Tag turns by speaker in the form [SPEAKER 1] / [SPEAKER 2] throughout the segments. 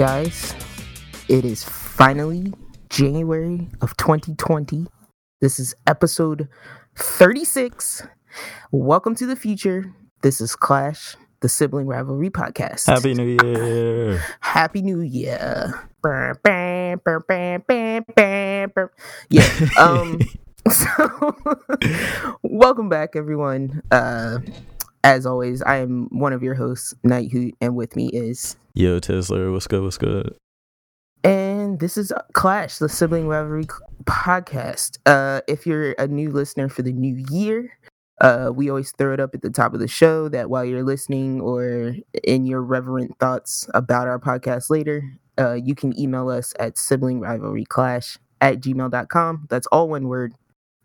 [SPEAKER 1] guys. It is finally January of 2020. This is episode 36. Welcome to the future. This is Clash, the sibling rivalry podcast.
[SPEAKER 2] Happy New Year.
[SPEAKER 1] Happy New Year. Yeah. Um so welcome back everyone. Uh as always, I am one of your hosts, Night Hoot, and with me is
[SPEAKER 2] Yo, Tesla, what's good? What's good?
[SPEAKER 1] And this is Clash, the sibling rivalry podcast. Uh, if you're a new listener for the new year, uh, we always throw it up at the top of the show that while you're listening or in your reverent thoughts about our podcast later, uh, you can email us at sibling rivalry clash at gmail.com. That's all one word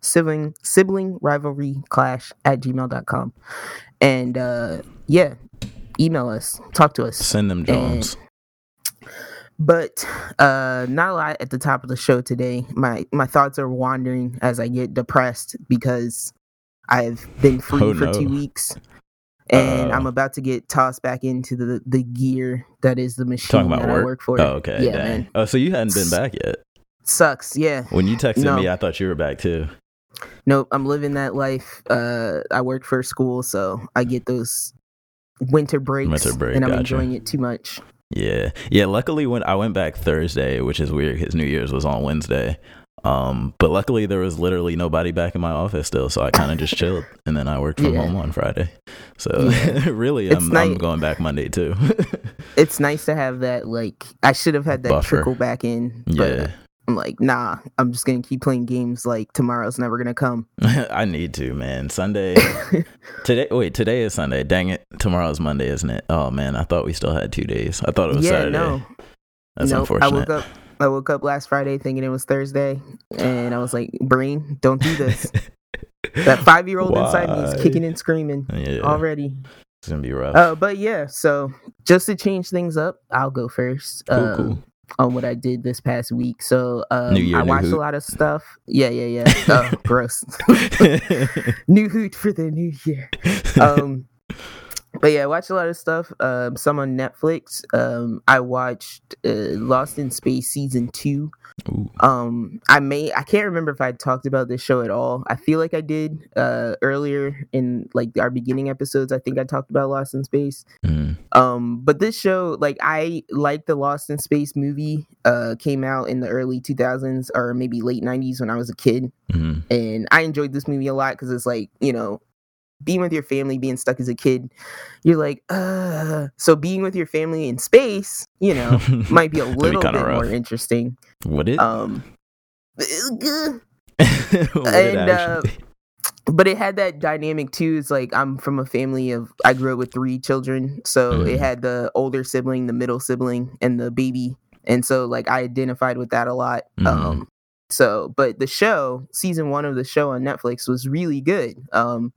[SPEAKER 1] sibling sibling rivalry clash at gmail.com. And uh, yeah, email us, talk to us.
[SPEAKER 2] Send them Jones.
[SPEAKER 1] But uh not a lot at the top of the show today. My my thoughts are wandering as I get depressed because I've been free
[SPEAKER 2] Oh,
[SPEAKER 1] for
[SPEAKER 2] no.
[SPEAKER 1] two weeks. And
[SPEAKER 2] Uh.
[SPEAKER 1] I'm about to get tossed back into the the gear that is the machine
[SPEAKER 2] Talking about
[SPEAKER 1] that
[SPEAKER 2] work.
[SPEAKER 1] I work for.
[SPEAKER 2] Oh, okay.
[SPEAKER 1] Yeah,
[SPEAKER 2] dang.
[SPEAKER 1] man.
[SPEAKER 2] Oh, so you hadn't been back yet.
[SPEAKER 1] Sucks. Yeah.
[SPEAKER 2] When you texted
[SPEAKER 1] No.
[SPEAKER 2] me, I thought you were back too.
[SPEAKER 1] Nope. I'm living that life. Uh I work for school, so I get those winter breaks.
[SPEAKER 2] Winter break,
[SPEAKER 1] and I'm
[SPEAKER 2] gotcha.
[SPEAKER 1] enjoying it too much.
[SPEAKER 2] Yeah. Yeah. Luckily, when I went back Thursday, which is weird because New Year's was on Wednesday. Um, but luckily there was literally nobody back in my office still, so I kind of just chilled, and then I worked from
[SPEAKER 1] Yeah.
[SPEAKER 2] home on Friday. So really, I'm, I'm going back Monday too.
[SPEAKER 1] It's nice to have that like I should have had that
[SPEAKER 2] Buffer.
[SPEAKER 1] trickle back in. But
[SPEAKER 2] yeah,
[SPEAKER 1] I'm like, nah, I'm just gonna keep playing games like tomorrow's never gonna come.
[SPEAKER 2] I need to, man. Sunday today. Wait, today is Sunday. Dang it! Tomorrow's Monday, isn't it? Oh man, I thought we still had two days. I thought it was
[SPEAKER 1] yeah,
[SPEAKER 2] Saturday.
[SPEAKER 1] no.
[SPEAKER 2] That's
[SPEAKER 1] nope. I woke up I woke up last Friday thinking it was Thursday and I was like, brain, don't do this. that five year old inside me is kicking and screaming
[SPEAKER 2] yeah,
[SPEAKER 1] already.
[SPEAKER 2] it's gonna be rough.
[SPEAKER 1] Uh but yeah, so just to change things up, I'll go first.
[SPEAKER 2] cool,
[SPEAKER 1] um,
[SPEAKER 2] cool.
[SPEAKER 1] On what I did this past week. So um,
[SPEAKER 2] year,
[SPEAKER 1] I watched a lot of stuff. Yeah, yeah, yeah. Oh, gross. new hoot for the new year. Um, but yeah, I watched a lot of stuff. Um, some on Netflix. Um, I watched uh, Lost in Space season two.
[SPEAKER 2] Ooh,
[SPEAKER 1] Um, I may I can't remember if I talked about this show at all. I feel like I did uh, earlier in like our beginning episodes. I think I talked about Lost in Space.
[SPEAKER 2] mm,
[SPEAKER 1] Um, but this show, like I like the Lost in Space movie, uh, came out in the early 2000s or maybe late 90s when I was a kid,
[SPEAKER 2] mm,
[SPEAKER 1] and I enjoyed this movie a lot because it's like you know, being with your family, being stuck as a kid, you're like, uh. So being with your family in space, you know, might be a little bit
[SPEAKER 2] rough.
[SPEAKER 1] more interesting.
[SPEAKER 2] Would it?
[SPEAKER 1] Um,
[SPEAKER 2] Would
[SPEAKER 1] and, uh, but it had that dynamic too. It's like I'm from a family of I grew up with three children, so
[SPEAKER 2] Mhm.
[SPEAKER 1] it had the older sibling, the middle sibling, and the baby, and so like I identified with that a lot.
[SPEAKER 2] Mhm.
[SPEAKER 1] Um, so but the show, season one of the show on Netflix was really good. Um,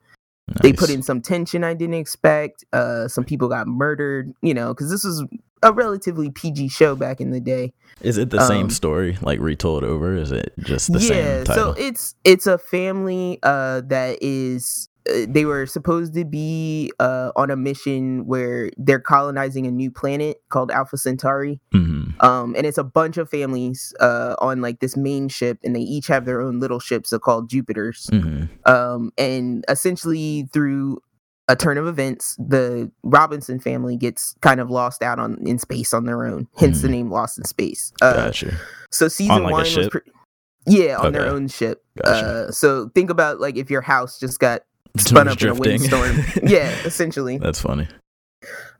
[SPEAKER 1] they put in some tension I didn't expect. Uh, some people got murdered, you know, because this was a relatively PG show back in the day.
[SPEAKER 2] Is it the same
[SPEAKER 1] um,
[SPEAKER 2] story, like retold over? Is it just the
[SPEAKER 1] yeah
[SPEAKER 2] same title?
[SPEAKER 1] so it's it's a family uh that is they were supposed to be uh on a mission where they're colonizing a new planet called alpha centauri
[SPEAKER 2] Mhm.
[SPEAKER 1] um and it's a bunch of families uh on like this main ship and they each have their own little ships uh, called jupiters
[SPEAKER 2] Mhm.
[SPEAKER 1] um and essentially through a turn of events the robinson family gets kind of lost out on in space on their own hence the
[SPEAKER 2] Mhm.
[SPEAKER 1] name lost in space uh,
[SPEAKER 2] Gotcha.
[SPEAKER 1] so season
[SPEAKER 2] like, a
[SPEAKER 1] one was
[SPEAKER 2] ship?
[SPEAKER 1] pre- yeah on their own ship.
[SPEAKER 2] Gotcha.
[SPEAKER 1] Uh, so think about like if your house just got spun up in a
[SPEAKER 2] drifting.
[SPEAKER 1] windstorm. yeah, essentially.
[SPEAKER 2] That's funny.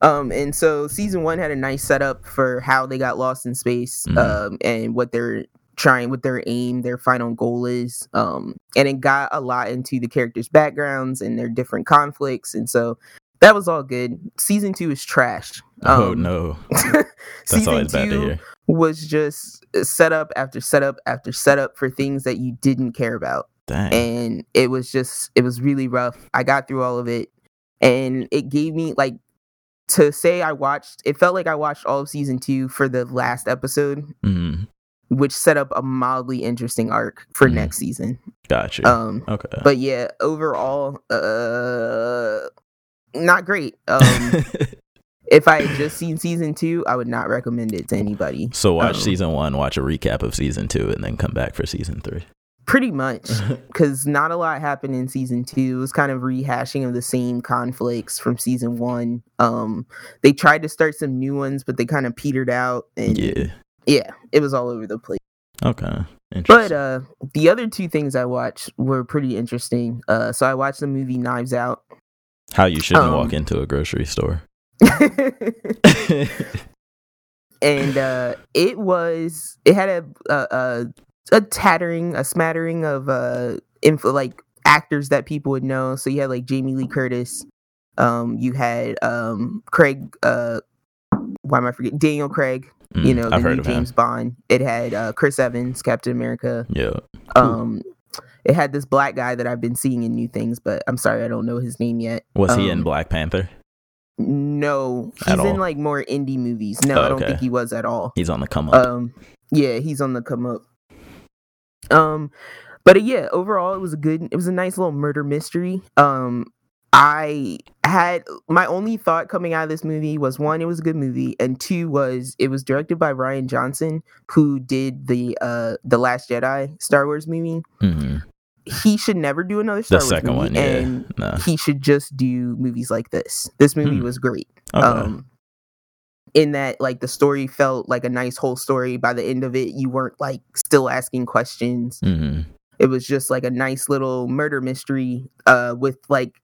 [SPEAKER 1] Um, and so season one had a nice setup for how they got lost in space,
[SPEAKER 2] Mhm.
[SPEAKER 1] um, and what they're trying, what their aim, their final goal is. Um, and it got a lot into the characters' backgrounds and their different conflicts, and so that was all good. Season two is trash.
[SPEAKER 2] oh
[SPEAKER 1] Um,
[SPEAKER 2] no, that's
[SPEAKER 1] season
[SPEAKER 2] always bad to
[SPEAKER 1] two
[SPEAKER 2] hear.
[SPEAKER 1] was just setup after setup after setup for things that you didn't care about
[SPEAKER 2] Dang.
[SPEAKER 1] and it was just it was really rough i got through all of it and it gave me like to say i watched it felt like i watched all of season two for the last episode
[SPEAKER 2] Mhm.
[SPEAKER 1] which set up a mildly interesting arc for
[SPEAKER 2] Mhm.
[SPEAKER 1] next season
[SPEAKER 2] Gotcha.
[SPEAKER 1] um
[SPEAKER 2] okay.
[SPEAKER 1] but yeah overall uh not great um if I had just seen season two, I would not recommend it to anybody.
[SPEAKER 2] So watch
[SPEAKER 1] Um,
[SPEAKER 2] season one, watch a recap of season two, and then come back for season three.
[SPEAKER 1] Pretty much, because not a lot happened in season two. It was kind of rehashing of the same conflicts from season one. Um, they tried to start some new ones, but they kind of petered out, and
[SPEAKER 2] Yeah.
[SPEAKER 1] yeah, it was all over the place.
[SPEAKER 2] Okay.
[SPEAKER 1] But uh, the other two things I watched were pretty interesting. Uh, so I watched the movie Knives Out.
[SPEAKER 2] How you shouldn't
[SPEAKER 1] um,
[SPEAKER 2] walk into a grocery store.
[SPEAKER 1] and uh, it was it had a a, a a tattering a smattering of uh info like actors that people would know. So you had like Jamie Lee Curtis, um, you had um Craig uh why am I forgetting Daniel Craig, you
[SPEAKER 2] Mm,
[SPEAKER 1] know, the
[SPEAKER 2] I've
[SPEAKER 1] new James
[SPEAKER 2] him.
[SPEAKER 1] Bond. It had uh Chris Evans, Captain America.
[SPEAKER 2] Yeah.
[SPEAKER 1] Um it had this black guy that I've been seeing in new things, but I'm sorry I don't know his name yet.
[SPEAKER 2] Was he in
[SPEAKER 1] Um,
[SPEAKER 2] Black Panther?
[SPEAKER 1] No, he's
[SPEAKER 2] At
[SPEAKER 1] in
[SPEAKER 2] all?
[SPEAKER 1] like more indie movies. No,
[SPEAKER 2] Oh,
[SPEAKER 1] I don't think he was at all.
[SPEAKER 2] He's on the come up.
[SPEAKER 1] Um, yeah, he's on the come up. Um, but uh, yeah, overall, it was a good. It was a nice little murder mystery. Um, I had my only thought coming out of this movie was one, it was a good movie, and two was it was directed by Rian Johnson, who did the uh the Last Jedi Star Wars movie.
[SPEAKER 2] hmm
[SPEAKER 1] He should never do another Star
[SPEAKER 2] The
[SPEAKER 1] Wars
[SPEAKER 2] second
[SPEAKER 1] movie,
[SPEAKER 2] one, yeah.
[SPEAKER 1] and
[SPEAKER 2] No.
[SPEAKER 1] he should just do movies like this. This movie
[SPEAKER 2] Hmm.
[SPEAKER 1] was great
[SPEAKER 2] Okay.
[SPEAKER 1] um in that like the story felt like a nice whole story by the end of it you weren't like still asking questions.
[SPEAKER 2] Hmm
[SPEAKER 1] it was just like a nice little murder mystery uh with like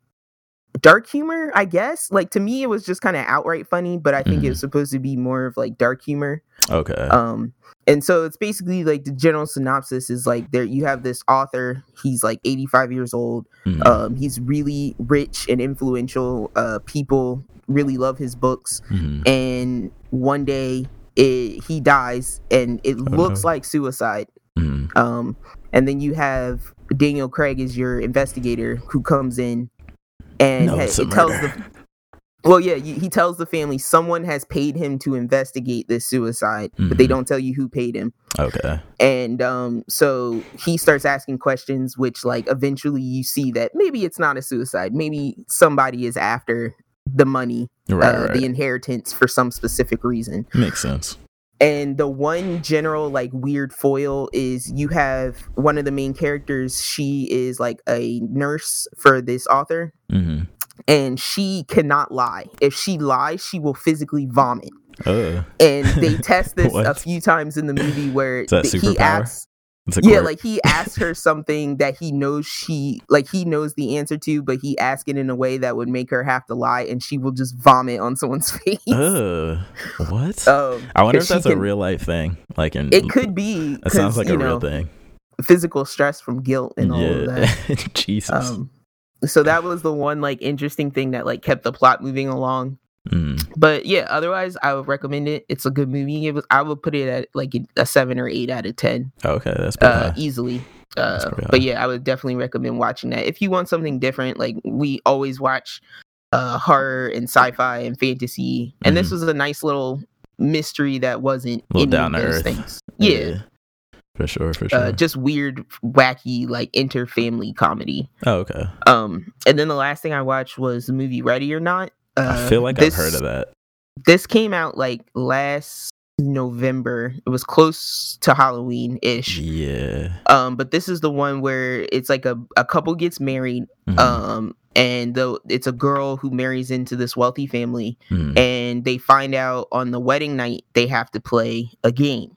[SPEAKER 1] dark humor i guess like to me it was just kind of outright funny but i think it
[SPEAKER 2] Mhm.
[SPEAKER 1] was supposed to be more of like dark humor
[SPEAKER 2] Okay.
[SPEAKER 1] um and so it's basically like the general synopsis is like there you have this author he's like 85 years old
[SPEAKER 2] Mhm.
[SPEAKER 1] um he's really rich and influential uh people really love his books
[SPEAKER 2] Mhm.
[SPEAKER 1] and one day it, he dies and it looks
[SPEAKER 2] no.
[SPEAKER 1] like suicide um and then you have daniel craig as your investigator who comes in and
[SPEAKER 2] No,
[SPEAKER 1] ha-
[SPEAKER 2] it's a
[SPEAKER 1] it tells the well yeah he tells the family someone has paid him to investigate this suicide but they
[SPEAKER 2] Mhm.
[SPEAKER 1] don't tell you who paid him
[SPEAKER 2] Okay.
[SPEAKER 1] and um so he starts asking questions which like eventually you see that maybe it's not a suicide maybe somebody is after the money
[SPEAKER 2] Right.
[SPEAKER 1] uh,
[SPEAKER 2] right.
[SPEAKER 1] the inheritance for some specific reason
[SPEAKER 2] Makes sense.
[SPEAKER 1] And the one general like weird foil is you have one of the main characters she is like a nurse for this author.
[SPEAKER 2] Hmm
[SPEAKER 1] and she cannot lie. If she lies she will physically vomit.
[SPEAKER 2] Uh,
[SPEAKER 1] and they test this a few times in the movie where th- he asks
[SPEAKER 2] it's a
[SPEAKER 1] yeah like he asks her something that he knows she like he knows the answer to but he asks it in a way that would make her have to lie and she will just vomit on someone's face
[SPEAKER 2] Uh, what?
[SPEAKER 1] um
[SPEAKER 2] I wonder if that's a real life thing. Like in
[SPEAKER 1] it could be
[SPEAKER 2] That sounds like a real
[SPEAKER 1] know,
[SPEAKER 2] thing.
[SPEAKER 1] physical stress from guilt and all of that
[SPEAKER 2] Jesus.
[SPEAKER 1] um so that was the one like interesting thing that like kept the plot moving along
[SPEAKER 2] Mm.
[SPEAKER 1] but yeah otherwise i would recommend it. It's a good movie. It was i would put it at like a seven or eight out of ten
[SPEAKER 2] Okay, that's pretty
[SPEAKER 1] uh easily. Uh, but yeah i would definitely recommend watching that. If you want something different like we always watch uh horror and sci-fi and fantasy. And this
[SPEAKER 2] Mhm.
[SPEAKER 1] was a nice little mystery that wasn't
[SPEAKER 2] Little
[SPEAKER 1] any
[SPEAKER 2] down to
[SPEAKER 1] those
[SPEAKER 2] earth.
[SPEAKER 1] things. Yeah,
[SPEAKER 2] For sure, for sure.
[SPEAKER 1] Uh, just weird wacky like inter-family comedy.
[SPEAKER 2] Oh, okay.
[SPEAKER 1] um and then the last thing i watched was the movie ready or not uh,
[SPEAKER 2] I feel like
[SPEAKER 1] this,
[SPEAKER 2] I've heard of that.
[SPEAKER 1] this came out like last november it was close to halloween ish
[SPEAKER 2] Yeah.
[SPEAKER 1] um but this is the one where it's like a, a couple gets married
[SPEAKER 2] Mhm.
[SPEAKER 1] um and the it's a girl who marries into this wealthy family
[SPEAKER 2] Mhm.
[SPEAKER 1] and they find out on the wedding night they have to play a game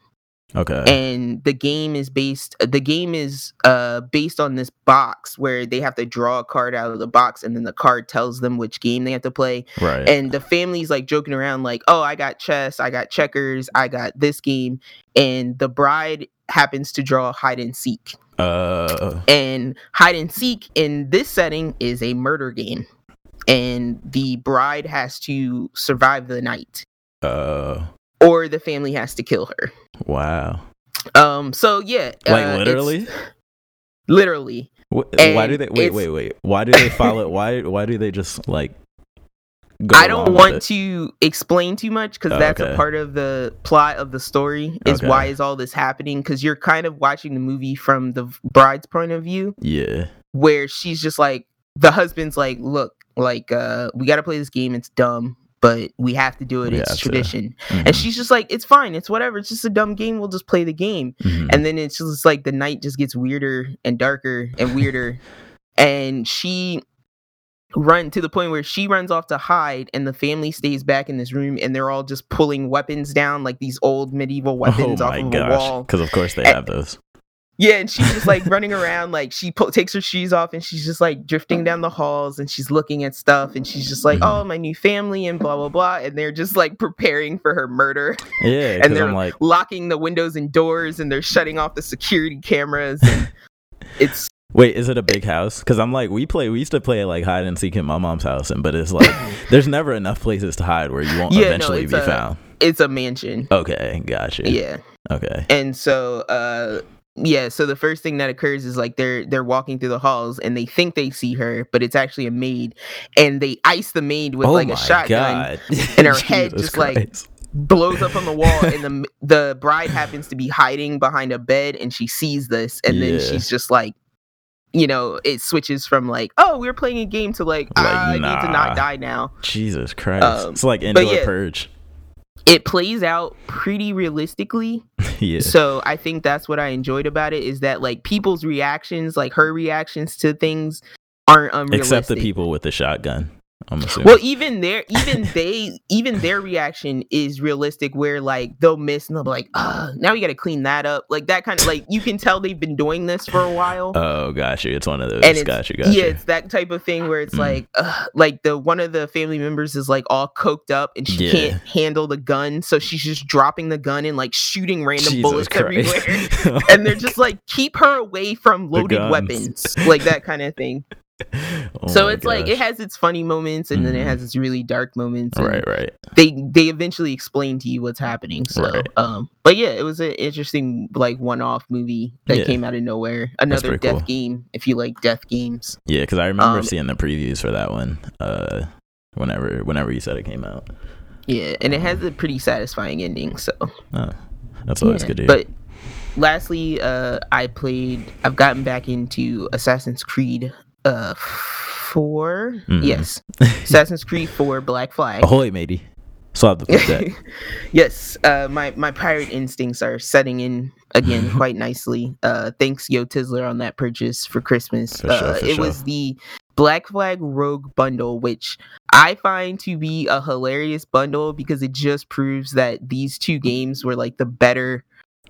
[SPEAKER 2] okay.
[SPEAKER 1] and the game is based the game is uh based on this box where they have to draw a card out of the box and then the card tells them which game they have to play
[SPEAKER 2] right.
[SPEAKER 1] and the family's like joking around like oh i got chess i got checkers i got this game and the bride happens to draw hide and seek
[SPEAKER 2] uh.
[SPEAKER 1] and hide and seek in this setting is a murder game and the bride has to survive the night
[SPEAKER 2] Uh.
[SPEAKER 1] Or the family has to kill her
[SPEAKER 2] Wow.
[SPEAKER 1] um so yeah
[SPEAKER 2] Like
[SPEAKER 1] uh,
[SPEAKER 2] literally.
[SPEAKER 1] literally
[SPEAKER 2] Wh- why do they? Wait, wait, wait. Why do they follow? why? Why do they just like? Go
[SPEAKER 1] I don't want to explain too much because
[SPEAKER 2] Oh,
[SPEAKER 1] that's
[SPEAKER 2] okay.
[SPEAKER 1] a part of the plot of the story. Is why is all this happening? Because you're kind of watching the movie from the bride's point of view,
[SPEAKER 2] Yeah.
[SPEAKER 1] where she's just like the husband's like, "Look, like uh, we got to play this game. It's dumb. But we have to do it.
[SPEAKER 2] We
[SPEAKER 1] it's tradition.
[SPEAKER 2] Mhm.
[SPEAKER 1] And she's just like, it's fine. It's whatever. It's just a dumb game. We'll just play the game.
[SPEAKER 2] Mhm.
[SPEAKER 1] And then it's just like the night just gets weirder and darker and weirder. and she run to the point where she runs off to hide and the family stays back in this room and they're all just pulling weapons down like these old medieval weapons
[SPEAKER 2] oh
[SPEAKER 1] off of a wall
[SPEAKER 2] because of course they
[SPEAKER 1] And-
[SPEAKER 2] have those
[SPEAKER 1] yeah and she's just like running around like she pu- takes her shoes off and she's just like drifting down the halls and she's looking at stuff and she's just like
[SPEAKER 2] Mhm.
[SPEAKER 1] oh my new family and blah blah blah and they're just like preparing for her murder
[SPEAKER 2] yeah
[SPEAKER 1] and they're
[SPEAKER 2] i'm like
[SPEAKER 1] locking the windows and doors and they're shutting off the security cameras and it's
[SPEAKER 2] Wait, is it a big house? Because I'm like, we play, we used to play like hide and seek in my mom's house, and but it's like, there's never enough places to hide where you won't
[SPEAKER 1] Yeah,
[SPEAKER 2] eventually
[SPEAKER 1] it's
[SPEAKER 2] be
[SPEAKER 1] a-
[SPEAKER 2] found.
[SPEAKER 1] it's a mansion
[SPEAKER 2] Okay, gotcha.
[SPEAKER 1] yeah
[SPEAKER 2] Okay.
[SPEAKER 1] and so uh yeah so the first thing that occurs is like they're they're walking through the halls and they think they see her but it's actually a maid and they ice the maid with
[SPEAKER 2] oh
[SPEAKER 1] like a shotgun
[SPEAKER 2] god!
[SPEAKER 1] and her head just, like, blows up on the wall and the the bride happens to be hiding behind a bed and she sees this and then she's just like you know it switches from like oh we're playing a game to like,
[SPEAKER 2] Like,
[SPEAKER 1] i need to not die now
[SPEAKER 2] Jesus Christ!
[SPEAKER 1] um,
[SPEAKER 2] it's like indoor
[SPEAKER 1] yeah.
[SPEAKER 2] purge.
[SPEAKER 1] It plays out pretty realistically
[SPEAKER 2] yeah.
[SPEAKER 1] so i think that's what i enjoyed about it is that like people's reactions like her reactions to things aren't unrealistic
[SPEAKER 2] Except the people with the shotgun. I'm assuming.
[SPEAKER 1] well even their even they even their reaction is realistic where like they'll miss and they'll be like uh now we gotta clean that up like that kind of like you can tell they've been doing this for a while
[SPEAKER 2] oh, got you. It's one of those.
[SPEAKER 1] and it's
[SPEAKER 2] got you. Got
[SPEAKER 1] yeah it's that type of thing where it's
[SPEAKER 2] Mm.
[SPEAKER 1] like uh, like the one of the family members is like all coked up and she
[SPEAKER 2] Yeah.
[SPEAKER 1] can't handle the gun so she's just dropping the gun and like shooting random
[SPEAKER 2] Jesus
[SPEAKER 1] bullets
[SPEAKER 2] Christ.
[SPEAKER 1] everywhere and they're just like keep her away from loaded weapons like that kind of thing
[SPEAKER 2] Oh
[SPEAKER 1] so it's like it has its funny moments and then it has its really dark moments
[SPEAKER 2] right, right.
[SPEAKER 1] they they eventually explain to you what's happening so
[SPEAKER 2] Right.
[SPEAKER 1] um but yeah it was an interesting like one-off movie that
[SPEAKER 2] Yeah.
[SPEAKER 1] came out of nowhere another death
[SPEAKER 2] cool.
[SPEAKER 1] game if you like death games
[SPEAKER 2] Yeah, because I remember
[SPEAKER 1] Um,
[SPEAKER 2] seeing the previews for that one. Uh, whenever whenever you said it came out.
[SPEAKER 1] yeah and it has a pretty satisfying ending so
[SPEAKER 2] Oh, that's always
[SPEAKER 1] yeah.
[SPEAKER 2] good to hear.
[SPEAKER 1] but lastly uh i played i've gotten back into assassin's creed uh 4
[SPEAKER 2] Mhm.
[SPEAKER 1] yes assassin's creed 4 black flag
[SPEAKER 2] Ahoy, matey! So I have the flip deck.
[SPEAKER 1] yes, uh, my my pirate instincts are setting in again quite nicely. Uh, thanks Yo Tizzler on that purchase for Christmas.
[SPEAKER 2] For sure,
[SPEAKER 1] uh,
[SPEAKER 2] for
[SPEAKER 1] it
[SPEAKER 2] sure.
[SPEAKER 1] was the Black Flag Rogue bundle, which I find to be a hilarious bundle because it just proves that these two games were like the better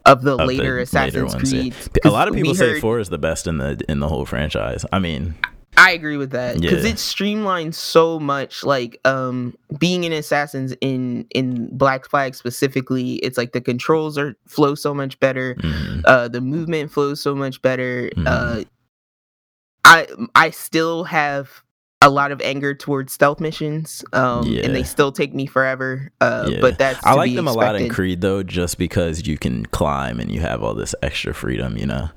[SPEAKER 1] of the
[SPEAKER 2] Of the
[SPEAKER 1] later
[SPEAKER 2] later
[SPEAKER 1] Assassin's
[SPEAKER 2] ones, yeah.
[SPEAKER 1] Creed.
[SPEAKER 2] A lot of people say
[SPEAKER 1] heard,
[SPEAKER 2] four is the best in the in the whole franchise. I mean,
[SPEAKER 1] I agree with that because
[SPEAKER 2] Yeah.
[SPEAKER 1] it streamlines so much. Like um, being an assassins in in Black Flag specifically, it's like the controls are flow so much better.
[SPEAKER 2] mhm.
[SPEAKER 1] Uh, the movement flows so much better.
[SPEAKER 2] Mhm.
[SPEAKER 1] Uh, I I still have a lot of anger towards stealth missions, um, and they still take me forever. Uh,
[SPEAKER 2] Yeah.
[SPEAKER 1] but that's
[SPEAKER 2] I like them a lot in. Creed though, just because you can climb and you have all this extra freedom. You know.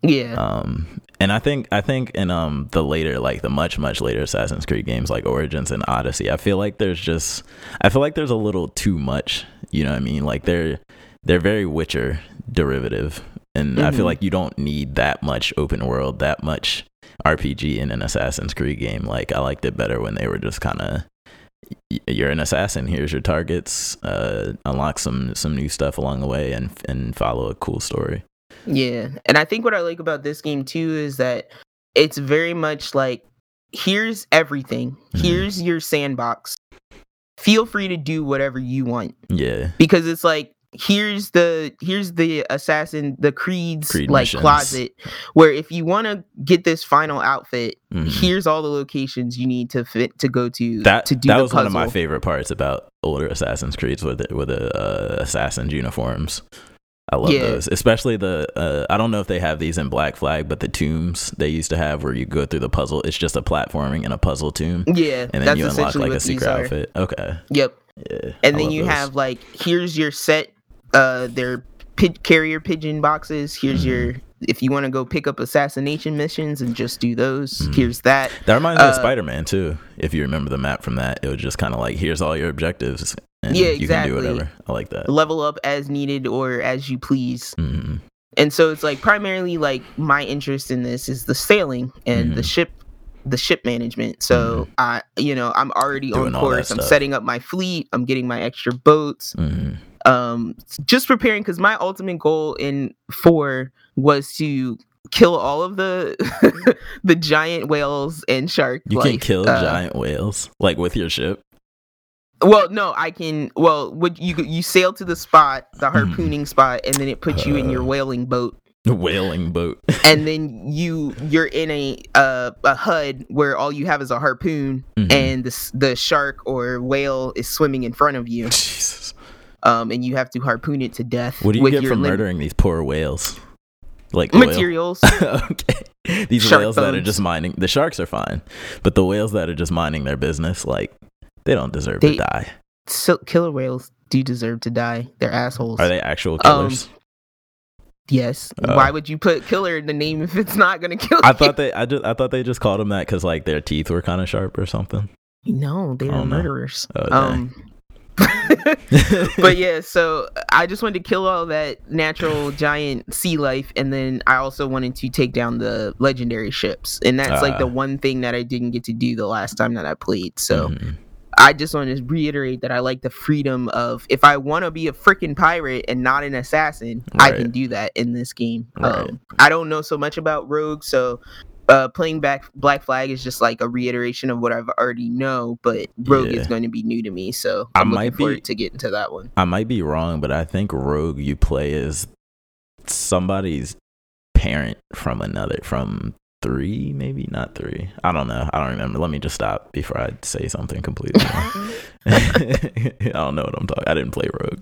[SPEAKER 1] Yeah,
[SPEAKER 2] Um, and I think I think in um the later like the much much later Assassin's Creed games like Origins and Odyssey, I feel like there's just I feel like there's a little too much. You know what I mean? Like they're they're very Witcher derivative, and I feel
[SPEAKER 1] Mhm.
[SPEAKER 2] like you don't need that much open world, that much RPG in an Assassin's Creed game. Like I liked it better when they were just kind of you're an assassin. Here's your targets. Uh, unlock some some new stuff along the way, and and follow a cool story.
[SPEAKER 1] Yeah. And I think what I like about this game too is that it's very much like here's everything.
[SPEAKER 2] Mhm.
[SPEAKER 1] Here's your sandbox. Feel free to do whatever you want
[SPEAKER 2] Yeah.
[SPEAKER 1] because it's like here's the here's the assassin the creed's
[SPEAKER 2] Creed
[SPEAKER 1] like
[SPEAKER 2] missions.
[SPEAKER 1] closet where if you want to get this final outfit
[SPEAKER 2] Mhm.
[SPEAKER 1] here's all the locations you need to fit to go to
[SPEAKER 2] that
[SPEAKER 1] to do
[SPEAKER 2] that was one of my favorite parts about older Assassin's Creeds with the, with the uh, assassins uniforms. I love
[SPEAKER 1] Yeah.
[SPEAKER 2] those, especially the. Uh, I don't know if they have these in Black Flag, but the tombs they used to have where you go through the puzzle. It's just a platforming and a puzzle tomb,
[SPEAKER 1] yeah
[SPEAKER 2] and then
[SPEAKER 1] that's
[SPEAKER 2] you unlock like a secret outfit. Okay,
[SPEAKER 1] yep
[SPEAKER 2] yeah.
[SPEAKER 1] and
[SPEAKER 2] I
[SPEAKER 1] then you
[SPEAKER 2] those.
[SPEAKER 1] have like here's your set uh their carrier pigeon boxes here's
[SPEAKER 2] Mhm.
[SPEAKER 1] your if you want to go pick up assassination missions and just do those
[SPEAKER 2] Mhm.
[SPEAKER 1] here's that
[SPEAKER 2] that reminds me of
[SPEAKER 1] uh,
[SPEAKER 2] Spider Man too. If you remember the map from that, it was just kind of like here's all your objectives, and
[SPEAKER 1] Yeah,
[SPEAKER 2] you can do whatever. I like that.
[SPEAKER 1] level up as needed or as you please
[SPEAKER 2] hmm
[SPEAKER 1] and so it's like primarily like my interest in this is the sailing and the
[SPEAKER 2] Mhm.
[SPEAKER 1] ship the ship management. So
[SPEAKER 2] Mhm.
[SPEAKER 1] I, you know, I'm already
[SPEAKER 2] Doing
[SPEAKER 1] on course. I'm setting up my fleet. I'm getting my extra boats.
[SPEAKER 2] Mhm.
[SPEAKER 1] Um, just preparing because my ultimate goal in four was to kill all of the the giant whales and shark.
[SPEAKER 2] You can kill
[SPEAKER 1] Uh,
[SPEAKER 2] giant whales like with your ship.
[SPEAKER 1] Well, no, I can. Well, would you you sail to the spot, the
[SPEAKER 2] Mhm.
[SPEAKER 1] harpooning spot, and then it puts you in your
[SPEAKER 2] Uh.
[SPEAKER 1] whaling boat, The
[SPEAKER 2] Whaling boat.
[SPEAKER 1] and then you you're in a uh, a HUD where all you have is a harpoon,
[SPEAKER 2] Mhm.
[SPEAKER 1] and the the shark or whale is swimming in front of you,
[SPEAKER 2] Jesus.
[SPEAKER 1] Um, and you have to harpoon it to death.
[SPEAKER 2] What do you get from
[SPEAKER 1] lim-
[SPEAKER 2] murdering these poor whales? Like
[SPEAKER 1] materials?
[SPEAKER 2] okay. These
[SPEAKER 1] Shark
[SPEAKER 2] whales that are just mining the sharks are fine, but the whales that are just minding their business, like they don't deserve
[SPEAKER 1] They-
[SPEAKER 2] to die.
[SPEAKER 1] so, killer whales do deserve to die. They're assholes.
[SPEAKER 2] Are they actual
[SPEAKER 1] Um,
[SPEAKER 2] killers?
[SPEAKER 1] Yes.
[SPEAKER 2] Oh.
[SPEAKER 1] Why would you put killer in the name if it's not gonna kill
[SPEAKER 2] I
[SPEAKER 1] you?
[SPEAKER 2] thought they I just I thought they just called them that because like their teeth were kind of sharp or something.
[SPEAKER 1] No, they're
[SPEAKER 2] Oh, no.
[SPEAKER 1] murderers.
[SPEAKER 2] Oh,
[SPEAKER 1] um, but yeah, so I just wanted to kill all that natural giant sea life, and then I also wanted to take down the legendary ships, and that's like
[SPEAKER 2] Ah.
[SPEAKER 1] the one thing that I didn't get to do the last time that I played. So
[SPEAKER 2] Mhm.
[SPEAKER 1] I just want to reiterate that I like the freedom of if I want to be a freaking pirate and not an assassin, I can do that in this game.
[SPEAKER 2] Right.
[SPEAKER 1] Um, I don't know so much about Rogue, so uh, playing back Black Flag is just like a reiteration of what I've already know. But Rogue
[SPEAKER 2] Yeah.
[SPEAKER 1] is going to be new to me, so
[SPEAKER 2] I
[SPEAKER 1] I'm looking
[SPEAKER 2] might
[SPEAKER 1] forward
[SPEAKER 2] be-
[SPEAKER 1] to get into that one.
[SPEAKER 2] I might be wrong, but I think Rogue you play as somebody's parent from another from three, maybe not three. I don't know. I don't remember. Let me just stop before I say something completely wrong. I don't know what I'm talking. I didn't play Rogue.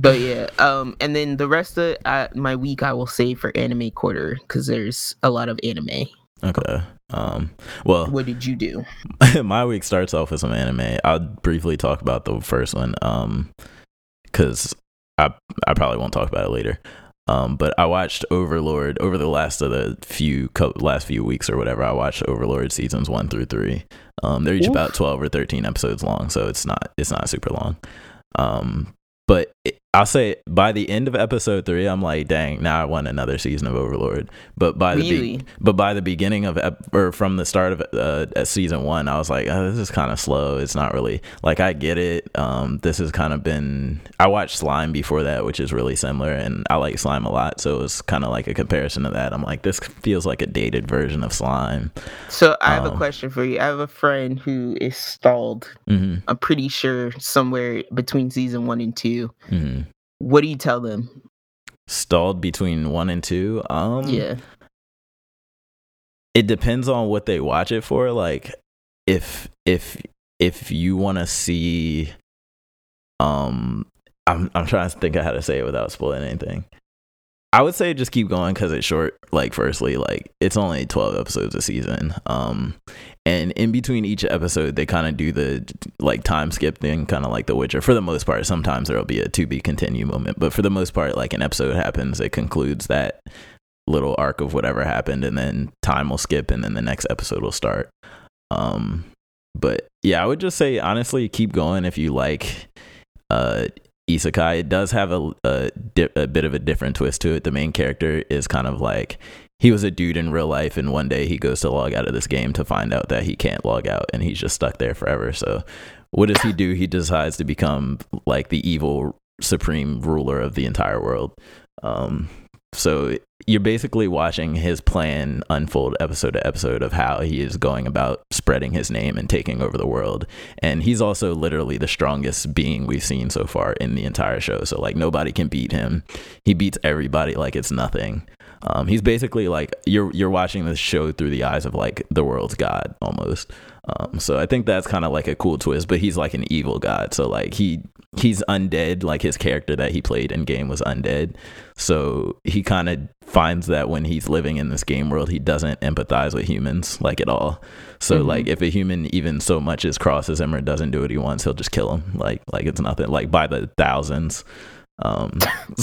[SPEAKER 1] But yeah, um, and then the rest of uh, my week I will save for anime quarter because there's a lot of anime.
[SPEAKER 2] Okay. Um. Well,
[SPEAKER 1] What did you do?
[SPEAKER 2] my week starts off with some anime. I'll briefly talk about the first one, um, because I I probably won't talk about it later. Um, but I watched Overlord over the last of the few co- last few weeks or whatever. I watched Overlord seasons one through three. Um, they're each
[SPEAKER 1] Oof.
[SPEAKER 2] about twelve or thirteen episodes long, so it's not it's not super long. Um, but it, I'll say by the end of episode three, I'm like, dang, now I want another season of Overlord. But by the be- but by the beginning of ep- or from the start of uh, season one, I was like, oh, this is kind of slow. It's not really like I get it. Um, this has kind of been. I watched Slime before that, which is really similar, and I like Slime a lot. So it was kind of like a comparison to that. I'm like, this feels like a dated version of Slime.
[SPEAKER 1] So I have a
[SPEAKER 2] Um,
[SPEAKER 1] question for you. I have a friend who is stalled.
[SPEAKER 2] hmm
[SPEAKER 1] I'm pretty sure somewhere between season one and two.
[SPEAKER 2] hmm
[SPEAKER 1] What do you tell them?
[SPEAKER 2] Stalled between one and two. Um,
[SPEAKER 1] yeah.
[SPEAKER 2] it depends on what they watch it for like if if if you want to see um i'm i'm trying to think of how to say it without spoiling anything i would say just keep going because it's short like firstly like it's only 12 episodes a season um and in between each episode they kind of do the like time skip thing kind of like the witcher. For the most part sometimes there'll be a to be continue moment but for the most part like an episode happens it concludes that little arc of whatever happened and then time will skip and then the next episode will start. Um but yeah i would just say honestly keep going if you like uh isekai it does have a a, di- a bit of a different twist to it. The main character is kind of like he was a dude in real life and one day he goes to log out of this game to find out that he can't log out and he's just stuck there forever. So what does he do? He decides to become like the evil supreme ruler of the entire world. Um so you're basically watching his plan unfold episode to episode of how he is going about spreading his name and taking over the world. And he's also literally the strongest being we've seen so far in the entire show. So like nobody can beat him. He beats everybody like it's nothing. Um, he's basically like you're you're watching this show through the eyes of like the world's god almost. Um, so I think that's kind of like a cool twist. But he's like an evil god. So like he he's undead. Like his character that he played in game was undead. So he kind of finds that when he's living in this game world, he doesn't empathize with humans like at all. So
[SPEAKER 1] Mhm.
[SPEAKER 2] like if a human even so much as crosses him or doesn't do what he wants, he'll just kill him. Like like it's nothing. Like by the thousands. Um,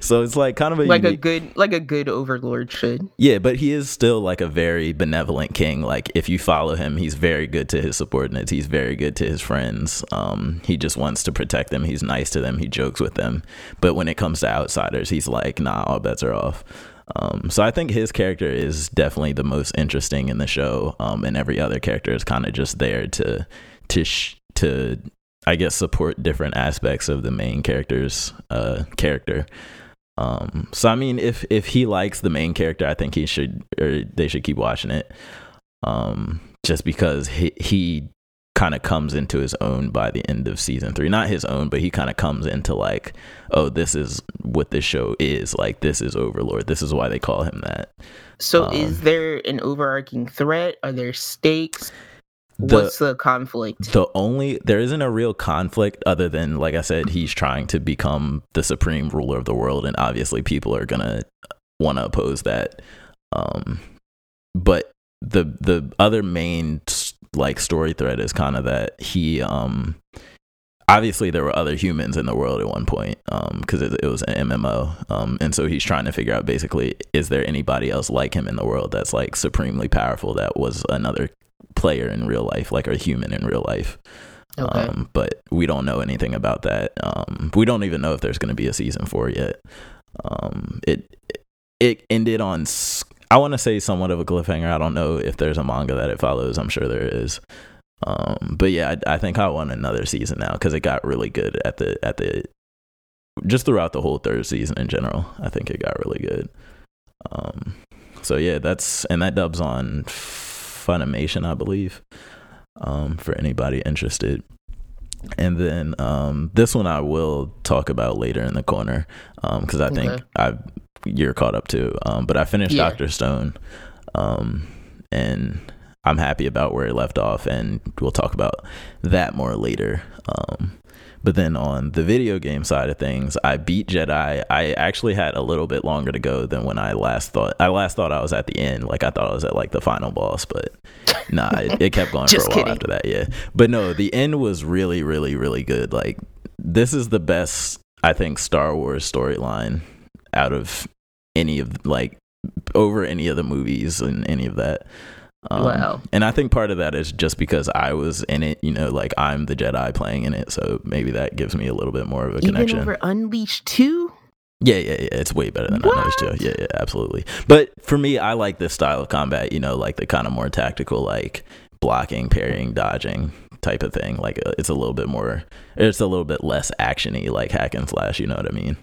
[SPEAKER 2] so it's like kind of a
[SPEAKER 1] Like a good like a good overlord should.
[SPEAKER 2] yeah, but he is still like a very benevolent king. Like if you follow him, he's very good to his subordinates. He's very good to his friends. Um, he just wants to protect them. He's nice to them. He jokes with them. But when it comes to outsiders, he's like, nah, all bets are off. Um, so I think his character is definitely the most interesting in the show, um, and every other character is kind of just there to to sh- to I guess support different aspects of the main character's uh, character. Um, so I mean, if if he likes the main character, I think he should or they should keep watching it. Um, just because he he kind of comes into his own by the end of season three. Not his own, but he kind of comes into like, oh, this is what this show is. Like, this is Overlord. This is why they call him that.
[SPEAKER 1] So, um, is there an overarching threat? Are there stakes? The, What's the conflict?
[SPEAKER 2] The only there isn't a real conflict other than, like I said, he's trying to become the supreme ruler of the world, and obviously people are gonna want to oppose that. Um, but the the other main like story thread is kind of that he um obviously there were other humans in the world at one point because um, it, it, was an MMO um, and so he's trying to figure out basically is there anybody else like him in the world that's like supremely powerful that was another player in real life like a human in real life okay. um, but we don't know anything about that um, we don't even know if there's going to be a season four yet um, it it ended on I want to say somewhat of a cliffhanger. I don't know if there's a manga that it follows. I'm sure there is. Um, but yeah, I, I, think I want another season now because it got really good at the at the just throughout the whole third season in general. I think it got really good. Um, so yeah, that's and that dubs on Funimation, I believe. Um, for anybody interested. And then um, this one I will talk about later in the corner because um, I think okay. I've you're caught up too. Um, but I finished yeah. Doctor Stone, um, and I'm happy about where it left off, and we'll talk about that more later. Um, but then on the video game side of things, I beat Jedi. I actually had a little bit longer to go than when I last thought. I last thought I was at the end, like I thought I was at like the final boss, but nah, it, it kept going for a while kidding. after that. Yeah, but no, the end was really, really, really good. Like this is the best I think Star Wars storyline out of any of like over any of the movies and any of that. Um, wow. And I think part of that is just because I was in it, you know, like I'm the Jedi playing in it, so maybe that gives me a little bit more of a Even connection.
[SPEAKER 1] Over Unleashed 2?
[SPEAKER 2] Yeah, yeah, yeah. It's way better than what? Unleashed 2. Yeah, yeah, absolutely. But for me, I like this style of combat, you know, like the kind of more tactical, like blocking, parrying, dodging type of thing. Like uh, it's a little bit more, it's a little bit less actiony, like hack and slash, you know what I mean?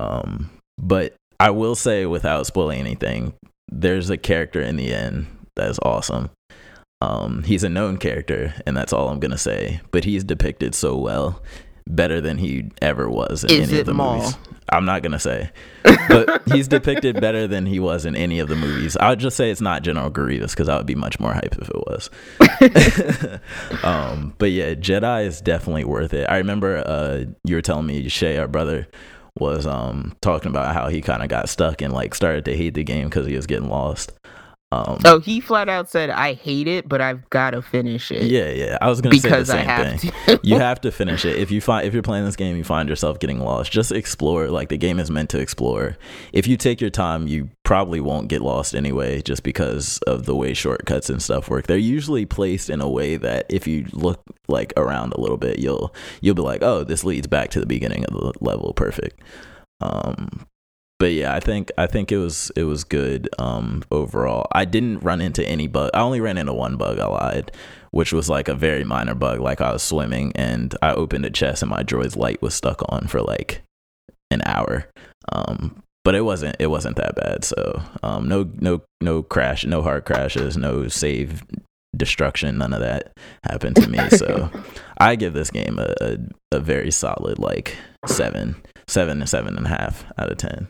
[SPEAKER 2] Um, but I will say, without spoiling anything, there's a character in the end that's awesome. Um, he's a known character, and that's all I'm gonna say. But he's depicted so well, better than he ever was in Is any of the Maul? movies. I'm not gonna say, but he's depicted better than he was in any of the movies. I would just say it's not General Grievous because I would be much more hype if it was. um, but yeah, Jedi is definitely worth it. I remember uh, you were telling me Shay, our brother, was um talking about how he kind of got stuck and like started to hate the game because he was getting lost.
[SPEAKER 1] Um, oh, he flat out said, "I hate it, but I've got to finish it."
[SPEAKER 2] Yeah, yeah. I was gonna because say the same have thing. To. you have to finish it. If you find if you're playing this game, you find yourself getting lost. Just explore. Like the game is meant to explore. If you take your time, you probably won't get lost anyway, just because of the way shortcuts and stuff work. They're usually placed in a way that if you look like around a little bit, you'll you'll be like, "Oh, this leads back to the beginning of the level. Perfect." Um, but yeah, I think I think it was it was good um, overall. I didn't run into any bug. I only ran into one bug. I lied, which was like a very minor bug. Like I was swimming and I opened a chest and my droid's light was stuck on for like an hour. Um, but it wasn't it wasn't that bad. So um, no no no crash, no hard crashes, no save destruction. None of that happened to me. So I give this game a, a, a very solid like seven, seven to seven and a half out of ten.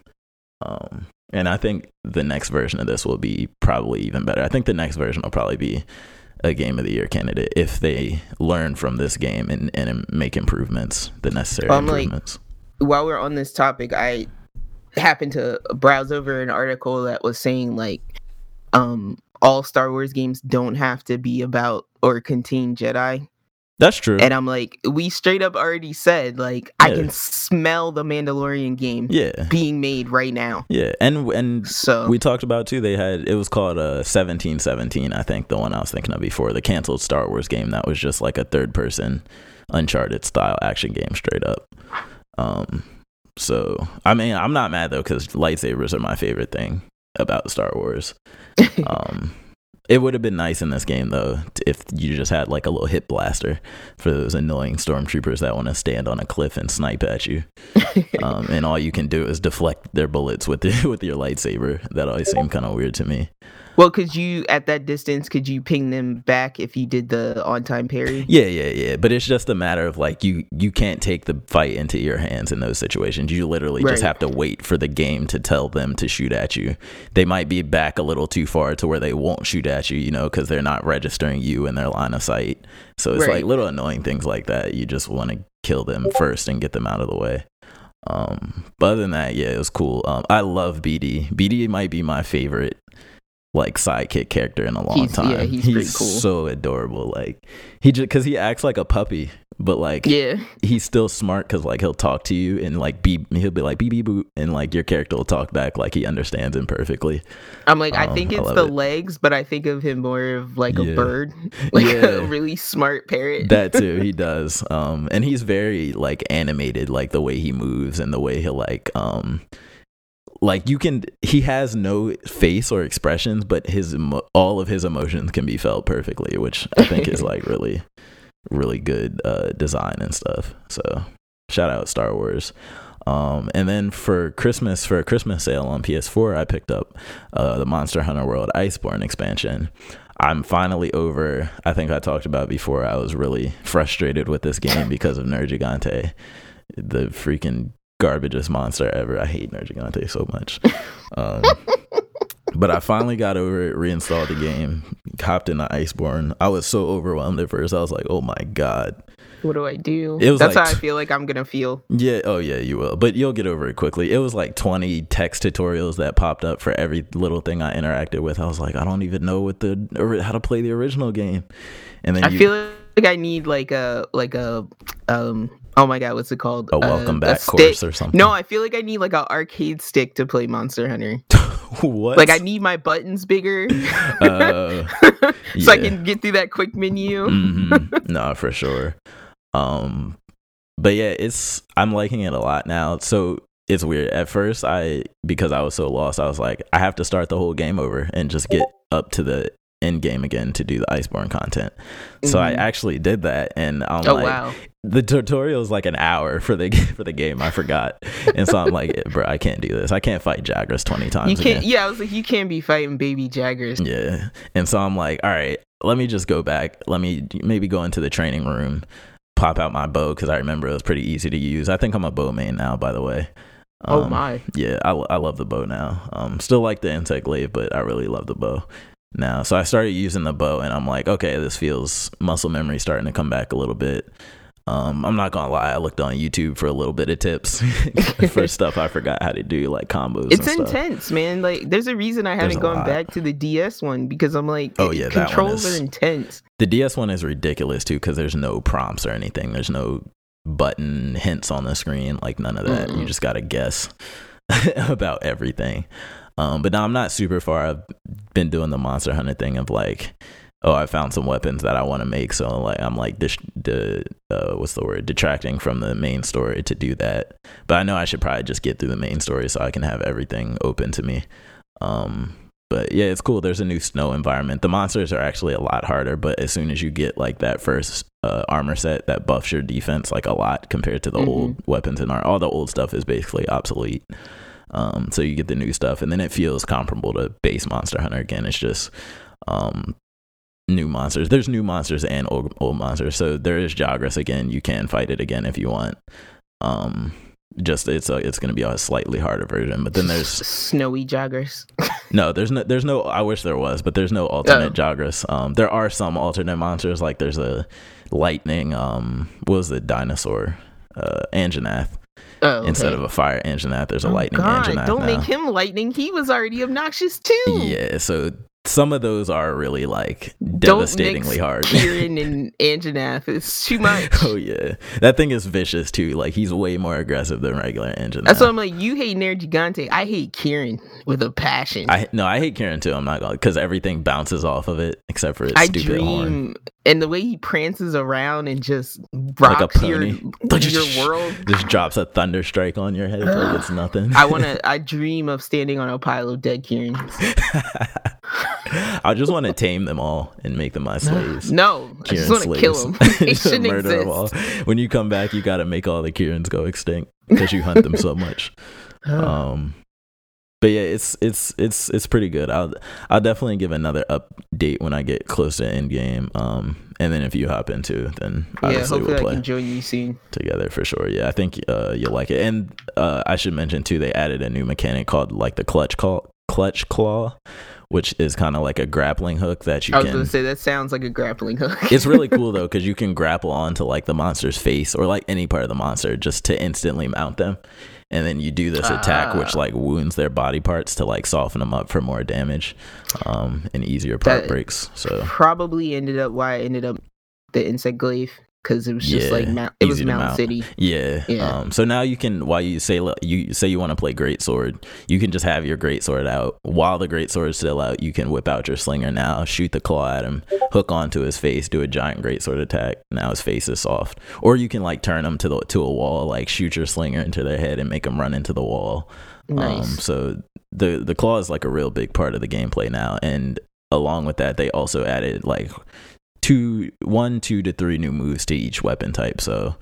[SPEAKER 2] Um, and I think the next version of this will be probably even better. I think the next version will probably be a game of the year candidate if they learn from this game and, and make improvements, the necessary um, improvements.
[SPEAKER 1] Like, while we're on this topic, I happened to browse over an article that was saying like um all Star Wars games don't have to be about or contain Jedi.
[SPEAKER 2] That's true.
[SPEAKER 1] And I'm like, we straight up already said, like, yeah. I can smell the Mandalorian game
[SPEAKER 2] yeah.
[SPEAKER 1] being made right now.
[SPEAKER 2] Yeah. And and so we talked about too, they had it was called uh seventeen seventeen, I think, the one I was thinking of before, the canceled Star Wars game that was just like a third person Uncharted style action game straight up. Um So I mean, I'm not mad though because lightsabers are my favorite thing about Star Wars. um, it would have been nice in this game though if you just had like a little hip blaster for those annoying stormtroopers that want to stand on a cliff and snipe at you, um, and all you can do is deflect their bullets with the, with your lightsaber. That always seemed kind of weird to me.
[SPEAKER 1] Well, could you at that distance could you ping them back if you did the on time parry?
[SPEAKER 2] Yeah, yeah, yeah. But it's just a matter of like you you can't take the fight into your hands in those situations. You literally right. just have to wait for the game to tell them to shoot at you. They might be back a little too far to where they won't shoot at you, you know, because they're not registering you in their line of sight. So it's right. like little annoying things like that. You just want to kill them first and get them out of the way. Um, but other than that, yeah, it was cool. Um, I love BD. BD might be my favorite like sidekick character in a long
[SPEAKER 1] he's,
[SPEAKER 2] time.
[SPEAKER 1] Yeah, he's, he's cool.
[SPEAKER 2] so adorable. Like he just because he acts like a puppy, but like
[SPEAKER 1] yeah,
[SPEAKER 2] he's still smart because like he'll talk to you and like be he'll be like beep beep boop and like your character will talk back like he understands him perfectly.
[SPEAKER 1] I'm like um, I think it's I the it. legs, but I think of him more of like yeah. a bird, like yeah. a really smart parrot.
[SPEAKER 2] that too, he does. Um, and he's very like animated, like the way he moves and the way he'll like um like you can he has no face or expressions but his all of his emotions can be felt perfectly which i think is like really really good uh design and stuff so shout out star wars um and then for christmas for a christmas sale on ps4 i picked up uh the monster hunter world iceborne expansion I'm finally over. I think I talked about before. I was really frustrated with this game because of Nergigante, the freaking garbagest monster ever. I hate Nergigante so much. Um, but I finally got over it, reinstalled the game, hopped into Iceborne. I was so overwhelmed at first. I was like, oh my God.
[SPEAKER 1] What do I do? It was That's like, how I feel like I'm gonna feel.
[SPEAKER 2] Yeah, oh yeah, you will. But you'll get over it quickly. It was like 20 text tutorials that popped up for every little thing I interacted with. I was like, I don't even know what the how to play the original game. And then
[SPEAKER 1] I you, feel like I need like a like a um oh my god, what's it called?
[SPEAKER 2] A welcome uh, back a course or something.
[SPEAKER 1] No, I feel like I need like an arcade stick to play Monster Hunter.
[SPEAKER 2] what?
[SPEAKER 1] Like I need my buttons bigger, uh, so yeah. I can get through that quick menu.
[SPEAKER 2] mm-hmm. No, for sure. Um, but yeah, it's I'm liking it a lot now. So it's weird. At first, I because I was so lost, I was like, I have to start the whole game over and just get up to the end game again to do the Iceborne content. So mm-hmm. I actually did that, and I'm
[SPEAKER 1] oh,
[SPEAKER 2] like,
[SPEAKER 1] wow.
[SPEAKER 2] the tutorial is like an hour for the for the game. I forgot, and so I'm like, bro, I can't do this. I can't fight Jagras twenty times.
[SPEAKER 1] You can't.
[SPEAKER 2] Again.
[SPEAKER 1] Yeah, I was like, you can't be fighting baby Jagras.
[SPEAKER 2] Yeah, and so I'm like, all right, let me just go back. Let me maybe go into the training room, pop out my bow because I remember it was pretty easy to use. I think I'm a bow main now, by the way.
[SPEAKER 1] Oh um, oh my!
[SPEAKER 2] Yeah, I, I love the bow now. Um, still like the insect glaive, but I really love the bow now. So I started using the bow and I'm like, okay, this feels muscle memory starting to come back a little bit. Um, I'm not gonna lie, I looked on YouTube for a little bit of tips for stuff I forgot how to do, like combos.
[SPEAKER 1] It's intense, man. Like, there's a reason I haven't gone lot. back to the DS one because I'm like, oh yeah, controls is, are intense.
[SPEAKER 2] The DS one is ridiculous too because there's no prompts or anything. There's no button hints on the screen, like none of that. mm You just gotta guess about everything. Um, but now I'm not super far. I've been doing the monster hunter thing of like, oh, I found some weapons that I want to make. So like, I'm like this, the uh, what's the word? Detracting from the main story to do that. But I know I should probably just get through the main story so I can have everything open to me. Um, but yeah, it's cool. There's a new snow environment. The monsters are actually a lot harder, but as soon as you get like that first uh, armor set that buffs your defense like a lot compared to the mm-hmm. old weapons and all the old stuff is basically obsolete. Um, so you get the new stuff, and then it feels comparable to base Monster Hunter again. It's just um, new monsters. There's new monsters and old, old monsters. So there is Jagras again. You can fight it again if you want. Um, just it's a, it's going to be a slightly harder version. But then there's
[SPEAKER 1] snowy Jagras.
[SPEAKER 2] no, there's no there's no. I wish there was, but there's no alternate oh. Jagras. Um, there are some alternate monsters. Like there's a lightning. Um, what was the dinosaur? Uh, Anjanath Oh, okay. Instead of a fire Anjanath, there's a oh, lightning God, Anjanath
[SPEAKER 1] Don't
[SPEAKER 2] now.
[SPEAKER 1] make him lightning. He was already obnoxious too.
[SPEAKER 2] Yeah, so some of those are really like devastatingly hard.
[SPEAKER 1] Kirin and Anjanath is too much.
[SPEAKER 2] oh yeah, that thing is vicious too. Like he's way more aggressive than regular Anjanath.
[SPEAKER 1] That's why I'm like, you hate Nergigante. I hate Kirin with a passion.
[SPEAKER 2] I no, I hate Kirin too. I'm not gonna because everything bounces off of it except for its
[SPEAKER 1] I
[SPEAKER 2] stupid
[SPEAKER 1] dream
[SPEAKER 2] horn.
[SPEAKER 1] and the way he prances around and just rocks your,
[SPEAKER 2] pony.
[SPEAKER 1] your world.
[SPEAKER 2] Just drops a thunder strike on your head like it's nothing.
[SPEAKER 1] I wanna I dream of standing on a pile of dead Kirins.
[SPEAKER 2] I just want to tame them all and make them my slaves.
[SPEAKER 1] No, I just want to kill them. Shouldn't
[SPEAKER 2] murder them all. When you come back, you got to make all the Kirins go extinct because you hunt them so much. Um, but yeah, it's it's it's it's pretty good. I'll I'll definitely give another update when I get close to end game. Um, and then if you hop into, then
[SPEAKER 1] yeah,
[SPEAKER 2] obviously
[SPEAKER 1] hopefully
[SPEAKER 2] we'll
[SPEAKER 1] I
[SPEAKER 2] play
[SPEAKER 1] can join you soon.
[SPEAKER 2] together for sure. Yeah, I think uh, you'll like it. And uh, I should mention too, they added a new mechanic called like the clutch call, clutch claw, which is kind of like a grappling hook that you
[SPEAKER 1] I was
[SPEAKER 2] can.
[SPEAKER 1] gonna say that sounds like a grappling hook.
[SPEAKER 2] it's really cool though because you can grapple onto like the monster's face or like any part of the monster just to instantly mount them and then you do this attack which
[SPEAKER 1] Ah.
[SPEAKER 2] like wounds their body parts to like soften them up for more damage um and easier part
[SPEAKER 1] That-
[SPEAKER 2] breaks so
[SPEAKER 1] Probably ended up why I ended up the insect glaive because it was just
[SPEAKER 2] Yeah,
[SPEAKER 1] like Mount, it was Mount,
[SPEAKER 2] mount.
[SPEAKER 1] City.
[SPEAKER 2] yeah.
[SPEAKER 1] Yeah.
[SPEAKER 2] um so now you can while you say you say you want to play great sword you can just have your great sword out while the great sword is still out you can whip out your slinger now shoot the claw at him hook onto his face do a giant great sword attack now his face is soft or you can like turn him to the to a wall like shoot your slinger into their head and make them run into the wall
[SPEAKER 1] Nice.
[SPEAKER 2] Um, so the the claw is like a real big part of the gameplay now, and along with that, they also added like two, one, two to three new moves to each weapon type. So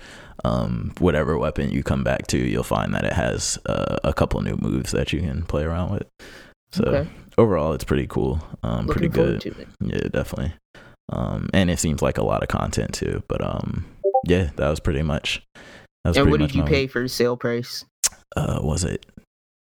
[SPEAKER 2] um, whatever weapon you come back to, you'll find that it has uh, a couple new moves that you can play around with. So
[SPEAKER 1] Okay.
[SPEAKER 2] overall, it's pretty cool. Um, pretty good. Yeah, definitely. Um, and it seems like a lot of content too. But um, yeah, that was pretty much. That was
[SPEAKER 1] And
[SPEAKER 2] pretty
[SPEAKER 1] what
[SPEAKER 2] much
[SPEAKER 1] did you pay
[SPEAKER 2] week.
[SPEAKER 1] for sale price?
[SPEAKER 2] Uh, was it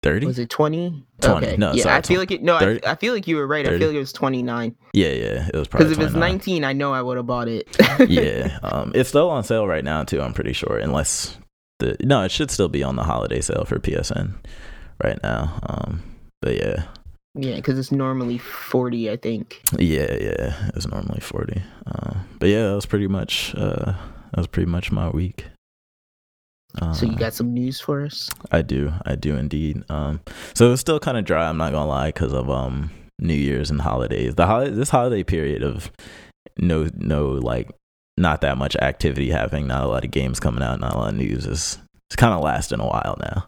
[SPEAKER 2] thirty?
[SPEAKER 1] Was it twenty?
[SPEAKER 2] 20.
[SPEAKER 1] Okay.
[SPEAKER 2] No,
[SPEAKER 1] yeah,
[SPEAKER 2] sorry,
[SPEAKER 1] I feel like it. No, I,
[SPEAKER 2] 30.
[SPEAKER 1] I feel like you were right. I feel like it was twenty nine.
[SPEAKER 2] Yeah, yeah, it was probably.
[SPEAKER 1] Because if it's nineteen, I know I would have bought it.
[SPEAKER 2] yeah, um, it's still on sale right now too. I'm pretty sure, unless the no, it should still be on the holiday sale for PSN right now. Um, but yeah,
[SPEAKER 1] yeah, because it's normally forty, I think.
[SPEAKER 2] yeah, yeah, it was normally forty. Uh, but yeah, that was pretty much uh, that was pretty much my week. Uh,
[SPEAKER 1] So you got some news for us?
[SPEAKER 2] I do, I do indeed. Um, so it's still kind of dry. I'm not gonna lie because of um New Year's and holidays. The holiday, this holiday period of no, no, like not that much activity happening, not a lot of games coming out, not a lot of news is it's kind of lasting a while now.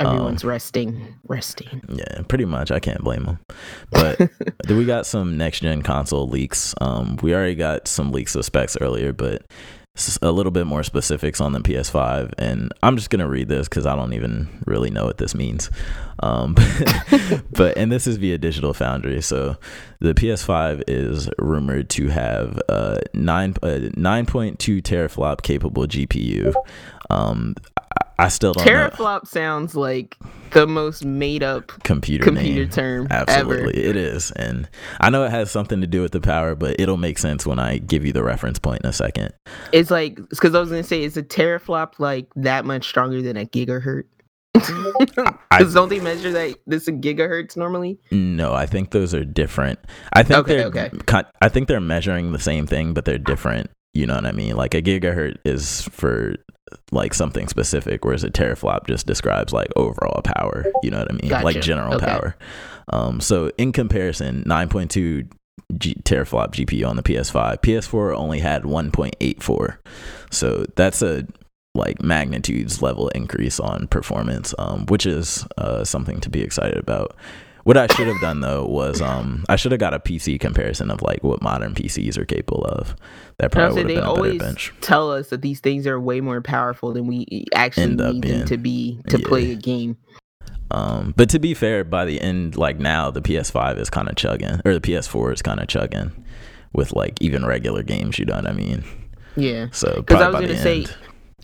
[SPEAKER 2] Um,
[SPEAKER 1] Everyone's resting, resting.
[SPEAKER 2] Yeah, pretty much. I can't blame them. But we got some next gen console leaks. Um, we already got some leaks of specs earlier, but a little bit more specifics on the PS5. And I'm just gonna read this because I don't even really know what this means. Um, but and this is via Digital Foundry. So the PS5 is rumored to have a nine uh, nine point two teraflop capable GPU. Um, I, still don't know
[SPEAKER 1] Teraflop sounds like the most made up
[SPEAKER 2] computer
[SPEAKER 1] computer
[SPEAKER 2] name.
[SPEAKER 1] term
[SPEAKER 2] Absolutely,
[SPEAKER 1] ever.
[SPEAKER 2] it is, and I know it has something to do with the power, but it'll make sense when I give you the reference point in a second.
[SPEAKER 1] It's like because I was gonna say, is a teraflop like that much stronger than a gigahertz? Because don't they measure that this in gigahertz normally?
[SPEAKER 2] No, I think those are different. I think
[SPEAKER 1] Okay,
[SPEAKER 2] they're
[SPEAKER 1] okay.
[SPEAKER 2] I think they're measuring the same thing, but they're different. You know what I mean? Like a gigahertz is for like something specific, whereas a teraflop just describes like overall power. You know what I mean? Like general
[SPEAKER 1] Okay.
[SPEAKER 2] power. Um, so in comparison, nine point two G- teraflop GPU on the PS5, PS4 only had one point eight four. So that's a like magnitudes level increase on performance, um, which is uh, something to be excited about. What I should have done though was um, I should have got a PC comparison of like what modern PCs are capable of. That probably
[SPEAKER 1] would
[SPEAKER 2] have been a better
[SPEAKER 1] always
[SPEAKER 2] bench.
[SPEAKER 1] tell us that these things are way more powerful than we actually
[SPEAKER 2] End
[SPEAKER 1] need them to be to
[SPEAKER 2] Yeah.
[SPEAKER 1] play a game.
[SPEAKER 2] Um, but to be fair, by the end, like now, the PS5 is kind of chugging, or the PS4 is kind of chugging with like even regular games. You know what I mean?
[SPEAKER 1] Yeah.
[SPEAKER 2] So
[SPEAKER 1] Because I was
[SPEAKER 2] by
[SPEAKER 1] gonna say
[SPEAKER 2] end,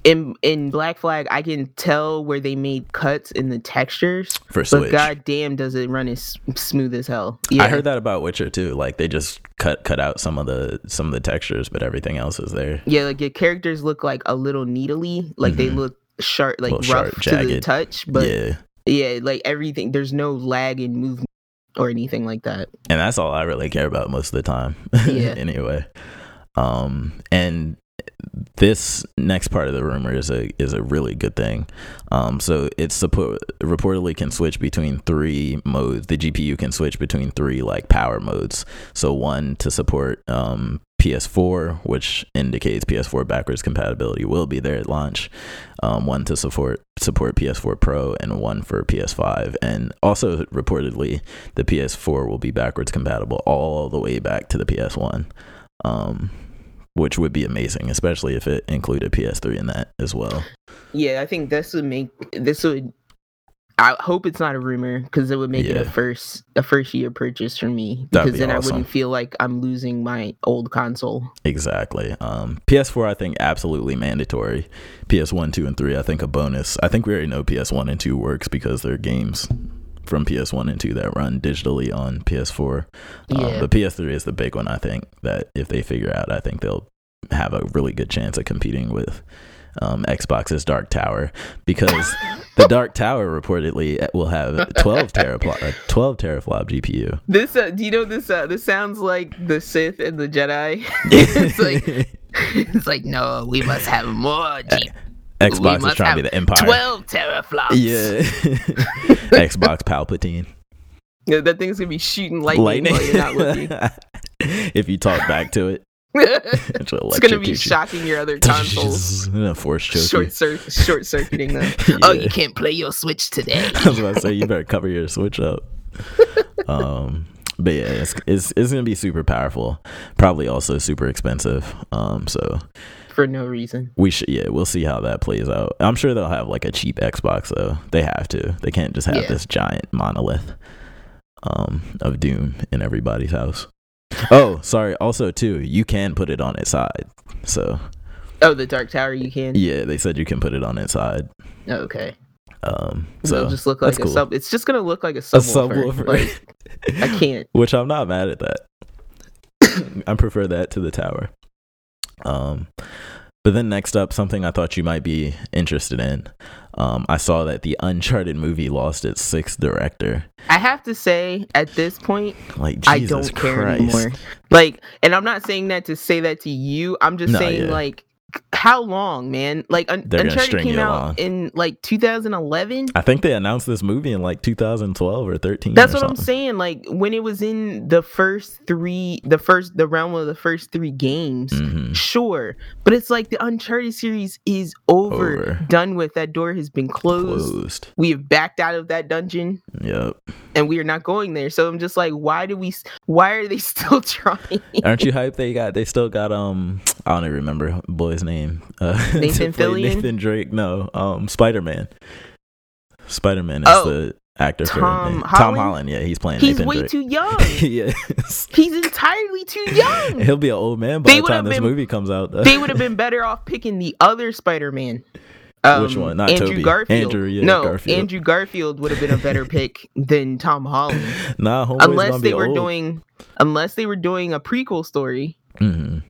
[SPEAKER 1] in in Black Flag, I can tell where they made cuts in the textures,
[SPEAKER 2] for
[SPEAKER 1] but
[SPEAKER 2] Switch.
[SPEAKER 1] goddamn, does it run as smooth as hell? Yeah.
[SPEAKER 2] I heard that about Witcher too. Like they just cut cut out some of the some of the textures, but everything else is there.
[SPEAKER 1] Yeah, like your characters look like a little needly, like they
[SPEAKER 2] Mhm.
[SPEAKER 1] look sharp, like rough
[SPEAKER 2] sharp,
[SPEAKER 1] to the touch, but
[SPEAKER 2] yeah,
[SPEAKER 1] yeah, like everything. There's no lag in movement or anything like that.
[SPEAKER 2] and that's all I really care about most of the time.
[SPEAKER 1] Yeah.
[SPEAKER 2] anyway, um, and this next part of the rumor is a is a really good thing. Um, so it's support reportedly can switch between three modes. The GPU can switch between three like power modes. So one to support um, PS4, which indicates PS4 backwards compatibility will be there at launch. Um, one to support support PS4 Pro and one for PS5. And also reportedly, the PS4 will be backwards compatible all the way back to the PS1. Um, which would be amazing, especially if it included PS3 in that as well.
[SPEAKER 1] Yeah, I think this would make this would. I hope it's not a rumor because it would make it a first a first year purchase for me because
[SPEAKER 2] be
[SPEAKER 1] then I wouldn't feel like I'm losing my old console.
[SPEAKER 2] Exactly. Um, PS4, I think absolutely mandatory. PS1, 2, and 3, I think a bonus. I think we already know PS1 and 2 works because they're games from PS1 and 2 that run digitally on PS4. Um,
[SPEAKER 1] Yeah.
[SPEAKER 2] but PS3 is the big one, I think, that if they figure out, I think they'll have a really good chance of competing with um, Xbox's Dark Tower because the Dark Tower reportedly will have 12 teraflop, 12 teraflop GPU.
[SPEAKER 1] This uh, do you know this uh, this sounds like the Sith and the Jedi. it's like it's like no, we must have more G-
[SPEAKER 2] Xbox is trying to be the Empire.
[SPEAKER 1] twelve teraflops.
[SPEAKER 2] Yeah. Xbox Palpatine.
[SPEAKER 1] Yeah, that thing's gonna be shooting lightning, while you're not looking.
[SPEAKER 2] if you talk back to it,
[SPEAKER 1] it's
[SPEAKER 2] it'll
[SPEAKER 1] gonna be shocking your other consoles.
[SPEAKER 2] Force choke
[SPEAKER 1] Short cir- short circuiting them. Oh, you can't play your Switch today.
[SPEAKER 2] I was about to say you better cover your switch up. Um, but yeah, it's, it's it's gonna be super powerful. Probably also super expensive. Um, so
[SPEAKER 1] For no reason.
[SPEAKER 2] we should yeah, we'll see how that plays out. I'm sure they'll have like a cheap Xbox though. They have to. They can't just have
[SPEAKER 1] Yeah.
[SPEAKER 2] this giant monolith um of Doom in everybody's house. Oh, sorry. Also, too, you can put it on its side. So
[SPEAKER 1] Oh, the Dark Tower you can.
[SPEAKER 2] yeah, they said you can put it on its side.
[SPEAKER 1] Oh, okay.
[SPEAKER 2] Um,
[SPEAKER 1] So it'll just look like a
[SPEAKER 2] cool.
[SPEAKER 1] sub. It's just gonna look like a
[SPEAKER 2] a
[SPEAKER 1] subwoofer.
[SPEAKER 2] subwoofer.
[SPEAKER 1] Like, I can't.
[SPEAKER 2] Which I'm not mad at that. I prefer that to the tower. Um, but then next up, something I thought you might be interested in. Um, I saw that the Uncharted movie lost its sixth director.
[SPEAKER 1] I have to say, at this point,
[SPEAKER 2] Like
[SPEAKER 1] I don't care
[SPEAKER 2] Christ.
[SPEAKER 1] anymore. Like, and I'm not saying that to say that to you. I'm just
[SPEAKER 2] No,
[SPEAKER 1] saying,
[SPEAKER 2] yeah.
[SPEAKER 1] like, how long, man? Like, Un-
[SPEAKER 2] They're
[SPEAKER 1] Uncharted came out
[SPEAKER 2] along.
[SPEAKER 1] in like 2011.
[SPEAKER 2] I think they announced this movie in like 2012 or 13.
[SPEAKER 1] That's
[SPEAKER 2] or
[SPEAKER 1] what I'm saying. Like, when it was in the first three, the first, the realm of the first three games.
[SPEAKER 2] Mhm.
[SPEAKER 1] Sure, but it's like the Uncharted series is over,
[SPEAKER 2] Over.
[SPEAKER 1] done with. That door has been closed.
[SPEAKER 2] Closed.
[SPEAKER 1] We have backed out of that dungeon,
[SPEAKER 2] Yep.
[SPEAKER 1] and we are not going there. So I'm just like, why do we? Why are they still trying?
[SPEAKER 2] Aren't you hyped? They got. They still got. Um. I don't even remember boy's name. Uh,
[SPEAKER 1] Nathan Fillion?
[SPEAKER 2] Nathan Drake. No. Um. Spider Man. Spider Man is
[SPEAKER 1] Oh,
[SPEAKER 2] the actor for
[SPEAKER 1] Tom
[SPEAKER 2] Tom
[SPEAKER 1] Holland?
[SPEAKER 2] Holland. Yeah, he's playing.
[SPEAKER 1] He's
[SPEAKER 2] Nathan
[SPEAKER 1] way
[SPEAKER 2] Drake.
[SPEAKER 1] too young.
[SPEAKER 2] yes.
[SPEAKER 1] He's entirely too young.
[SPEAKER 2] He'll be an old man by
[SPEAKER 1] They
[SPEAKER 2] the time this
[SPEAKER 1] been-
[SPEAKER 2] movie comes out. Though.
[SPEAKER 1] they would have been better off picking the other Spider-Man.
[SPEAKER 2] Which one? Not
[SPEAKER 1] Andrew
[SPEAKER 2] Tobey.
[SPEAKER 1] Garfield.
[SPEAKER 2] Andrew, yeah,
[SPEAKER 1] no,
[SPEAKER 2] Garfield.
[SPEAKER 1] Andrew Garfield would have been a better pick than Tom Holland,
[SPEAKER 2] nah,
[SPEAKER 1] unless they were
[SPEAKER 2] old.
[SPEAKER 1] doing, unless they were doing a prequel story.
[SPEAKER 2] Mhm.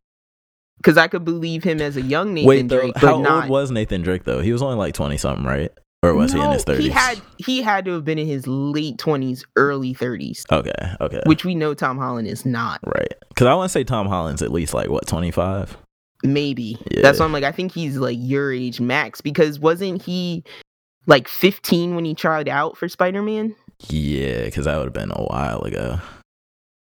[SPEAKER 1] Because I could believe him as a young Nathan
[SPEAKER 2] Wait, though,
[SPEAKER 1] Drake, but
[SPEAKER 2] how
[SPEAKER 1] not.
[SPEAKER 2] old was Nathan Drake though? He was only like twenty something, right? Or was he in his thirties?
[SPEAKER 1] He had he had to have been in his late twenties, early thirties,
[SPEAKER 2] Okay, okay,
[SPEAKER 1] which we know Tom Holland is not.
[SPEAKER 2] right. Because I want to say Tom Holland's at least like what twenty five.
[SPEAKER 1] Maybe
[SPEAKER 2] Yeah.
[SPEAKER 1] that's why I'm like, I think he's like your age max because wasn't he like 15 when he tried out for Spider Man?
[SPEAKER 2] Yeah, because that would have been a while ago.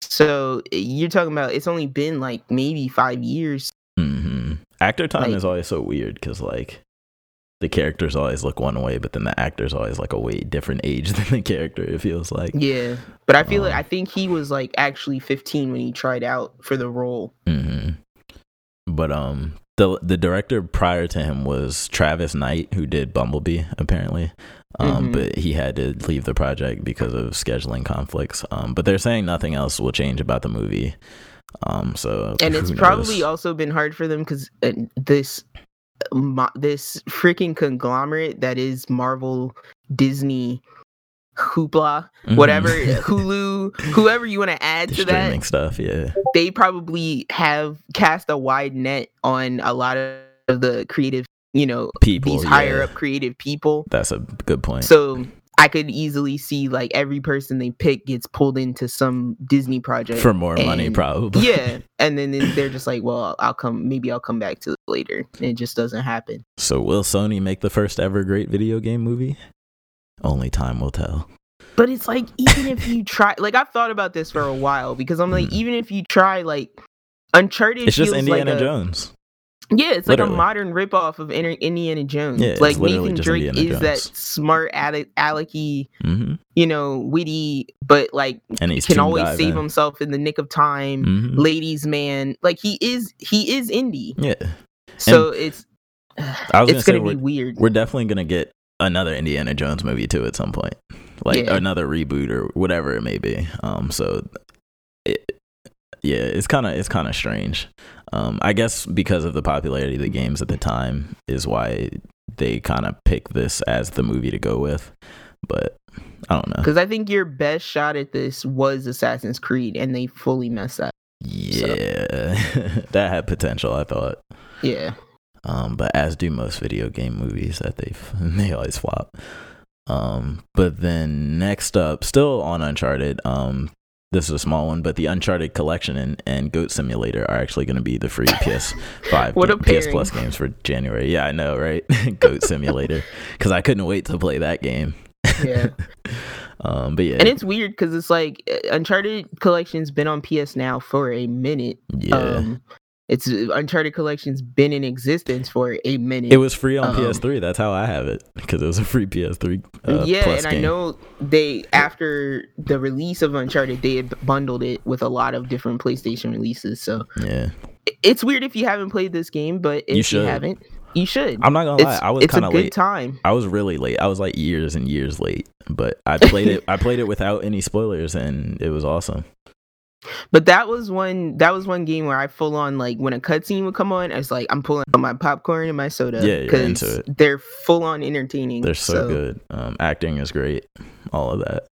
[SPEAKER 1] So you're talking about it's only been like maybe five years.
[SPEAKER 2] Hmm Actor time
[SPEAKER 1] Like-
[SPEAKER 2] is always so weird because like the characters always look one way, but then the actor's always like a way different age than the character. It feels like.
[SPEAKER 1] Yeah, but I feel like
[SPEAKER 2] Um,
[SPEAKER 1] I think he was like actually 15 when he tried out for the role.
[SPEAKER 2] hmm But um, the the director prior to him was Travis Knight, who did Bumblebee, apparently. Um,
[SPEAKER 1] Mhm.
[SPEAKER 2] but he had to leave the project because of scheduling conflicts. Um, but they're saying nothing else will change about the movie. Um, so
[SPEAKER 1] and it's probably also been hard for them because this mo- this freaking conglomerate that is Marvel, Disney, hoopla,
[SPEAKER 2] Mhm.
[SPEAKER 1] whatever, Hulu, whoever you want to add
[SPEAKER 2] the
[SPEAKER 1] to
[SPEAKER 2] streaming
[SPEAKER 1] that,
[SPEAKER 2] stuff. Yeah,
[SPEAKER 1] they probably have cast a wide net on a lot of the creative, you know,
[SPEAKER 2] people.
[SPEAKER 1] these higher up creative people.
[SPEAKER 2] That's a good point.
[SPEAKER 1] So I could easily see like every person they pick gets pulled into some Disney project
[SPEAKER 2] for more money, probably.
[SPEAKER 1] yeah, and then then they're just like, well, I'll come. Maybe I'll come back to it later. And it just doesn't happen.
[SPEAKER 2] So will Sony make the first ever great video game movie? Only time will tell.
[SPEAKER 1] But it's like even if you try, like I've thought about this for a while because I'm like,
[SPEAKER 2] Mm.
[SPEAKER 1] even if you try, like Uncharted,
[SPEAKER 2] It's just Indiana
[SPEAKER 1] like a,
[SPEAKER 2] Jones.
[SPEAKER 1] Yeah, it's like a modern ripoff of Indiana Jones.
[SPEAKER 2] Yeah,
[SPEAKER 1] like Nathan Drake is that smart, Alec, Alecky,
[SPEAKER 2] hmm
[SPEAKER 1] you know, witty, but like
[SPEAKER 2] And
[SPEAKER 1] can always save
[SPEAKER 2] diving.
[SPEAKER 1] himself in the nick of time.
[SPEAKER 2] Mhm.
[SPEAKER 1] Ladies man, like he is, he is indie.
[SPEAKER 2] Yeah,
[SPEAKER 1] So it's
[SPEAKER 2] I was
[SPEAKER 1] it's
[SPEAKER 2] gonna,
[SPEAKER 1] gonna
[SPEAKER 2] say
[SPEAKER 1] be weird.
[SPEAKER 2] we're definitely gonna get another Indiana Jones movie too at some point, like
[SPEAKER 1] Yeah.
[SPEAKER 2] another reboot or whatever it may be. Um, so it, yeah, it's kind of it's kind of strange. Um, I guess because of the popularity of the games at the time is why they kind of pick this as the movie to go with. But I don't know.
[SPEAKER 1] Because I think your best shot at this was Assassin's Creed, and they fully messed up.
[SPEAKER 2] Yeah, that had potential. I thought.
[SPEAKER 1] Yeah.
[SPEAKER 2] um, but as do most video game movies that they they always flop. Um, but then next up, still on Uncharted. Um, this is a small one, but the Uncharted collection and, and Goat Simulator are actually going to be the free PS5,
[SPEAKER 1] What a
[SPEAKER 2] PS. Plus games for January. Yeah, I know, right? Goat Simulator, because I couldn't wait to play that game.
[SPEAKER 1] Yeah.
[SPEAKER 2] um, but yeah,
[SPEAKER 1] And it's weird because it's like uh, Uncharted Collection's been on PS now for a minute.
[SPEAKER 2] yeah.
[SPEAKER 1] Um, it's Uncharted Collection's been in existence for a minute.
[SPEAKER 2] it was free on
[SPEAKER 1] um,
[SPEAKER 2] PS3. That's how I have it because it was a free PS3. Uh,
[SPEAKER 1] yeah, and I know they after the release of Uncharted, they had bundled it with a lot of different PlayStation releases. So
[SPEAKER 2] Yeah,
[SPEAKER 1] it's weird if you haven't played this game, but if you,
[SPEAKER 2] should.
[SPEAKER 1] haven't, you should.
[SPEAKER 2] I'm not gonna lie.
[SPEAKER 1] it's
[SPEAKER 2] I was kind of late.
[SPEAKER 1] time.
[SPEAKER 2] I was really late. I was like years and years late, but I played it. I played it without any spoilers, and it was awesome.
[SPEAKER 1] But that was one that was one game where I full on like when a cutscene would come on, I was like, I'm pulling out my popcorn and my soda.
[SPEAKER 2] Yeah, you're into it.
[SPEAKER 1] They're full on entertaining.
[SPEAKER 2] They're so, good. Um, acting is great. All of that.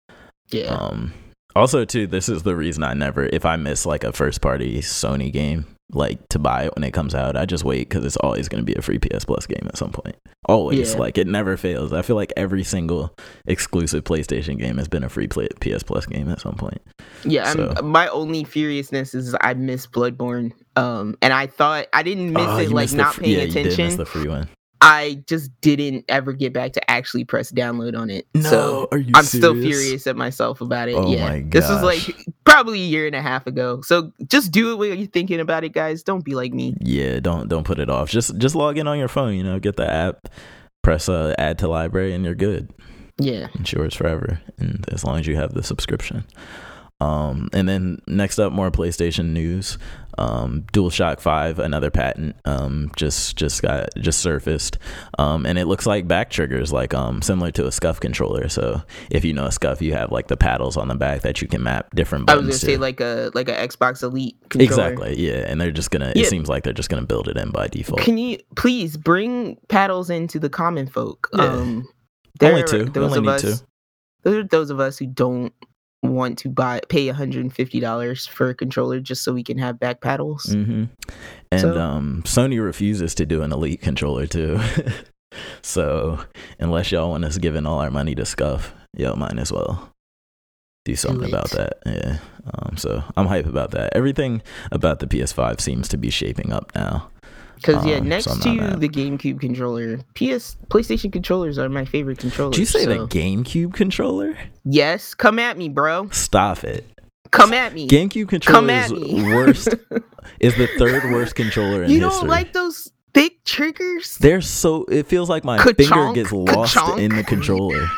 [SPEAKER 1] Yeah.
[SPEAKER 2] Um, also, too, this is the reason I never, if I miss like a first party Sony game, like to buy it when it comes out, I just wait because it's always going to be a free PS Plus game at some point. Always,
[SPEAKER 1] Yeah.
[SPEAKER 2] like it never fails. I feel like every single exclusive PlayStation game has been a free play- PS Plus game at some point.
[SPEAKER 1] Yeah,
[SPEAKER 2] So-
[SPEAKER 1] my only furiousness is I missed Bloodborne. Um, and I thought I didn't miss
[SPEAKER 2] Oh,
[SPEAKER 1] it like
[SPEAKER 2] the
[SPEAKER 1] not paying
[SPEAKER 2] yeah, You did miss the free one.
[SPEAKER 1] I just didn't ever get back to actually press download on it. so
[SPEAKER 2] are you?
[SPEAKER 1] I'm still furious at myself about it.
[SPEAKER 2] Oh
[SPEAKER 1] yeah, this was like probably a year and a half ago. So just do it when you're thinking about it, guys. Don't be like me.
[SPEAKER 2] Yeah, don't don't put it off. Just just log in on your phone. You know, get the app, press uh, add to library, and you're good.
[SPEAKER 1] Yeah,
[SPEAKER 2] It's yours forever, and as long as you have the subscription. Um, and then next up, more PlayStation news. Um, DualShock Five, another patent, um, just just got just surfaced, um, and it looks like back triggers, like um, similar to a Scuff controller. So if you know a Scuff, you have like the paddles on the back that you can map different buttons.
[SPEAKER 1] I was gonna say like a like a Xbox Elite controller.
[SPEAKER 2] exactly, yeah, and they're just gonna.
[SPEAKER 1] Yeah.
[SPEAKER 2] It seems like they're just gonna build it in by default.
[SPEAKER 1] Can you please bring paddles into the common folk?
[SPEAKER 2] Yeah.
[SPEAKER 1] Um,
[SPEAKER 2] Only
[SPEAKER 1] there
[SPEAKER 2] two.
[SPEAKER 1] Those
[SPEAKER 2] only
[SPEAKER 1] of us,
[SPEAKER 2] two.
[SPEAKER 1] Those are those of us who don't want to buy pay 150 dollars for a controller just so we can have back paddles.
[SPEAKER 2] hmm And
[SPEAKER 1] So-
[SPEAKER 2] um, Sony refuses to do an Elite controller too. so unless y'all want us giving all our money to Scuff, y'all might as well do something about that. Yeah. Um, so I'm hype about that. Everything about the PS5 seems to be shaping up now.
[SPEAKER 1] Because yeah,
[SPEAKER 2] Um, so
[SPEAKER 1] next
[SPEAKER 2] I'm
[SPEAKER 1] to
[SPEAKER 2] mad.
[SPEAKER 1] the GameCube controller, PS PlayStation controllers are my favorite controllers.
[SPEAKER 2] Did you say
[SPEAKER 1] so-
[SPEAKER 2] the GameCube controller?
[SPEAKER 1] Yes, come at me, bro.
[SPEAKER 2] Stop it.
[SPEAKER 1] Come at me.
[SPEAKER 2] GameCube controller is worst. is the third worst controller in history.
[SPEAKER 1] you don't like those thick triggers?
[SPEAKER 2] They're so. It feels like my
[SPEAKER 1] Ka-chonk,
[SPEAKER 2] finger gets lost
[SPEAKER 1] ka-chonk.
[SPEAKER 2] in the controller.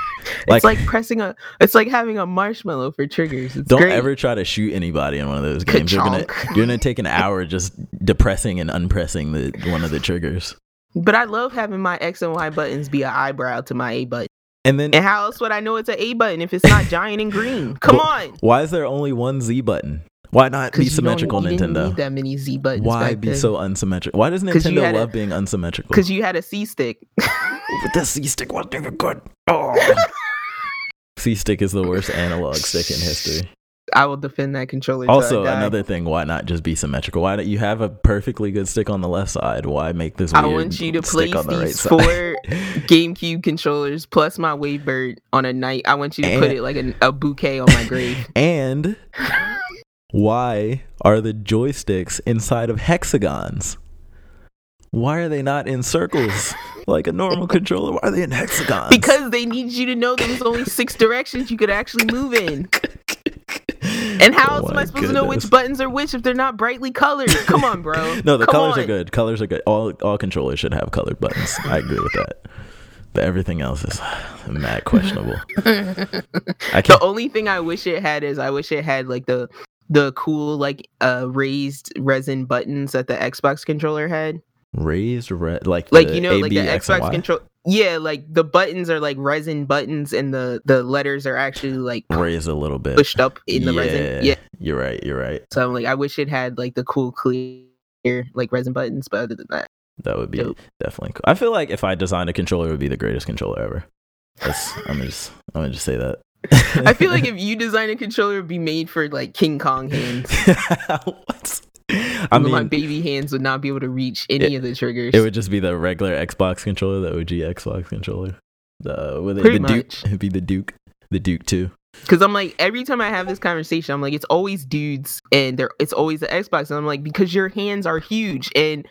[SPEAKER 1] It's like pressing a. It's like having a marshmallow for triggers. It's
[SPEAKER 2] Don't
[SPEAKER 1] great.
[SPEAKER 2] ever try to shoot anybody in one of those games. You're gonna you're gonna take an hour just depressing and unpressing the one of the triggers.
[SPEAKER 1] But I love having my X and Y buttons be an eyebrow to my A button.
[SPEAKER 2] And then
[SPEAKER 1] And how else would I know it's an A button if it's not giant and green? Come on.
[SPEAKER 2] why is there only one Z button? Why not be symmetrical,
[SPEAKER 1] you
[SPEAKER 2] Nintendo?
[SPEAKER 1] need that many Z buttons.
[SPEAKER 2] Why be
[SPEAKER 1] then.
[SPEAKER 2] so unsymmetrical? Why does Nintendo
[SPEAKER 1] had a-
[SPEAKER 2] love being unsymmetrical?
[SPEAKER 1] Because you had a C stick.
[SPEAKER 2] But the C stick wasn't even good. Oh. C stick is the worst analog stick in history.
[SPEAKER 1] I will defend that controller.
[SPEAKER 2] Also, another thing, why not just be symmetrical? Why don't you have a perfectly good stick on the left side? Why make this weird
[SPEAKER 1] I want you to place
[SPEAKER 2] the
[SPEAKER 1] these
[SPEAKER 2] side?
[SPEAKER 1] four GameCube controllers plus my Wavebird on a night. I want you to put it like a, a bouquet on my grave.
[SPEAKER 2] and why are the joysticks inside of hexagons? Why are they not in circles like a normal controller? Why are they in hexagons?
[SPEAKER 1] because they need you to know there's only six directions you could actually move in. And how
[SPEAKER 2] Oh
[SPEAKER 1] else am I supposed to know which buttons are which if they're not brightly colored? Come on, bro.
[SPEAKER 2] No, the
[SPEAKER 1] Come
[SPEAKER 2] colors
[SPEAKER 1] on.
[SPEAKER 2] are good. Colors are good. All all controllers should have colored buttons. I agree with that. But everything else is mad questionable.
[SPEAKER 1] The only thing I wish it had is I wish it had like the the cool like uh raised resin buttons that the Xbox controller had.
[SPEAKER 2] Raised red, like
[SPEAKER 1] Like
[SPEAKER 2] the
[SPEAKER 1] you know,
[SPEAKER 2] A,
[SPEAKER 1] like
[SPEAKER 2] B,
[SPEAKER 1] the
[SPEAKER 2] X,
[SPEAKER 1] Xbox control. Yeah, like the buttons are like resin buttons, and the the letters are actually like
[SPEAKER 2] raised a little bit.
[SPEAKER 1] pushed up in the resin. Yeah.
[SPEAKER 2] you're right. You're right.
[SPEAKER 1] So I'm like, I wish it had like the cool clear like resin buttons, but other than that,
[SPEAKER 2] That would be
[SPEAKER 1] Dope.
[SPEAKER 2] definitely cool. I feel like if I designed a controller, it would be the greatest controller ever. That's, I'm just I'm gonna just say that.
[SPEAKER 1] I feel like if you design a controller, it'd be made for like King Kong hands.
[SPEAKER 2] what? I mean, my
[SPEAKER 1] baby hands would not be able to reach any of the triggers.
[SPEAKER 2] it would just be the regular Xbox controller, the OG Xbox controller. The with it,
[SPEAKER 1] Pretty
[SPEAKER 2] the Duke, it'd be the Duke, the Duke too.
[SPEAKER 1] Because I'm like, every time I have this conversation, I'm like, it's always dudes and they're it's always the Xbox. And I'm like, because your hands are huge and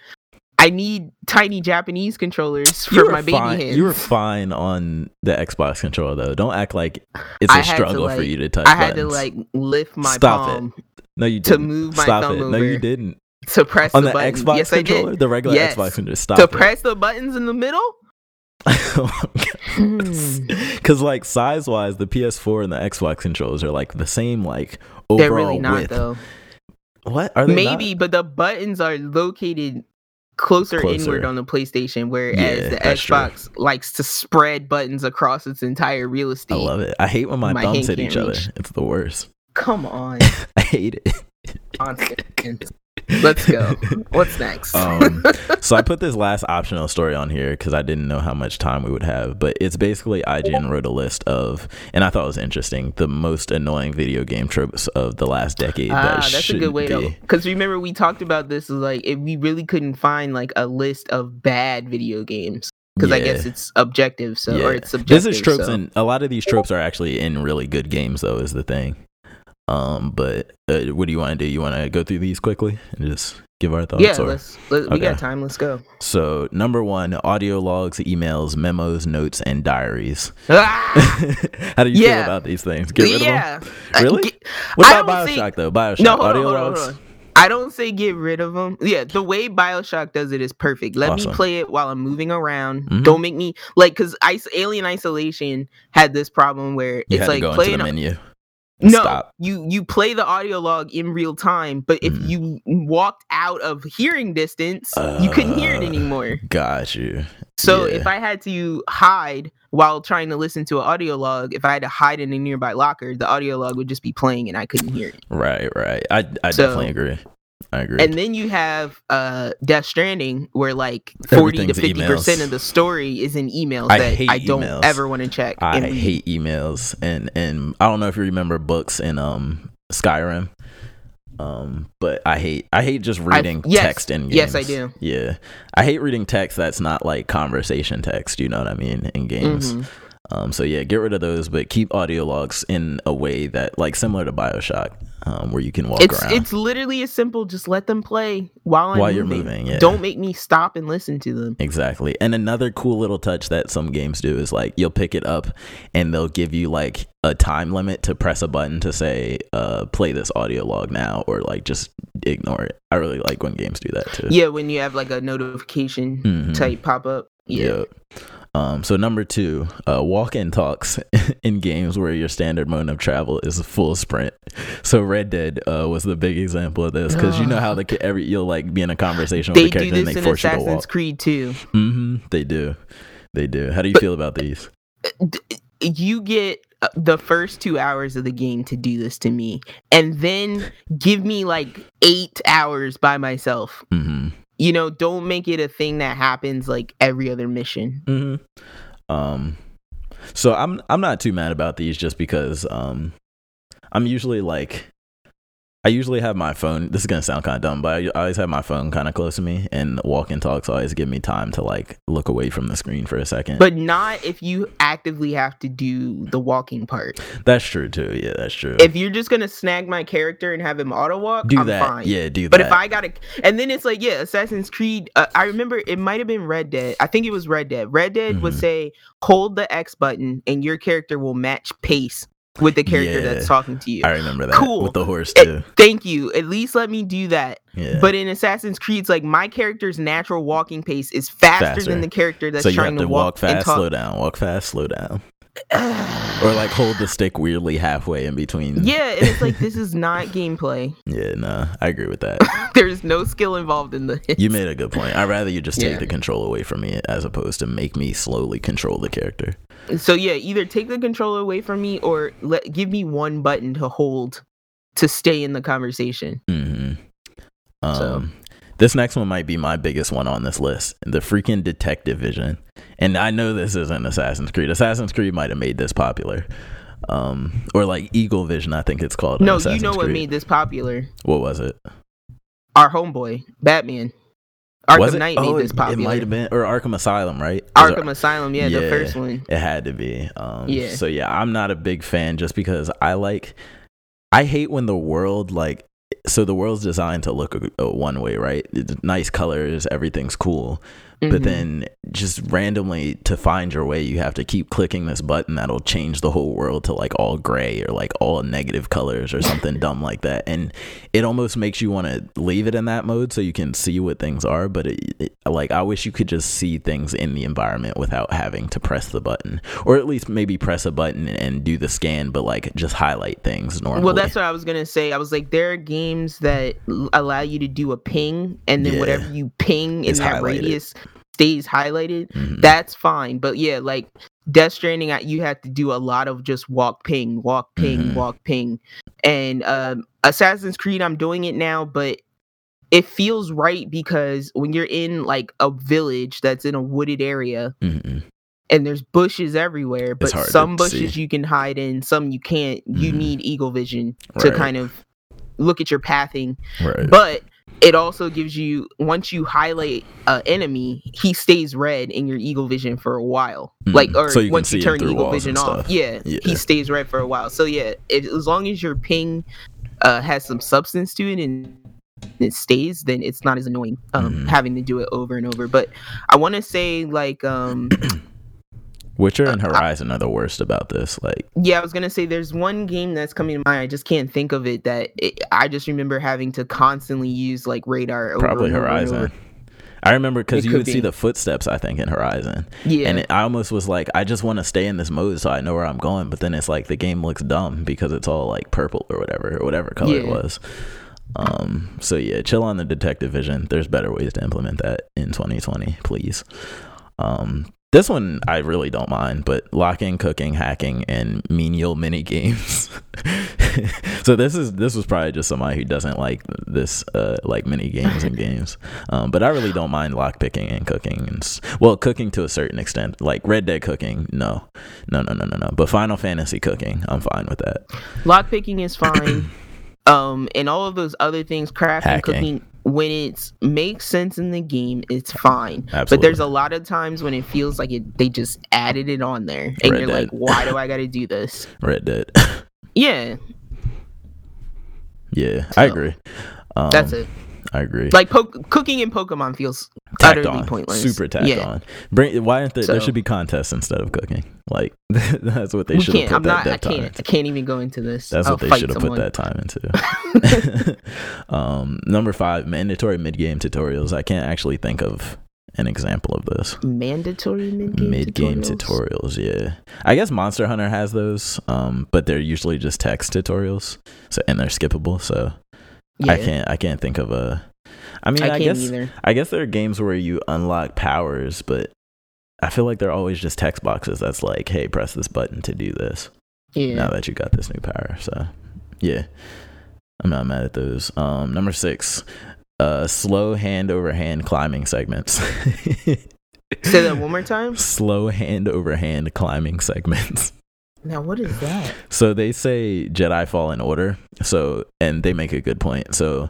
[SPEAKER 1] I need tiny Japanese controllers for my baby
[SPEAKER 2] fine.
[SPEAKER 1] hands.
[SPEAKER 2] You were fine on the Xbox controller though. Don't act like it's
[SPEAKER 1] I
[SPEAKER 2] a struggle for you to touch. It.
[SPEAKER 1] I had to like lift my
[SPEAKER 2] Stop it. no, you didn't.
[SPEAKER 1] To move my
[SPEAKER 2] Stop
[SPEAKER 1] thumb
[SPEAKER 2] it.
[SPEAKER 1] over
[SPEAKER 2] No, you didn't.
[SPEAKER 1] to press
[SPEAKER 2] On
[SPEAKER 1] the,
[SPEAKER 2] the. Xbox
[SPEAKER 1] yes,
[SPEAKER 2] controller, the regular
[SPEAKER 1] Yes.
[SPEAKER 2] Xbox controller. Stop
[SPEAKER 1] To
[SPEAKER 2] it.
[SPEAKER 1] press the buttons in the middle.
[SPEAKER 2] Because like size wise, the PS4 and the Xbox controllers are like the same like overall
[SPEAKER 1] They're really not
[SPEAKER 2] width.
[SPEAKER 1] though.
[SPEAKER 2] What are they?
[SPEAKER 1] Maybe, but the buttons are located closer,
[SPEAKER 2] Closer.
[SPEAKER 1] inward on the PlayStation, whereas
[SPEAKER 2] Yeah,
[SPEAKER 1] the
[SPEAKER 2] that's true.
[SPEAKER 1] Xbox likes to spread buttons across its entire real
[SPEAKER 2] estate. I love it. I hate when my,
[SPEAKER 1] My
[SPEAKER 2] thumbs hit each
[SPEAKER 1] can't
[SPEAKER 2] other. It's the worst.
[SPEAKER 1] Come on,
[SPEAKER 2] I hate it.
[SPEAKER 1] Let's go. What's next?
[SPEAKER 2] Um, so I put this last optional story on here because I didn't know how much time we would have, but it's basically IGN wrote a list of, and I thought it was interesting, the most annoying video game tropes of the last decade.
[SPEAKER 1] Ah,
[SPEAKER 2] that
[SPEAKER 1] that's a good way to.
[SPEAKER 2] be.
[SPEAKER 1] Because remember, we talked about this. Like, if we really couldn't find like a list of bad video games, because I guess it's objective. So, or it's subjective.
[SPEAKER 2] This is tropes,
[SPEAKER 1] so.
[SPEAKER 2] and a lot of these tropes are actually in really good games, though. Is the thing. Um, but uh, what do you want to do? You want to go through these quickly and just give our thoughts?
[SPEAKER 1] yeah,
[SPEAKER 2] or-
[SPEAKER 1] let's. Let, We got time. Let's go.
[SPEAKER 2] So number one, audio logs, emails, memos, notes, and diaries.
[SPEAKER 1] Ah!
[SPEAKER 2] How do you
[SPEAKER 1] Yeah.
[SPEAKER 2] feel about these things? Get rid of them.
[SPEAKER 1] yeah.
[SPEAKER 2] Really?
[SPEAKER 1] get-
[SPEAKER 2] What about Bioshock
[SPEAKER 1] think-
[SPEAKER 2] though? Bioshock
[SPEAKER 1] No, hold on,
[SPEAKER 2] audio
[SPEAKER 1] hold
[SPEAKER 2] logs.
[SPEAKER 1] on. I don't say get rid of them. Yeah, the way Bioshock does it is perfect. Let
[SPEAKER 2] Awesome.
[SPEAKER 1] me play it while I'm moving around.
[SPEAKER 2] Mhm.
[SPEAKER 1] Don't make me like because Ice Alien Isolation had this problem where
[SPEAKER 2] You
[SPEAKER 1] it's like
[SPEAKER 2] to go into
[SPEAKER 1] playing. No,
[SPEAKER 2] Stop.
[SPEAKER 1] you you play the audio log in real time, but if
[SPEAKER 2] Mhm.
[SPEAKER 1] you walked out of hearing distance, you couldn't hear it
[SPEAKER 2] Uh,
[SPEAKER 1] anymore.
[SPEAKER 2] Got you.
[SPEAKER 1] So
[SPEAKER 2] yeah.
[SPEAKER 1] if I had to hide while trying to listen to an audio log, if I had to hide in a nearby locker, the audio log would just be playing and I couldn't hear it.
[SPEAKER 2] Right, right. I I
[SPEAKER 1] So-
[SPEAKER 2] definitely agree. I agree.
[SPEAKER 1] And then you have uh Death Stranding where like 40 to
[SPEAKER 2] Everything's
[SPEAKER 1] 50% of the story is in emails
[SPEAKER 2] I
[SPEAKER 1] that I don't
[SPEAKER 2] emails.
[SPEAKER 1] ever want to check.
[SPEAKER 2] I
[SPEAKER 1] and
[SPEAKER 2] hate emails and and I don't know if you remember books in um Skyrim. Um, but I hate I hate just reading
[SPEAKER 1] yes,
[SPEAKER 2] text in games.
[SPEAKER 1] yes, I do.
[SPEAKER 2] Yeah, I hate reading text that's not like conversation text. You know what I mean in games.
[SPEAKER 1] Mhm.
[SPEAKER 2] Um, so yeah, get rid of those, but keep audio logs in a way that like similar to Bioshock, um, where you can walk
[SPEAKER 1] It's
[SPEAKER 2] around.
[SPEAKER 1] it's literally as simple just let them play while I'm
[SPEAKER 2] While you're
[SPEAKER 1] moving.
[SPEAKER 2] yeah.
[SPEAKER 1] Don't make me stop and listen to them.
[SPEAKER 2] Exactly. And another cool little touch that some games do is like you'll pick it up and they'll give you like a time limit to press a button to say, uh, play this audio log now or like just ignore it. I really like when games do that too.
[SPEAKER 1] Yeah, when you have like a notification
[SPEAKER 2] Mhm.
[SPEAKER 1] type pop up. Yeah.
[SPEAKER 2] Yep. Um, so number two, uh, walk-in talks in games where your standard mode of travel is a full sprint. So Red Dead uh, was the big example of this because you know how the every you'll like be in a conversation with
[SPEAKER 1] They
[SPEAKER 2] the
[SPEAKER 1] do
[SPEAKER 2] character and they
[SPEAKER 1] in
[SPEAKER 2] force you to
[SPEAKER 1] Assassin's
[SPEAKER 2] walk.
[SPEAKER 1] Creed too.
[SPEAKER 2] Mm-hmm, They do, they do. How do you
[SPEAKER 1] But-
[SPEAKER 2] feel about these?
[SPEAKER 1] You get uh, the first two hours of the game to do this to me, and then give me like eight hours by myself.
[SPEAKER 2] hmm
[SPEAKER 1] You know, don't make it a thing that happens like every other mission.
[SPEAKER 2] hmm Um, so I'm I'm not too mad about these just because um, I'm usually like I usually have my phone. This is gonna sound kind of dumb, but I, always have my phone kind of close to me, and walk and talks always give me time to like look away from the screen for a second.
[SPEAKER 1] But not if you actively have to do the walking part.
[SPEAKER 2] that's true too. Yeah, that's true.
[SPEAKER 1] If you're just gonna snag my character and have him auto walk,
[SPEAKER 2] do
[SPEAKER 1] I'm
[SPEAKER 2] that,
[SPEAKER 1] fine.
[SPEAKER 2] yeah, do
[SPEAKER 1] But
[SPEAKER 2] that.
[SPEAKER 1] But if I gotta, and then it's like, yeah, Assassin's Creed. Uh, I remember it might have been Red Dead. I think it was Red Dead. Red Dead would
[SPEAKER 2] Mhm.
[SPEAKER 1] say, hold the X button, and your character will match pace with the character
[SPEAKER 2] Yeah.
[SPEAKER 1] that's talking to you.
[SPEAKER 2] I remember that
[SPEAKER 1] Cool.
[SPEAKER 2] with the horse
[SPEAKER 1] Eh,
[SPEAKER 2] too.
[SPEAKER 1] Thank you. At least let me do that.
[SPEAKER 2] Yeah,
[SPEAKER 1] But in Assassin's Creed, it's like my character's natural walking pace is faster,
[SPEAKER 2] Faster.
[SPEAKER 1] than the character that's
[SPEAKER 2] so
[SPEAKER 1] trying
[SPEAKER 2] to
[SPEAKER 1] to
[SPEAKER 2] walk,
[SPEAKER 1] and
[SPEAKER 2] fast, slow down, walk fast, slow down, or like hold the stick weirdly halfway in between.
[SPEAKER 1] Yeah, and it's like this is not gameplay.
[SPEAKER 2] yeah, no, I agree with that.
[SPEAKER 1] There's no skill involved in the.
[SPEAKER 2] You made a good point. I'd rather you just take
[SPEAKER 1] Yeah.
[SPEAKER 2] the control away from me as opposed to make me slowly control the character.
[SPEAKER 1] So yeah, either take the controller away from me or let give me one button to hold to stay in the conversation.
[SPEAKER 2] hmm Um,
[SPEAKER 1] So-
[SPEAKER 2] this next one might be my biggest one on this list: the freaking detective vision. And I know this isn't Assassin's Creed. Assassin's Creed might have made this popular, um, or like Eagle Vision. I think it's called.
[SPEAKER 1] No, you know what made this popular?
[SPEAKER 2] What was it?
[SPEAKER 1] Our homeboy, Batman. Arkham
[SPEAKER 2] was it?
[SPEAKER 1] Knight
[SPEAKER 2] oh,
[SPEAKER 1] made this popular.
[SPEAKER 2] it might have been, or Arkham Asylum, right? Was it-
[SPEAKER 1] Arkham Asylum, yeah, the first one.
[SPEAKER 2] It had to be. Um,
[SPEAKER 1] Yeah.
[SPEAKER 2] So yeah, I'm not a big fan just because I like. I hate when the world like. So the world's designed to look a, a one way, right? It's nice colors, everything's cool. But
[SPEAKER 1] Mhm.
[SPEAKER 2] then just randomly to find your way, you have to keep clicking this button that'll change the whole world to like all gray or like all negative colors or something dumb like that. And it almost makes you want to leave it in that mode so you can see what things are. But it, it, like, I wish you could just see things in the environment without having to press the button, or at least maybe press a button and do the scan, but like just highlight things normally.
[SPEAKER 1] Well, that's what I was gonna say. I was like, there are games that allow you to do a ping, and then
[SPEAKER 2] Yeah.
[SPEAKER 1] whatever you ping in
[SPEAKER 2] It's
[SPEAKER 1] that
[SPEAKER 2] highlighted.
[SPEAKER 1] radius stays highlighted.
[SPEAKER 2] Mhm.
[SPEAKER 1] That's fine. But yeah, like Death Stranding, you have to do a lot of just walk ping, walk ping,
[SPEAKER 2] Mhm.
[SPEAKER 1] walk ping. And um, Assassin's Creed, I'm doing it now, but it feels right because when you're in like a village that's in a wooded area
[SPEAKER 2] Mhm.
[SPEAKER 1] and there's bushes everywhere, but some bushes
[SPEAKER 2] see.
[SPEAKER 1] you can hide in, some you can't. You
[SPEAKER 2] Mhm.
[SPEAKER 1] need eagle vision to
[SPEAKER 2] Right.
[SPEAKER 1] kind of look at your pathing.
[SPEAKER 2] right.
[SPEAKER 1] But it also gives you once you highlight an enemy, he stays red in your eagle vision for a while.
[SPEAKER 2] Mhm.
[SPEAKER 1] Like or
[SPEAKER 2] So you
[SPEAKER 1] once you turn eagle vision off, yeah,
[SPEAKER 2] Yeah.
[SPEAKER 1] he stays red for a while. So yeah, it, as long as your ping uh, has some substance to it and it stays, then it's not as annoying um,
[SPEAKER 2] Mhm.
[SPEAKER 1] having to do it over and over. But I want to say like um
[SPEAKER 2] Witcher and
[SPEAKER 1] uh, I-
[SPEAKER 2] Horizon are the worst about this. Like,
[SPEAKER 1] Yeah, I was gonna say there's one game that's coming to mind. I just can't think of it. That it, I just remember having to constantly use like radar. Over
[SPEAKER 2] probably
[SPEAKER 1] and and
[SPEAKER 2] Horizon. I remember because you would see the footsteps. I think in Horizon,
[SPEAKER 1] Yeah,
[SPEAKER 2] and it, I almost was like, I just want to stay in this mode so I know where I'm going. But then it's like the game looks dumb because it's all like purple or whatever, or whatever color it was. Um. So yeah, chill on the detective vision. There's better ways to implement that in 2020, please. Um. This one I really don't mind, but locking, cooking, hacking, and menial mini games. so this is this was probably just somebody who doesn't like this uh like mini games and games. Um, but I really don't mind lock picking and cooking and well cooking to a certain extent. Like Red Dead cooking, no, no, no, no, no, no. But Final Fantasy cooking, I'm fine with that.
[SPEAKER 1] lock picking is fine. um, and all of those other things, crafting,
[SPEAKER 2] Hacking.
[SPEAKER 1] cooking, when it makes sense in the game, it's fine. But there's a lot of times when it feels like it they just added it on there, and
[SPEAKER 2] Red
[SPEAKER 1] you're
[SPEAKER 2] Dead.
[SPEAKER 1] like, why do I got to do this?
[SPEAKER 2] Red Dead.
[SPEAKER 1] Yeah,
[SPEAKER 2] yeah, I agree. Um,
[SPEAKER 1] that's it.
[SPEAKER 2] I agree.
[SPEAKER 1] Like po- cooking in Pokemon feels
[SPEAKER 2] tacked
[SPEAKER 1] utterly
[SPEAKER 2] on,
[SPEAKER 1] pointless.
[SPEAKER 2] super tacked
[SPEAKER 1] yeah.
[SPEAKER 2] on. Bring why aren't there? there should be contests instead of cooking. Like that's what they should have put
[SPEAKER 1] I'm
[SPEAKER 2] that
[SPEAKER 1] not. I
[SPEAKER 2] time
[SPEAKER 1] can't.
[SPEAKER 2] into.
[SPEAKER 1] I can't even go into this.
[SPEAKER 2] That's
[SPEAKER 1] I'll
[SPEAKER 2] what they should have put that time into. um, number five, mandatory mid game tutorials. I can't actually think of an example of this.
[SPEAKER 1] Mandatory mid game
[SPEAKER 2] Mid game tutorials, yeah. I guess Monster Hunter has those, um, but they're usually just text tutorials, so and they're skippable. So
[SPEAKER 1] Yeah,
[SPEAKER 2] I can't, I can't think of a. I mean,
[SPEAKER 1] I
[SPEAKER 2] I, guess,
[SPEAKER 1] either.
[SPEAKER 2] I guess there are games where you unlock powers, but I feel like they're always just text boxes. That's like, hey, press this button to do this.
[SPEAKER 1] Yeah.
[SPEAKER 2] now that you got this new power. So, yeah, I'm not mad at those. Um, number six, uh, slow hand over hand climbing segments.
[SPEAKER 1] Say that one more time.
[SPEAKER 2] slow hand over hand climbing segments.
[SPEAKER 1] Now, what is that?
[SPEAKER 2] So they say Jedi Fallen Order. So and they make a good point. So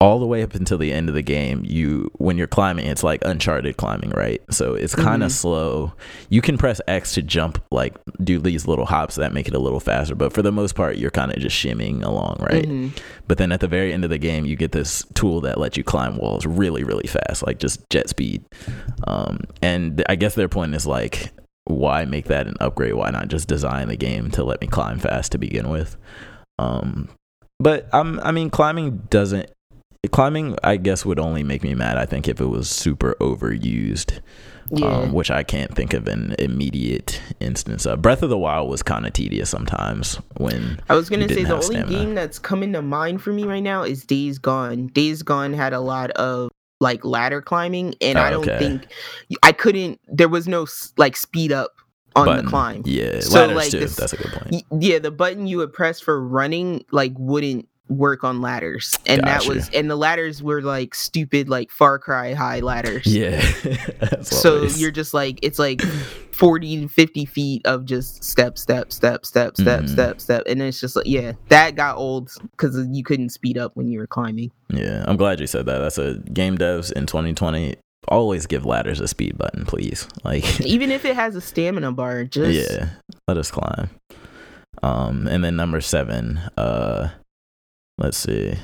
[SPEAKER 2] all the way up until the end of the game, you when you're climbing, it's like uncharted climbing, right? So it's kind of
[SPEAKER 1] Mhm.
[SPEAKER 2] slow. You can press X to jump, like do these little hops that make it a little faster, but for the most part, you're kind of just shimmying along, right?
[SPEAKER 1] Mhm.
[SPEAKER 2] But then at the very end of the game, you get this tool that lets you climb walls really, really fast, like just jet speed. Um, and I guess their point is like, why make that an upgrade? Why not just design the game to let me climb fast to begin with? Um, but I'm, I mean, climbing doesn't. Climbing, I guess, would only make me mad. I think if it was super overused,
[SPEAKER 1] Yeah.
[SPEAKER 2] um, which I can't think of an immediate instance of. Breath of the Wild was kind of tedious sometimes when
[SPEAKER 1] I was gonna say the only
[SPEAKER 2] stamina.
[SPEAKER 1] game that's coming to mind for me right now is Days Gone. Days Gone had a lot of like ladder climbing, and oh, I don't
[SPEAKER 2] Okay.
[SPEAKER 1] think I couldn't. There was no like speed up on
[SPEAKER 2] button.
[SPEAKER 1] the climb.
[SPEAKER 2] Yeah,
[SPEAKER 1] So, like,
[SPEAKER 2] too.
[SPEAKER 1] this-
[SPEAKER 2] That's a good point.
[SPEAKER 1] Yeah, the button you would press for running like wouldn't work on ladders, and that was and the ladders were like stupid like Far Cry high ladders.
[SPEAKER 2] Yeah.
[SPEAKER 1] So
[SPEAKER 2] always.
[SPEAKER 1] you're just like it's like 40 to 50 feet of just step, step, step, step, step,
[SPEAKER 2] Mhm.
[SPEAKER 1] step, step, and it's just like yeah, that got old because you couldn't speed up when you were climbing.
[SPEAKER 2] Yeah, I'm glad you said that. That's a game devs in 2020 always give ladders a speed button, please. Like
[SPEAKER 1] Even if it has a stamina bar, just
[SPEAKER 2] yeah, let us climb. Um and then number 7, uh let's see.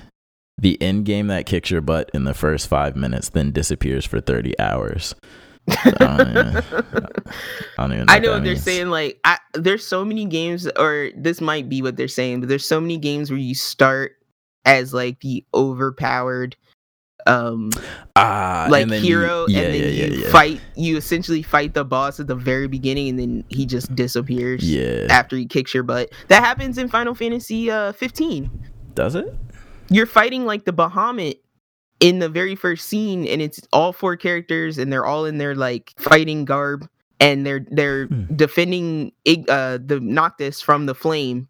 [SPEAKER 2] The end game that kicks your butt in the first 5 minutes then disappears for 30 hours. I know. I don't even know
[SPEAKER 1] I know what they're
[SPEAKER 2] means.
[SPEAKER 1] saying. Like, I, there's so many games, or this might be what they're saying, but there's so many games where you start as like the overpowered, um,
[SPEAKER 2] Ah,
[SPEAKER 1] like
[SPEAKER 2] and then you-
[SPEAKER 1] hero,
[SPEAKER 2] yeah,
[SPEAKER 1] and then
[SPEAKER 2] yeah,
[SPEAKER 1] you
[SPEAKER 2] yeah.
[SPEAKER 1] fight. You essentially fight the boss at the very beginning, and then he just disappears.
[SPEAKER 2] Yeah.
[SPEAKER 1] After he kicks your butt, that happens in Final Fantasy uh 15.
[SPEAKER 2] Does it?
[SPEAKER 1] You're fighting like the Bahamut in the very first scene, and it's all four characters, and they're all in their like fighting garb, and they're they're
[SPEAKER 2] Hmm.
[SPEAKER 1] defending uh the Noctis from the flame.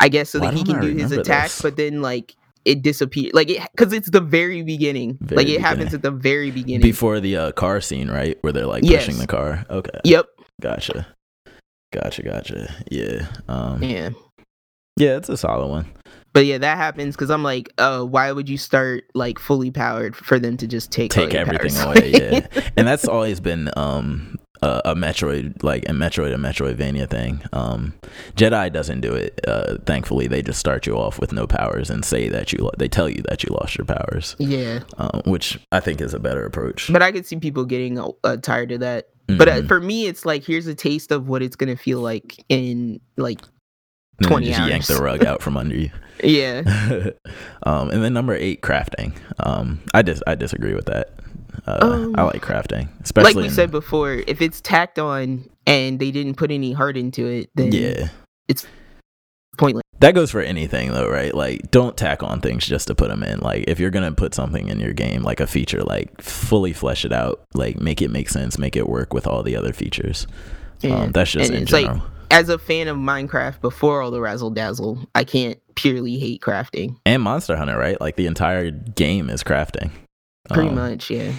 [SPEAKER 1] I guess so
[SPEAKER 2] Why
[SPEAKER 1] that he can do his attack,
[SPEAKER 2] this?
[SPEAKER 1] but then like it disappears, like it because it's the very beginning.
[SPEAKER 2] Very
[SPEAKER 1] like it happens at the very beginning.
[SPEAKER 2] Before the uh, car scene, right? Where they're like
[SPEAKER 1] Yes.
[SPEAKER 2] pushing the car. Okay.
[SPEAKER 1] Yep.
[SPEAKER 2] Gotcha. Gotcha, gotcha. Yeah. Um
[SPEAKER 1] Yeah.
[SPEAKER 2] Yeah, it's a solid one.
[SPEAKER 1] But yeah, that happens because I'm like, uh, why would you start like fully powered for them to just take
[SPEAKER 2] Take everything away, yeah. And that's always been um a, a Metroid like a Metroid and Metroidvania thing. Um Jedi doesn't do it. Uh thankfully they just start you off with no powers and say that you lo- they tell you that you lost your powers.
[SPEAKER 1] yeah,
[SPEAKER 2] Um, which I think is a better approach.
[SPEAKER 1] but I could see people getting uh, tired of that. But uh,
[SPEAKER 2] Mhm.
[SPEAKER 1] for me, it's like here's a taste of what it's gonna feel like in like
[SPEAKER 2] Then
[SPEAKER 1] 20
[SPEAKER 2] just yank the rug out from under you.
[SPEAKER 1] yeah.
[SPEAKER 2] um, and then number eight, crafting. Um, I dis- I disagree with that. Uh,
[SPEAKER 1] Um,
[SPEAKER 2] I like crafting, especially
[SPEAKER 1] like we said before, if it's tacked on and they didn't put any heart into it, then
[SPEAKER 2] yeah,
[SPEAKER 1] it's pointless.
[SPEAKER 2] that goes for anything though, right? Like, don't tack on things just to put them in. Like, if you're gonna put something in your game, like a feature, like fully flesh it out, like make it make sense, make it work with all the other features.
[SPEAKER 1] Yeah.
[SPEAKER 2] Um, that's just
[SPEAKER 1] And
[SPEAKER 2] in
[SPEAKER 1] it's like-
[SPEAKER 2] general.
[SPEAKER 1] As a fan of Minecraft before all the razzle dazzle, I can't purely hate crafting.
[SPEAKER 2] and Monster Hunter, right? Like the entire game is crafting.
[SPEAKER 1] Pretty
[SPEAKER 2] Um,
[SPEAKER 1] much, yeah.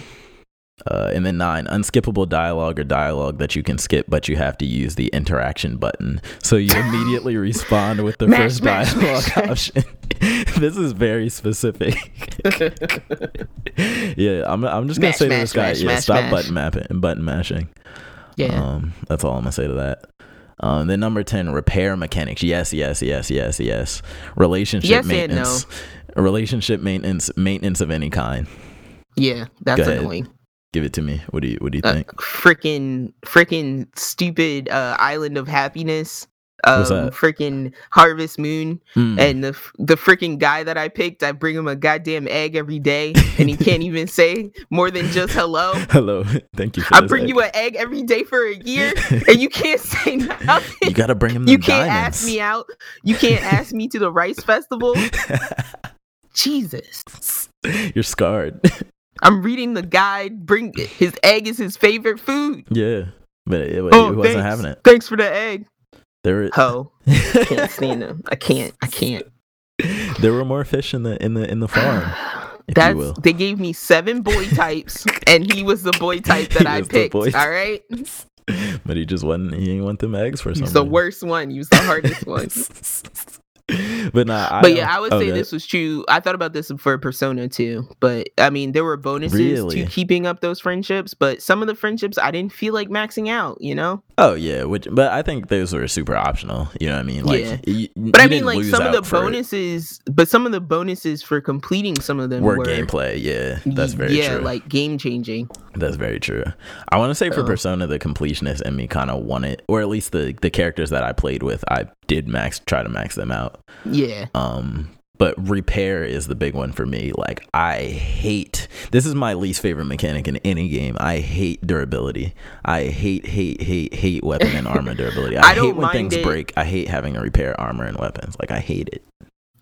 [SPEAKER 2] Uh, and then nine, unskippable dialogue or dialogue that you can skip, but you have to use the interaction button. So you immediately respond with the
[SPEAKER 1] Mash,
[SPEAKER 2] first
[SPEAKER 1] mash,
[SPEAKER 2] dialogue
[SPEAKER 1] mash,
[SPEAKER 2] option. this is very specific. yeah, I'm, I'm just gonna say to this guy, yeah, stop button mapping button mashing.
[SPEAKER 1] yeah.
[SPEAKER 2] Um, that's all I'm gonna say to that. Um, then number ten, repair mechanics. Yes, yes, yes, yes, yes. Relationship
[SPEAKER 1] Yes and no.
[SPEAKER 2] maintenance. Relationship maintenance, maintenance of any kind.
[SPEAKER 1] yeah, that's annoying.
[SPEAKER 2] Give it to me. What do you What do you
[SPEAKER 1] Uh,
[SPEAKER 2] think?
[SPEAKER 1] freaking freaking stupid uh island of happiness um freaking harvest moon
[SPEAKER 2] Mm.
[SPEAKER 1] and the the freaking guy that i picked i bring him a goddamn egg every day and he can't even say more than just hello
[SPEAKER 2] Hello, thank you. For
[SPEAKER 1] i bring
[SPEAKER 2] egg.
[SPEAKER 1] you an egg every day for a year and you can't say nothing
[SPEAKER 2] You gotta bring him.
[SPEAKER 1] You can't
[SPEAKER 2] diamonds.
[SPEAKER 1] ask me out you can't ask me to the rice festival jesus
[SPEAKER 2] You're scarred.
[SPEAKER 1] i'm reading the guide bring his egg is his favorite food
[SPEAKER 2] yeah, but it, it,
[SPEAKER 1] oh
[SPEAKER 2] wasn't
[SPEAKER 1] thanks.
[SPEAKER 2] having it.
[SPEAKER 1] thanks for the egg
[SPEAKER 2] There,
[SPEAKER 1] ho can't stand them. I can't. I can't.
[SPEAKER 2] there were more fish in the in the in the farm.
[SPEAKER 1] That's they gave me seven boy types, and he was the boy type that I picked. All right.
[SPEAKER 2] but he just wasn't. He ain't want them eggs for something.
[SPEAKER 1] He's the worst one. He was the hardest one.
[SPEAKER 2] but nah, I,
[SPEAKER 1] But yeah, I would
[SPEAKER 2] oh,
[SPEAKER 1] say
[SPEAKER 2] that-
[SPEAKER 1] this was true. I thought about this for Persona too, but I mean, there were bonuses
[SPEAKER 2] Really?
[SPEAKER 1] to keeping up those friendships. But some of the friendships I didn't feel like maxing out. You know,
[SPEAKER 2] Oh yeah, which but I think those were super optional. You know what I mean? Like,
[SPEAKER 1] Yeah.
[SPEAKER 2] you,
[SPEAKER 1] but I mean, like some of the
[SPEAKER 2] it.
[SPEAKER 1] bonuses, but some of the bonuses for completing some of them
[SPEAKER 2] were
[SPEAKER 1] were,
[SPEAKER 2] gameplay. Yeah, that's very
[SPEAKER 1] yeah,
[SPEAKER 2] true.
[SPEAKER 1] like game changing.
[SPEAKER 2] That's very true. I want to say for
[SPEAKER 1] Oh.
[SPEAKER 2] Persona, the completionist in me kind of wanted, or at least the the characters that I played with, I did max try to max them out.
[SPEAKER 1] Yeah,
[SPEAKER 2] Um, but repair is the big one for me. Like I hate this is my least favorite mechanic in any game. I hate durability. I hate hate hate hate weapon and armor durability. I,
[SPEAKER 1] I
[SPEAKER 2] hate when things
[SPEAKER 1] it.
[SPEAKER 2] break. I hate having to repair armor and weapons. Like I hate it.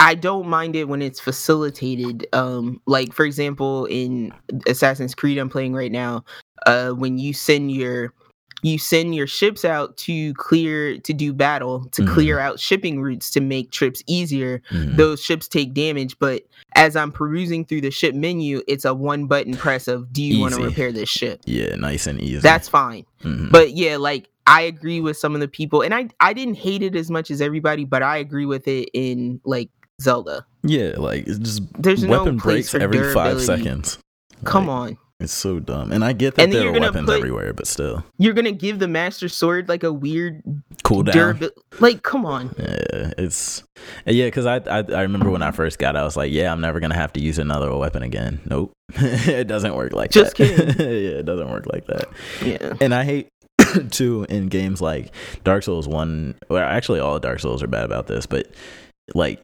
[SPEAKER 1] I don't mind it when it's facilitated. Um, like for example, in Assassin's Creed I'm playing right now, uh, when you send your you send your ships out to clear to do battle to
[SPEAKER 2] Mhm.
[SPEAKER 1] clear out shipping routes to make trips easier.
[SPEAKER 2] Mhm.
[SPEAKER 1] Those ships take damage, but as I'm perusing through the ship menu, it's a one button press of Do you want to repair this ship?
[SPEAKER 2] yeah, nice and easy.
[SPEAKER 1] That's fine.
[SPEAKER 2] Mhm.
[SPEAKER 1] But yeah, like I agree with some of the people, and I I didn't hate it as much as everybody, but I agree with it in like Zelda.
[SPEAKER 2] yeah, like it's just
[SPEAKER 1] There's
[SPEAKER 2] weapon
[SPEAKER 1] no
[SPEAKER 2] breaks every five seconds.
[SPEAKER 1] Come
[SPEAKER 2] Like,
[SPEAKER 1] on,
[SPEAKER 2] It's so dumb. And I get that
[SPEAKER 1] And
[SPEAKER 2] there
[SPEAKER 1] you're
[SPEAKER 2] weapons
[SPEAKER 1] put-
[SPEAKER 2] everywhere, but still.
[SPEAKER 1] you're gonna give the Master Sword like a weird
[SPEAKER 2] Cool down.
[SPEAKER 1] durability. Like, come on.
[SPEAKER 2] Yeah, it's uh, yeah, because I, I I remember when I first got, it, I was like, yeah, I'm never gonna have to use another weapon again. Nope, it doesn't work like
[SPEAKER 1] Just
[SPEAKER 2] that.
[SPEAKER 1] Just kidding.
[SPEAKER 2] yeah, it doesn't work like that.
[SPEAKER 1] Yeah.
[SPEAKER 2] And I hate too in games like Dark Souls one. Well, actually, all Dark Souls are bad about this, but like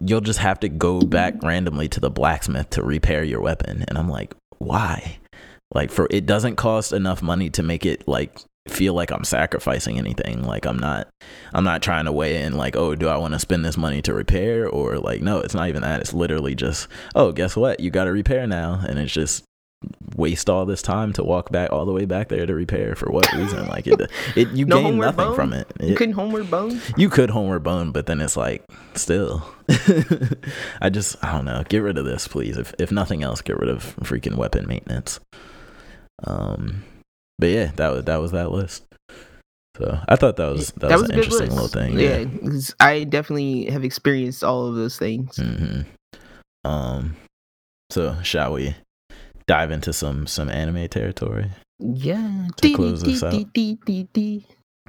[SPEAKER 2] you'll just have to go back randomly to the blacksmith to repair your weapon, and I'm like, why? Like for it doesn't cost enough money to make it like feel like I'm sacrificing anything. Like I'm not I'm not trying to weigh in like, oh, do I want to spend this money to repair or like no, it's not even that. It's literally just, oh, guess what? You got to repair now and it's just waste all this time to walk back all the way back there to repair for what reason? Like it it you
[SPEAKER 1] No
[SPEAKER 2] gain nothing
[SPEAKER 1] bone?
[SPEAKER 2] from it.
[SPEAKER 1] You couldn't homeward bone.
[SPEAKER 2] you could homeward bone, but then it's like still. I just I don't know. Get rid of this, please. If if nothing else, get rid of freaking weapon maintenance. Um, but yeah, that was that was that list. So I thought that was that, was, an interesting
[SPEAKER 1] list.
[SPEAKER 2] little thing.
[SPEAKER 1] Yeah, 'cause I definitely have experienced all of those things.
[SPEAKER 2] hmm Um. So shall we dive into some some anime territory?
[SPEAKER 1] Yeah.
[SPEAKER 2] To close this out.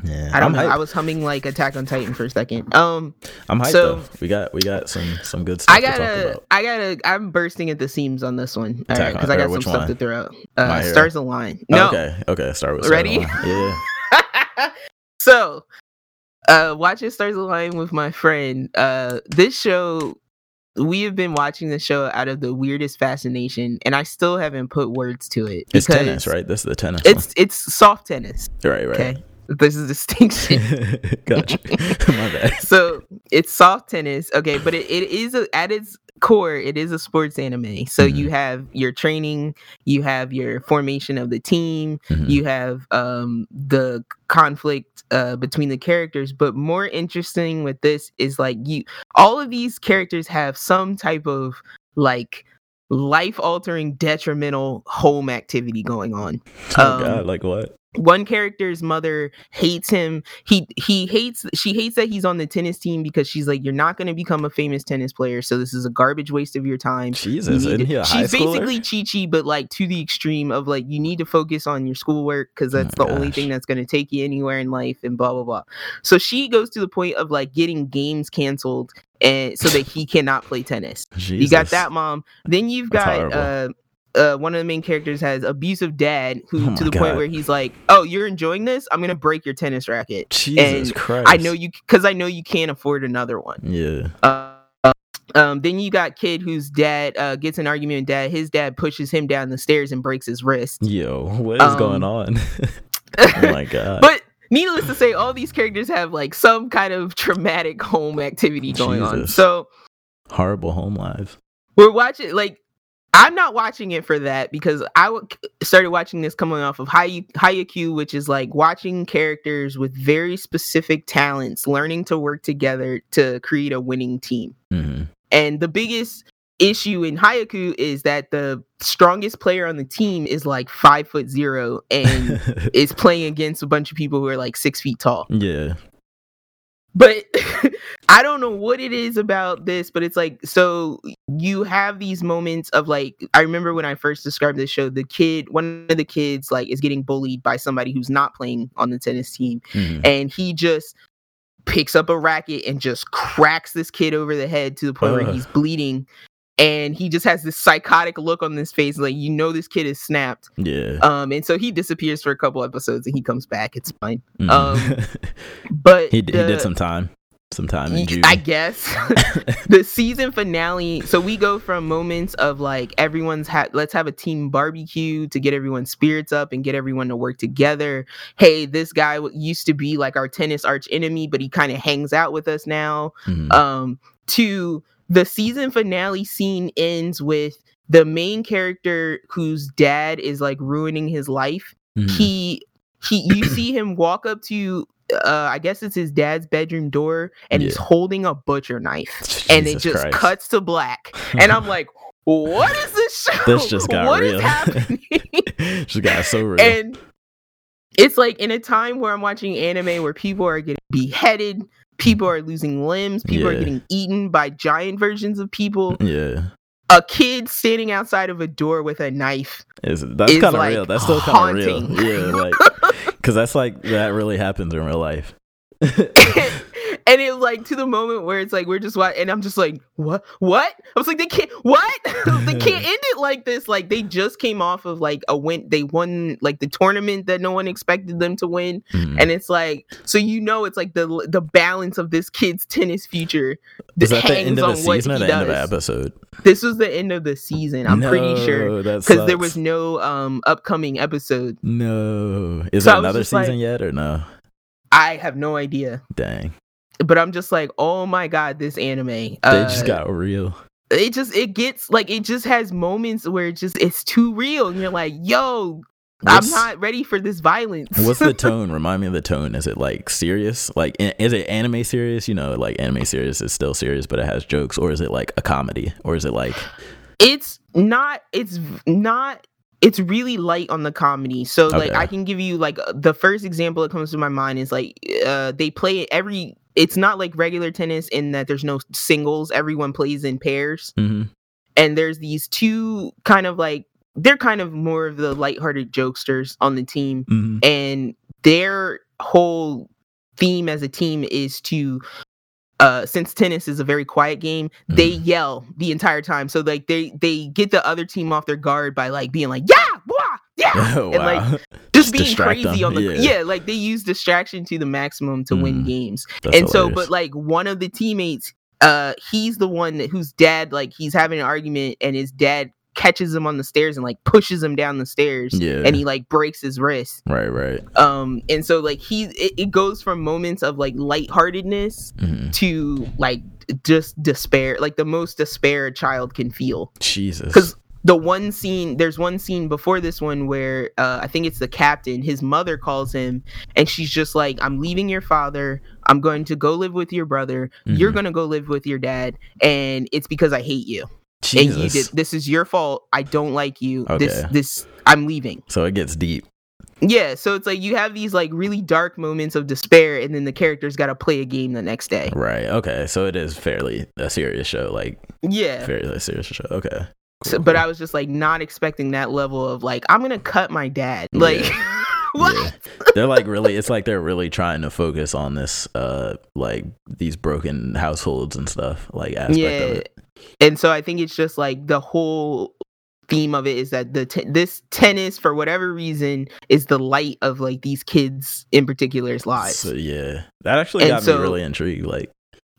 [SPEAKER 2] Yeah,
[SPEAKER 1] I don't
[SPEAKER 2] I'm
[SPEAKER 1] know.
[SPEAKER 2] hyped.
[SPEAKER 1] I was humming like Attack on Titan for a second. Um,
[SPEAKER 2] I'm hyped
[SPEAKER 1] so-
[SPEAKER 2] though. We got we got some some good stuff
[SPEAKER 1] I
[SPEAKER 2] to talk
[SPEAKER 1] gotta,
[SPEAKER 2] about.
[SPEAKER 1] I gotta, I'm bursting at the seams on this one. All
[SPEAKER 2] Attack
[SPEAKER 1] right, because I got some stuff
[SPEAKER 2] one?
[SPEAKER 1] to throw out. Uh? Stars Align. No.
[SPEAKER 2] Okay, okay. Start with
[SPEAKER 1] Ready?
[SPEAKER 2] Yeah.
[SPEAKER 1] so, uh, watching Stars Align with my friend. Uh, this show, we have been watching the show out of the weirdest fascination, and I still haven't put words to it.
[SPEAKER 2] It's tennis, right? This is the tennis.
[SPEAKER 1] It's it's soft tennis.
[SPEAKER 2] right, right.
[SPEAKER 1] Okay, there's a distinction.
[SPEAKER 2] gotcha. My bad.
[SPEAKER 1] so it's soft tennis okay but it, it is a, at its core it is a sports anime so
[SPEAKER 2] Mhm.
[SPEAKER 1] you have your training you have your formation of the team
[SPEAKER 2] Mhm.
[SPEAKER 1] you have um the conflict uh between the characters but more interesting with this is like you all of these characters have some type of like life altering detrimental home activity going on
[SPEAKER 2] oh
[SPEAKER 1] um,
[SPEAKER 2] God, like what?
[SPEAKER 1] One character's mother hates him. He he hates she hates that he's on the tennis team because she's like you're not going to become a famous tennis player so this is a garbage waste of your time.
[SPEAKER 2] Jesus, isn't
[SPEAKER 1] to-
[SPEAKER 2] he a high
[SPEAKER 1] she's
[SPEAKER 2] schooler?
[SPEAKER 1] basically chi-chi but like to the extreme of like you need to focus on your schoolwork because that's
[SPEAKER 2] Oh,
[SPEAKER 1] the only thing that's going to take you anywhere in life and blah blah blah. So she goes to the point of like getting games canceled and so that he cannot play tennis. You got that mom. Then you've
[SPEAKER 2] That's
[SPEAKER 1] got
[SPEAKER 2] horrible.
[SPEAKER 1] uh uh, one of the main characters has abusive dad who
[SPEAKER 2] Oh
[SPEAKER 1] to the point where he's like, "Oh, you're enjoying this? I'm gonna break your tennis racket.
[SPEAKER 2] Jesus
[SPEAKER 1] and
[SPEAKER 2] Christ.
[SPEAKER 1] I know you because I know you can't afford another one."
[SPEAKER 2] Yeah.
[SPEAKER 1] Uh, um, then you got kid whose dad uh, gets an argument with dad. His dad pushes him down the stairs and breaks his wrist.
[SPEAKER 2] Yo, what is going
[SPEAKER 1] Um,
[SPEAKER 2] on? oh my God.
[SPEAKER 1] but needless to say, all these characters have like some kind of traumatic home activity going on. So
[SPEAKER 2] Horrible home lives.
[SPEAKER 1] we're watching like I'm not watching it for that because I w- started watching this coming off of Hay- Haikyuu, which is like watching characters with very specific talents learning to work together to create a winning team.
[SPEAKER 2] hmm
[SPEAKER 1] And the biggest issue in Haikyuu is that the strongest player on the team is like five foot zero and is playing against a bunch of people who are like six feet tall.
[SPEAKER 2] yeah.
[SPEAKER 1] But I don't know what it is about this, but it's like so you have these moments of like I remember when I first described this show, the kid, one of the kids, like is getting bullied by somebody who's not playing on the tennis team,
[SPEAKER 2] Mhm.
[SPEAKER 1] and he just picks up a racket and just cracks this kid over the head to the point where he's bleeding. And he just has this psychotic look on his face, like you know this kid is snapped.
[SPEAKER 2] Yeah.
[SPEAKER 1] Um, and so he disappears for a couple episodes, and he comes back. It's fine.
[SPEAKER 2] Mhm.
[SPEAKER 1] um, But
[SPEAKER 2] he, d- he did some time. Some time in June.
[SPEAKER 1] I guess the season finale. So we go from moments of like everyone's had let's have a team barbecue to get everyone's spirits up and get everyone to work together. Hey, this guy w- used to be like our tennis arch enemy, but he kind of hangs out with us now.
[SPEAKER 2] Mhm.
[SPEAKER 1] Um, to the season finale scene ends with the main character whose dad is like ruining his life
[SPEAKER 2] Mhm.
[SPEAKER 1] he he you see him walk up to uh I guess it's his dad's bedroom door and he's holding a butcher knife and it just
[SPEAKER 2] Christ.
[SPEAKER 1] cuts to black and I'm like what is this show
[SPEAKER 2] This just got
[SPEAKER 1] What is
[SPEAKER 2] real.
[SPEAKER 1] happening
[SPEAKER 2] just got so real.
[SPEAKER 1] and it's like in a time where I'm watching anime where people are getting beheaded people are losing limbs people are getting eaten by giant versions of people
[SPEAKER 2] yeah.
[SPEAKER 1] a kid standing outside of a door with a knife
[SPEAKER 2] Is that's
[SPEAKER 1] is,
[SPEAKER 2] kind of
[SPEAKER 1] like,
[SPEAKER 2] real. That's still kind of real. Yeah, like because that's like that really happens in real life.
[SPEAKER 1] and it like to the moment where it's like we're just watching, and I'm just like, what? What? I was like, they can't. What? they can't end it like this. Like they just came off of like a win. They won like the tournament that no one expected them to win,
[SPEAKER 2] Mhm.
[SPEAKER 1] and it's like so you know it's like the the balance of this kid's tennis future.
[SPEAKER 2] Is
[SPEAKER 1] that
[SPEAKER 2] the
[SPEAKER 1] hangs
[SPEAKER 2] end of the season or
[SPEAKER 1] he
[SPEAKER 2] the end of the
[SPEAKER 1] does.
[SPEAKER 2] episode?
[SPEAKER 1] This was the end of the season. I'm pretty sure because there was no um upcoming episode.
[SPEAKER 2] no. Is
[SPEAKER 1] So
[SPEAKER 2] there another
[SPEAKER 1] just like-
[SPEAKER 2] season yet or no?
[SPEAKER 1] I have no idea,
[SPEAKER 2] Dang,
[SPEAKER 1] but I'm just like, oh my god, this anime.
[SPEAKER 2] they
[SPEAKER 1] Uh,
[SPEAKER 2] just got real.
[SPEAKER 1] it just it gets like it just has moments where it just it's too real and you're like yo
[SPEAKER 2] What's-
[SPEAKER 1] i'm not ready for this violence
[SPEAKER 2] What's the tone? Remind me of the tone. Is it like serious? Like, is it anime serious? You know, like anime serious is still serious, but it has jokes, or is it like a comedy, or is it like
[SPEAKER 1] it's not it's not it's really light on the comedy. So like i can give you like uh, the first example that comes to my mind is like uh they play it every it's not like regular tennis in that there's no singles. Everyone plays in pairs.
[SPEAKER 2] Mhm.
[SPEAKER 1] and there's these two kind of like they're kind of more of the lighthearted jokesters on the team.
[SPEAKER 2] Mhm.
[SPEAKER 1] and their whole theme as a team is to uh since tennis is a very quiet game they
[SPEAKER 2] Mm.
[SPEAKER 1] yell the entire time so like they they get the other team off their guard by like being like yeah blah, yeah
[SPEAKER 2] Oh,
[SPEAKER 1] and like just
[SPEAKER 2] Just
[SPEAKER 1] being crazy
[SPEAKER 2] them,
[SPEAKER 1] on the
[SPEAKER 2] yeah.
[SPEAKER 1] yeah. like they use distraction to the maximum to win
[SPEAKER 2] Mm,
[SPEAKER 1] games
[SPEAKER 2] That's
[SPEAKER 1] and so but like one of the teammates uh he's the one that whose dad like he's having an argument and his dad catches him on the stairs and like pushes him down the stairs
[SPEAKER 2] yeah,
[SPEAKER 1] and he like breaks his wrist
[SPEAKER 2] right, right.
[SPEAKER 1] um and so like he it, it goes from moments of like lightheartedness
[SPEAKER 2] Mhm.
[SPEAKER 1] to like just despair like the most despair a child can feel
[SPEAKER 2] Jesus.
[SPEAKER 1] because the one scene there's one scene before this one where uh, i think it's the captain his mother calls him and she's just like i'm leaving your father i'm going to go live with your brother you're
[SPEAKER 2] Mhm.
[SPEAKER 1] going to go live with your dad and it's because i hate you and you did this is your fault i don't like you this
[SPEAKER 2] Okay.
[SPEAKER 1] this i'm leaving
[SPEAKER 2] So it gets deep.
[SPEAKER 1] yeah, so it's like you have these like really dark moments of despair, and then the characters got to play a game the next day.
[SPEAKER 2] Right. Okay. So it is fairly a serious show. Like
[SPEAKER 1] Yeah,
[SPEAKER 2] fairly serious show. Okay.
[SPEAKER 1] so,
[SPEAKER 2] Cool,
[SPEAKER 1] but. I was just like not expecting that level of like I'm gonna cut my dad. Like what?
[SPEAKER 2] Yeah. they're like really it's like they're really trying to focus on this uh like these broken households and stuff like aspect
[SPEAKER 1] Yeah,
[SPEAKER 2] of it
[SPEAKER 1] and so I think it's just like the whole theme of it is that the te- this tennis for whatever reason is the light of like these kids in particular's lives.
[SPEAKER 2] so yeah that actually
[SPEAKER 1] And
[SPEAKER 2] got
[SPEAKER 1] so-
[SPEAKER 2] me really intrigued like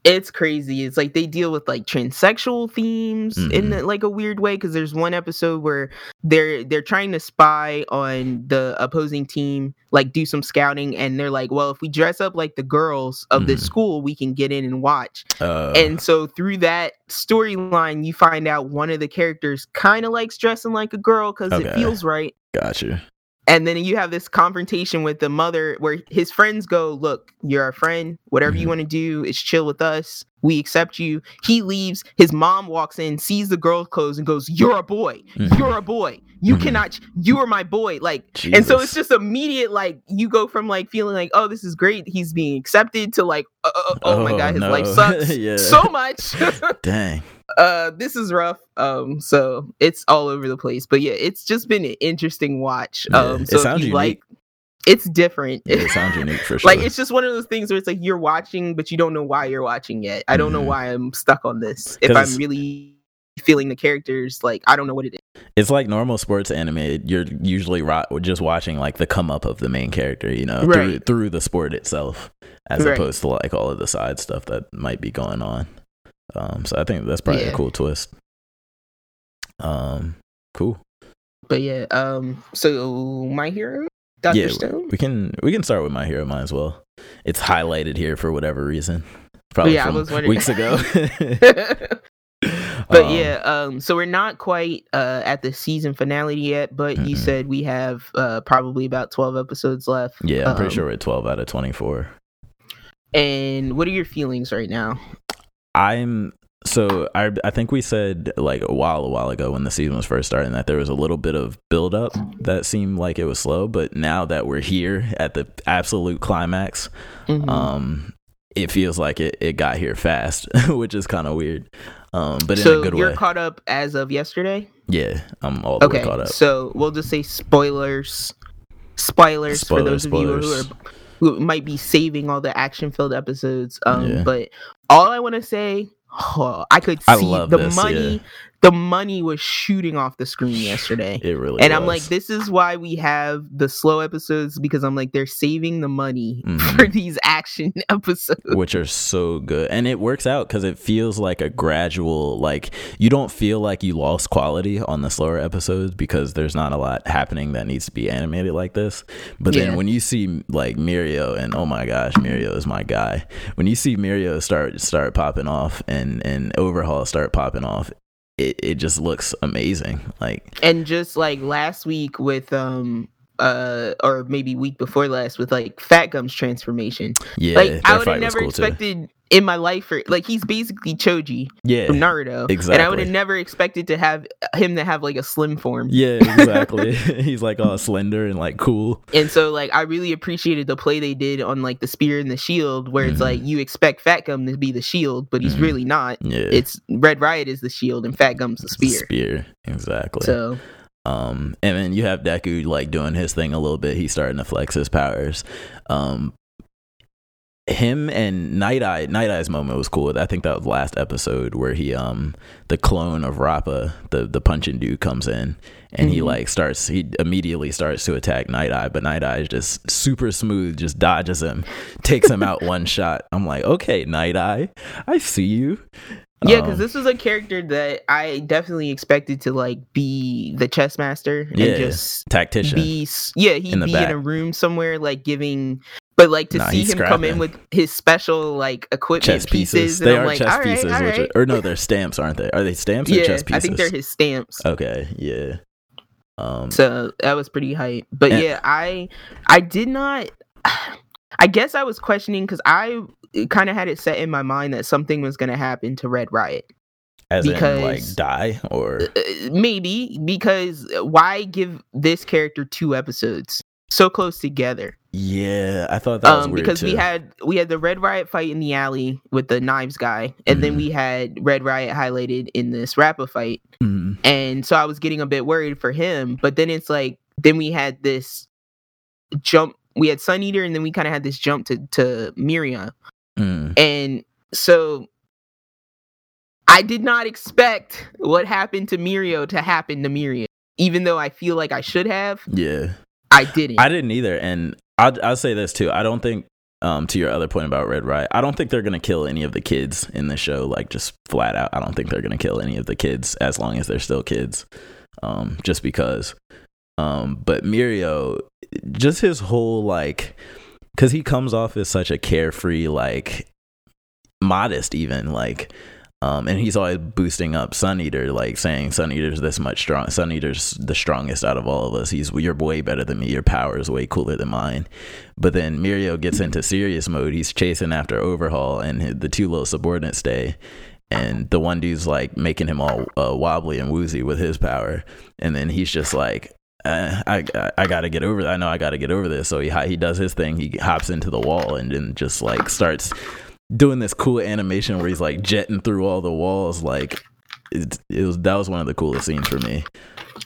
[SPEAKER 1] it's crazy. It's like they deal with like transsexual themes in
[SPEAKER 2] Mhm.
[SPEAKER 1] like a weird way because there's one episode where they're they're trying to spy on the opposing team, like do some scouting, and they're like, well, if we dress up like the girls of this
[SPEAKER 2] Mhm.
[SPEAKER 1] school, we can get in and watch.
[SPEAKER 2] uh
[SPEAKER 1] and so through that storyline, you find out one of the characters kind of likes dressing like a girl because it feels right.
[SPEAKER 2] got you
[SPEAKER 1] and then you have this confrontation with the mother where his friends go, Look, you're our friend. Whatever you
[SPEAKER 2] Mhm.
[SPEAKER 1] want to do is chill with us. We accept you. He leaves. His mom walks in, sees the girl's clothes, and goes, You're a boy.
[SPEAKER 2] Mhm.
[SPEAKER 1] You're a boy. You
[SPEAKER 2] Mhm.
[SPEAKER 1] cannot, ch- you are my boy. Like, and so it's just immediate, like, you go from like feeling like, Oh, this is great. He's being accepted to like, uh, oh, my
[SPEAKER 2] Oh,
[SPEAKER 1] God, his life sucks
[SPEAKER 2] Yeah.
[SPEAKER 1] so much.
[SPEAKER 2] Dang.
[SPEAKER 1] Uh this is rough um so it's all over the place but yeah it's just been an interesting watch
[SPEAKER 2] Yeah,
[SPEAKER 1] um
[SPEAKER 2] it
[SPEAKER 1] so if
[SPEAKER 2] sounds
[SPEAKER 1] you
[SPEAKER 2] unique.
[SPEAKER 1] like it's different
[SPEAKER 2] Yeah, it sounds unique for sure.
[SPEAKER 1] like it's just one of those things where it's like you're watching but you don't know why you're watching yet i don't know
[SPEAKER 2] Mhm.
[SPEAKER 1] why i'm stuck on this if i'm really feeling the characters like i don't know what it is
[SPEAKER 2] it's like normal sports anime. You're usually ro- just watching like the come up of the main character, you know, through, through the sport itself, as
[SPEAKER 1] Right.
[SPEAKER 2] opposed to like all of the side stuff that might be going on. Um, so I think that's probably a cool twist. Um, cool.
[SPEAKER 1] but yeah um so my hero dr
[SPEAKER 2] Yeah,
[SPEAKER 1] stone
[SPEAKER 2] We can we can start with my hero. Might as well. It's highlighted here for whatever reason. Probably
[SPEAKER 1] Yeah, I
[SPEAKER 2] from
[SPEAKER 1] was
[SPEAKER 2] weeks ago.
[SPEAKER 1] but
[SPEAKER 2] Um,
[SPEAKER 1] yeah um so we're not quite uh at the season finale yet but you
[SPEAKER 2] Mm-mm.
[SPEAKER 1] said we have uh probably about 12 episodes left
[SPEAKER 2] yeah, I'm pretty
[SPEAKER 1] Um,
[SPEAKER 2] sure we're at 12 out of 24.
[SPEAKER 1] and what are your feelings right now
[SPEAKER 2] I'm so I I think we said like a while a while ago when the season was first starting that there was a little bit of build up that seemed like it was slow, but now that we're here at the absolute climax,
[SPEAKER 1] Mhm.
[SPEAKER 2] um it feels like it, it got here fast, which is kind of weird. Um but in
[SPEAKER 1] so
[SPEAKER 2] a good
[SPEAKER 1] you're
[SPEAKER 2] way.
[SPEAKER 1] caught up as of yesterday
[SPEAKER 2] yeah, I'm all
[SPEAKER 1] okay
[SPEAKER 2] caught up.
[SPEAKER 1] so we'll just say spoilers spoilers, for those
[SPEAKER 2] Spoilers,
[SPEAKER 1] of you
[SPEAKER 2] spoilers.
[SPEAKER 1] who are might be saving all the action filled episodes um
[SPEAKER 2] Yeah.
[SPEAKER 1] but all i want to say oh, i could see
[SPEAKER 2] love
[SPEAKER 1] the
[SPEAKER 2] this,
[SPEAKER 1] money
[SPEAKER 2] yeah.
[SPEAKER 1] The money was shooting off the screen yesterday
[SPEAKER 2] It really
[SPEAKER 1] and I'm like, this is why we have the slow episodes because I'm like, they're saving the money
[SPEAKER 2] Mhm.
[SPEAKER 1] for these action episodes.
[SPEAKER 2] which are so good and it works out because it feels like a gradual like you don't feel like you lost quality on the slower episodes because there's not a lot happening that needs to be animated like this but
[SPEAKER 1] Yeah.
[SPEAKER 2] then when you see like mirio and oh my gosh mirio is my guy when you see mirio start start popping off and and overhaul start popping off it, it just looks amazing. Like
[SPEAKER 1] And just like last week with um uh or maybe week before last with like Fat Gum's transformation.
[SPEAKER 2] yeah
[SPEAKER 1] like I would have never
[SPEAKER 2] cool too.
[SPEAKER 1] expected in my life for like he's basically Choji
[SPEAKER 2] yeah
[SPEAKER 1] from Naruto. And I would have never expected to have him to have like a slim form.
[SPEAKER 2] yeah exactly he's like all slender and like cool
[SPEAKER 1] And so like I really appreciated the play they did on like the spear and the shield where it's
[SPEAKER 2] Mhm.
[SPEAKER 1] like you expect Fat Gum to be the shield, but he's
[SPEAKER 2] Mhm.
[SPEAKER 1] really not.
[SPEAKER 2] yeah
[SPEAKER 1] It's Red Riot is the shield and Fat Gum's the spear.
[SPEAKER 2] Spear, exactly.
[SPEAKER 1] So
[SPEAKER 2] um, and then you have Deku like doing his thing a little bit. He's starting to flex his powers. Um, him and Night Eye, Night Eye's moment was cool. I think that was last episode where he, um, the clone of Rappa, the the punching dude, comes in and he
[SPEAKER 1] Mhm.
[SPEAKER 2] like starts. He immediately starts to attack Night Eye, but Night Eye is just super smooth, just dodges him, takes him out one shot. I'm like, okay, Night Eye, I see you.
[SPEAKER 1] Yeah, because
[SPEAKER 2] Um,
[SPEAKER 1] this was a character that I definitely expected to like be the chess master and
[SPEAKER 2] Yeah,
[SPEAKER 1] just
[SPEAKER 2] tactician.
[SPEAKER 1] be yeah he'd
[SPEAKER 2] in
[SPEAKER 1] be
[SPEAKER 2] back.
[SPEAKER 1] in a room somewhere like giving. But like to
[SPEAKER 2] Nah,
[SPEAKER 1] see him come in with his special like equipment
[SPEAKER 2] chess
[SPEAKER 1] pieces,
[SPEAKER 2] pieces. They
[SPEAKER 1] I'm
[SPEAKER 2] are
[SPEAKER 1] like,
[SPEAKER 2] chess
[SPEAKER 1] right,
[SPEAKER 2] pieces,
[SPEAKER 1] all
[SPEAKER 2] which
[SPEAKER 1] right.
[SPEAKER 2] are, or no, they're stamps, aren't they? Are they stamps or
[SPEAKER 1] yeah,
[SPEAKER 2] chess pieces?
[SPEAKER 1] I think they're his stamps.
[SPEAKER 2] Okay, yeah. Um,
[SPEAKER 1] So that was pretty hype. But
[SPEAKER 2] And-
[SPEAKER 1] yeah, I I did not. I guess I was questioning because I kind of had it set in my mind that something was going to happen to Red Riot.
[SPEAKER 2] as in like die or
[SPEAKER 1] Uh, maybe because why give this character two episodes so close together?
[SPEAKER 2] yeah, I thought that was
[SPEAKER 1] Um,
[SPEAKER 2] weird
[SPEAKER 1] because we had we had the Red Riot fight in the alley with the knives guy, and then
[SPEAKER 2] Mhm.
[SPEAKER 1] we had Red Riot highlighted in this Rappa fight.
[SPEAKER 2] Mhm.
[SPEAKER 1] and so I was getting a bit worried for him. But then it's like then we had this jump. We had Sun Eater, and then we kind of had this jump to to Mirio,
[SPEAKER 2] Mm.
[SPEAKER 1] and so I did not expect what happened to Mirio to happen to Mirio, even though I feel like I should have.
[SPEAKER 2] Yeah,
[SPEAKER 1] I didn't.
[SPEAKER 2] I didn't either, and I'll, I'll say this too. I don't think, um, to your other point about Red Riot, I don't think they're gonna kill any of the kids in the show. Like just flat out, I don't think they're gonna kill any of the kids as long as they're still kids. Um, just because. Um, but Mirio, just his whole like, because he comes off as such a carefree, like, modest, even like. Um, and he's always boosting up Sun Eater, like saying Sun Eater's this much strong. Sun Eater's the strongest out of all of us. He's you're way better than me. Your power is way cooler than mine. But then Mirio gets into serious mode. He's chasing after Overhaul, and the two little subordinates stay. And the one dude's like making him all uh, wobbly and woozy with his power, and then he's just like, uh, I I, I got to get over. That. I know I got to get over this. So he he does his thing. He hops into the wall and then just like starts doing this cool animation where he's like jetting through all the walls like it, it was that was one of the coolest scenes for me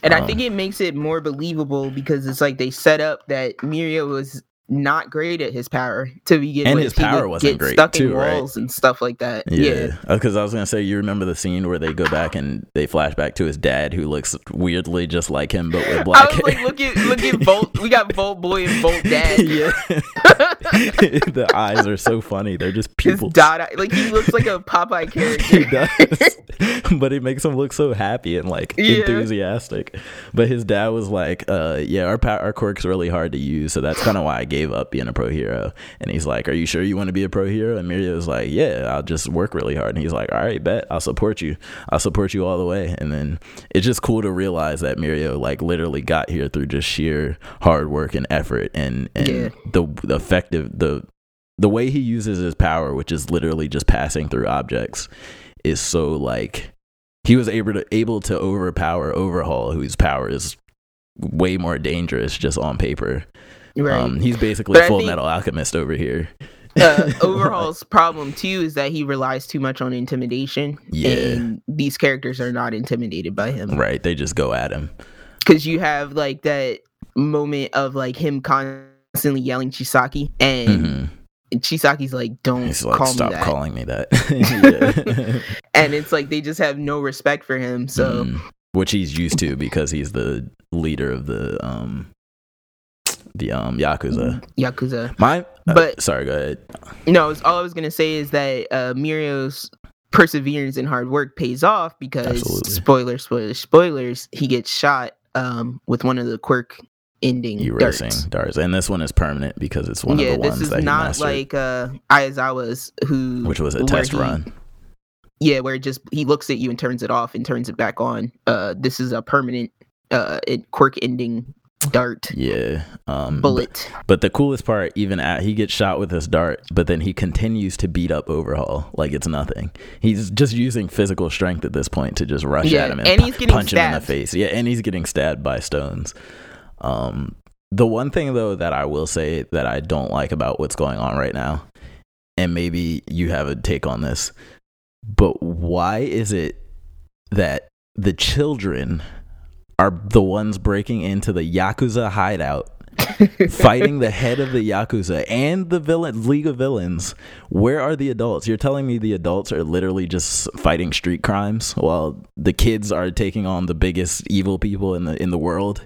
[SPEAKER 1] and um, i think it makes it more believable because it's like they set up that mirio was not great at his power to begin
[SPEAKER 2] and
[SPEAKER 1] with.
[SPEAKER 2] his power wasn't great
[SPEAKER 1] stuck
[SPEAKER 2] too,
[SPEAKER 1] in walls
[SPEAKER 2] right?
[SPEAKER 1] and stuff like that. Yeah,
[SPEAKER 2] because yeah. Uh, I was gonna say you remember the scene where they go back and they flash back to his dad who looks weirdly just like him but with black
[SPEAKER 1] I was hair. Like, look at look at Volt. We got Volt Boy and Volt Dad.
[SPEAKER 2] yeah, the eyes are so funny. They're just pupils.
[SPEAKER 1] Dot like he looks like a Popeye character.
[SPEAKER 2] he does, but it makes him look so happy and like yeah. enthusiastic. But his dad was like, uh, "Yeah, our our quirk's really hard to use, so that's kind of why I." gave up being a pro hero. And he's like, Are you sure you want to be a pro hero? And Mirio's like, Yeah, I'll just work really hard. And he's like, All right, bet. I'll support you. I'll support you all the way. And then it's just cool to realize that Mirio like literally got here through just sheer hard work and effort and, and yeah. the, the effective the the way he uses his power, which is literally just passing through objects, is so like he was able to able to overpower Overhaul, whose power is way more dangerous just on paper. Right. Um, he's basically but Full Metal Alchemist over here.
[SPEAKER 1] uh, Overhaul's problem too is that he relies too much on intimidation.
[SPEAKER 2] Yeah.
[SPEAKER 1] And these characters are not intimidated by him.
[SPEAKER 2] Right. They just go at him.
[SPEAKER 1] Because you have like that moment of like him constantly yelling Chisaki and. Mm-hmm. Chisaki's like, don't He's like, call
[SPEAKER 2] stop
[SPEAKER 1] me that.
[SPEAKER 2] calling me that.
[SPEAKER 1] and it's like they just have no respect for him. So, mm.
[SPEAKER 2] which he's used to because he's the leader of the um the um yakuza.
[SPEAKER 1] Yakuza.
[SPEAKER 2] My, uh,
[SPEAKER 1] but
[SPEAKER 2] sorry, go ahead.
[SPEAKER 1] No, all I was gonna say is that uh, Mirio's perseverance and hard work pays off because Absolutely. spoilers, spoilers, spoilers. He gets shot um with one of the quirk ending erasing darts.
[SPEAKER 2] darts. and this one is permanent because it's one
[SPEAKER 1] yeah,
[SPEAKER 2] of the ones that Yeah,
[SPEAKER 1] this is not like uh Aizawa's who
[SPEAKER 2] which was a test
[SPEAKER 1] he,
[SPEAKER 2] run.
[SPEAKER 1] Yeah, where it just he looks at you and turns it off and turns it back on. Uh, this is a permanent uh quirk ending dart.
[SPEAKER 2] Yeah. Um,
[SPEAKER 1] bullet.
[SPEAKER 2] But, but, the coolest part, even at he gets shot with his dart, but then he continues to beat up Overhaul like it's nothing. He's just using physical strength at this point to just rush
[SPEAKER 1] yeah,
[SPEAKER 2] at him and,
[SPEAKER 1] and he's getting
[SPEAKER 2] punch
[SPEAKER 1] stabbed.
[SPEAKER 2] him in the face. Yeah, and he's getting stabbed by stones. Um, the one thing though that I will say that I don't like about what's going on right now, and maybe you have a take on this, but why is it that the children are the ones breaking into the Yakuza hideout, fighting the head of the Yakuza and the villain League of Villains. Where are the adults? You're telling me the adults are literally just fighting street crimes while the kids are taking on the biggest evil people in the in the world?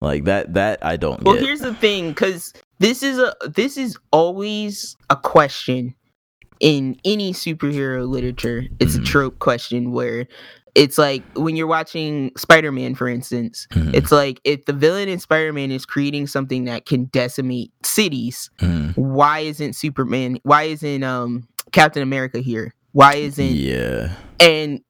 [SPEAKER 2] Like that that I don't
[SPEAKER 1] well,
[SPEAKER 2] get.
[SPEAKER 1] here's the thing cuz this is a this is always a question in any superhero literature. It's mm-hmm. a trope question where it's like when you're watching Spider-Man, for instance, mm-hmm. it's like if the villain in Spider-Man is creating something that can decimate cities, mm-hmm. why isn't Superman? Why isn't um Captain America here? Why isn't
[SPEAKER 2] yeah?
[SPEAKER 1] And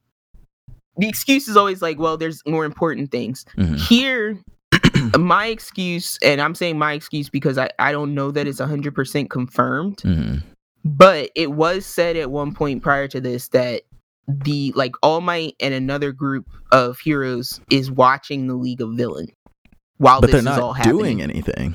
[SPEAKER 1] the excuse is always like, well, there's more important things mm-hmm. here. my excuse, and I'm saying my excuse because I, I don't know that it's 100% confirmed,
[SPEAKER 2] mm-hmm.
[SPEAKER 1] but it was said at one point prior to this that the like All Might and another group of heroes is watching the League of Villain while
[SPEAKER 2] but
[SPEAKER 1] this
[SPEAKER 2] they're not
[SPEAKER 1] is all happening.
[SPEAKER 2] doing anything.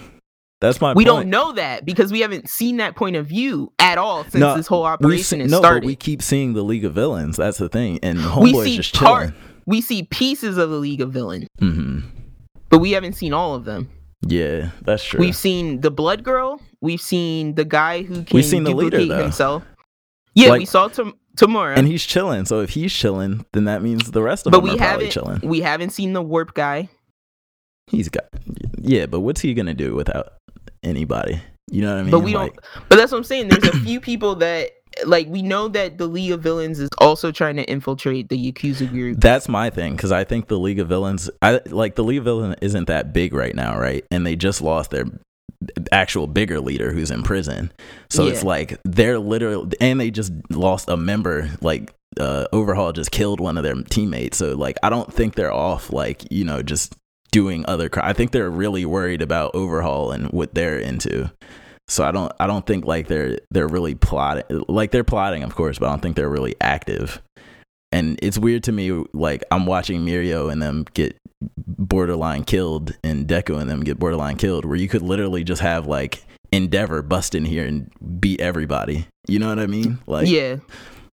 [SPEAKER 2] That's my.
[SPEAKER 1] We
[SPEAKER 2] point.
[SPEAKER 1] don't know that because we haven't seen that point of view at all since no, this whole operation has
[SPEAKER 2] no,
[SPEAKER 1] started.
[SPEAKER 2] But we keep seeing the League of Villains. That's the thing, and Homeboy's just chilling.
[SPEAKER 1] we see pieces of the League of Villain,
[SPEAKER 2] mm-hmm.
[SPEAKER 1] but we haven't seen all of them.
[SPEAKER 2] Yeah, that's true.
[SPEAKER 1] We've seen the Blood Girl. We've seen the guy who can
[SPEAKER 2] We've seen the leader,
[SPEAKER 1] himself. Yeah, like, we saw Tam- Tomura,
[SPEAKER 2] and he's chilling. So if he's chilling, then that means the rest of
[SPEAKER 1] but
[SPEAKER 2] them
[SPEAKER 1] we
[SPEAKER 2] are probably chilling.
[SPEAKER 1] We haven't seen the Warp guy.
[SPEAKER 2] He's got, yeah, but what's he gonna do without anybody? You know what I mean?
[SPEAKER 1] But we
[SPEAKER 2] like,
[SPEAKER 1] don't. But that's what I'm saying. There's a few people that like we know that the League of Villains is also trying to infiltrate the Yakuza group.
[SPEAKER 2] That's my thing because I think the League of Villains, I like the League of Villains isn't that big right now, right? And they just lost their actual bigger leader who's in prison. So yeah. it's like they're literally, and they just lost a member like uh, Overhaul just killed one of their teammates. So like, I don't think they're off like you know just doing other. Cr- I think they're really worried about Overhaul and what they're into. So I don't I don't think like they're they're really plotting like they're plotting of course, but I don't think they're really active. And it's weird to me like I'm watching Mirio and them get borderline killed and Deku and them get borderline killed where you could literally just have like Endeavor bust in here and beat everybody. You know what I mean? Like
[SPEAKER 1] yeah.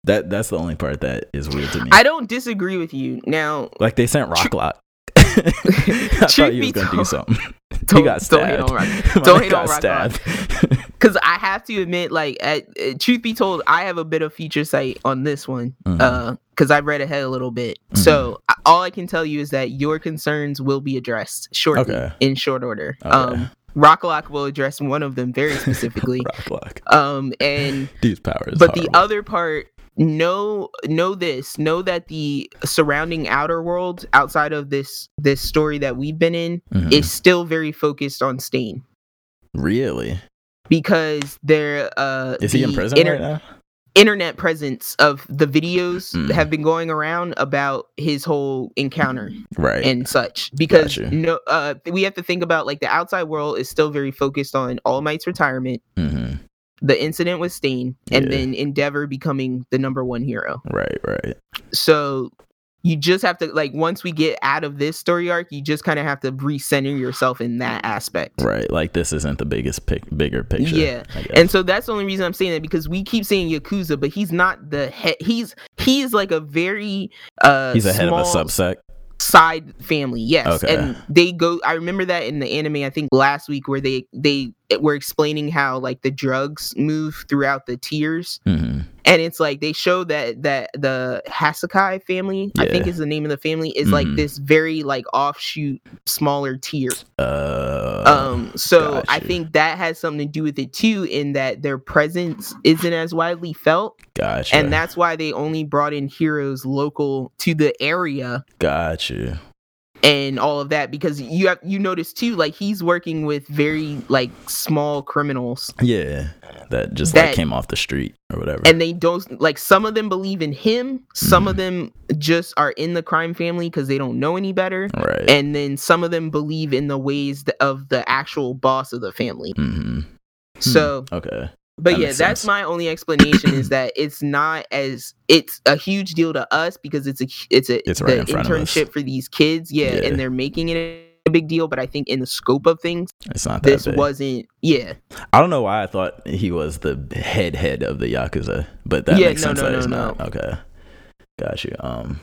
[SPEAKER 2] That that's the only part that is weird to me.
[SPEAKER 1] I don't disagree with you. Now
[SPEAKER 2] like they sent Rock Lock. I thought he was gonna do something. he got stabbed.
[SPEAKER 1] Don't hate on Rock. don't hate on Rock. Because I have to admit, like, at, uh, truth be told, I have a bit of feature sight on this one. Mm-hmm. Uh, because I read ahead a little bit. Mm-hmm. So all I can tell you is that your concerns will be addressed shortly, okay. in short order. Okay. Um, Rock Lock will address one of them very specifically.
[SPEAKER 2] Rock Lock.
[SPEAKER 1] Um, and
[SPEAKER 2] these powers.
[SPEAKER 1] But horrible. the other part know know this know that the surrounding outer world outside of this this story that we've been in mm-hmm. is still very focused on stain
[SPEAKER 2] really
[SPEAKER 1] because they're uh
[SPEAKER 2] is he in prison inter- right now
[SPEAKER 1] internet presence of the videos mm. have been going around about his whole encounter
[SPEAKER 2] right
[SPEAKER 1] and such because gotcha. no uh we have to think about like the outside world is still very focused on all might's retirement mm-hmm the incident with Stain, and yeah. then Endeavor becoming the number one hero.
[SPEAKER 2] Right, right.
[SPEAKER 1] So you just have to like once we get out of this story arc, you just kind of have to recenter yourself in that aspect.
[SPEAKER 2] Right, like this isn't the biggest pic- bigger picture.
[SPEAKER 1] Yeah, and so that's the only reason I'm saying that because we keep saying Yakuza, but he's not the head. He's he's like a very uh.
[SPEAKER 2] He's a head of a subsect
[SPEAKER 1] side family yes okay. and they go i remember that in the anime i think last week where they they were explaining how like the drugs move throughout the tiers mm-hmm. And it's like they show that that the Hassaikai family yeah. i think is the name of the family is mm-hmm. like this very like offshoot smaller tier. Uh, um so i think that has something to do with it too in that their presence isn't as widely felt.
[SPEAKER 2] Gotcha.
[SPEAKER 1] And that's why they only brought in heroes local to the area.
[SPEAKER 2] Gotcha
[SPEAKER 1] and all of that because you have you notice too like he's working with very like small criminals
[SPEAKER 2] yeah that just that, like came off the street or whatever
[SPEAKER 1] and they don't like some of them believe in him some mm. of them just are in the crime family because they don't know any better
[SPEAKER 2] right
[SPEAKER 1] and then some of them believe in the ways of the actual boss of the family mm-hmm. so
[SPEAKER 2] hmm. okay
[SPEAKER 1] but that yeah that's sense. my only explanation is that it's not as it's a huge deal to us because it's a it's a
[SPEAKER 2] it's right
[SPEAKER 1] the internship for these kids yeah, yeah, and they're making it a big deal but i think in the scope of things
[SPEAKER 2] it's not
[SPEAKER 1] this
[SPEAKER 2] big.
[SPEAKER 1] wasn't yeah
[SPEAKER 2] i don't know why i thought he was the head head of the yakuza but that yeah, makes no, sense no, that no, no. not okay got you um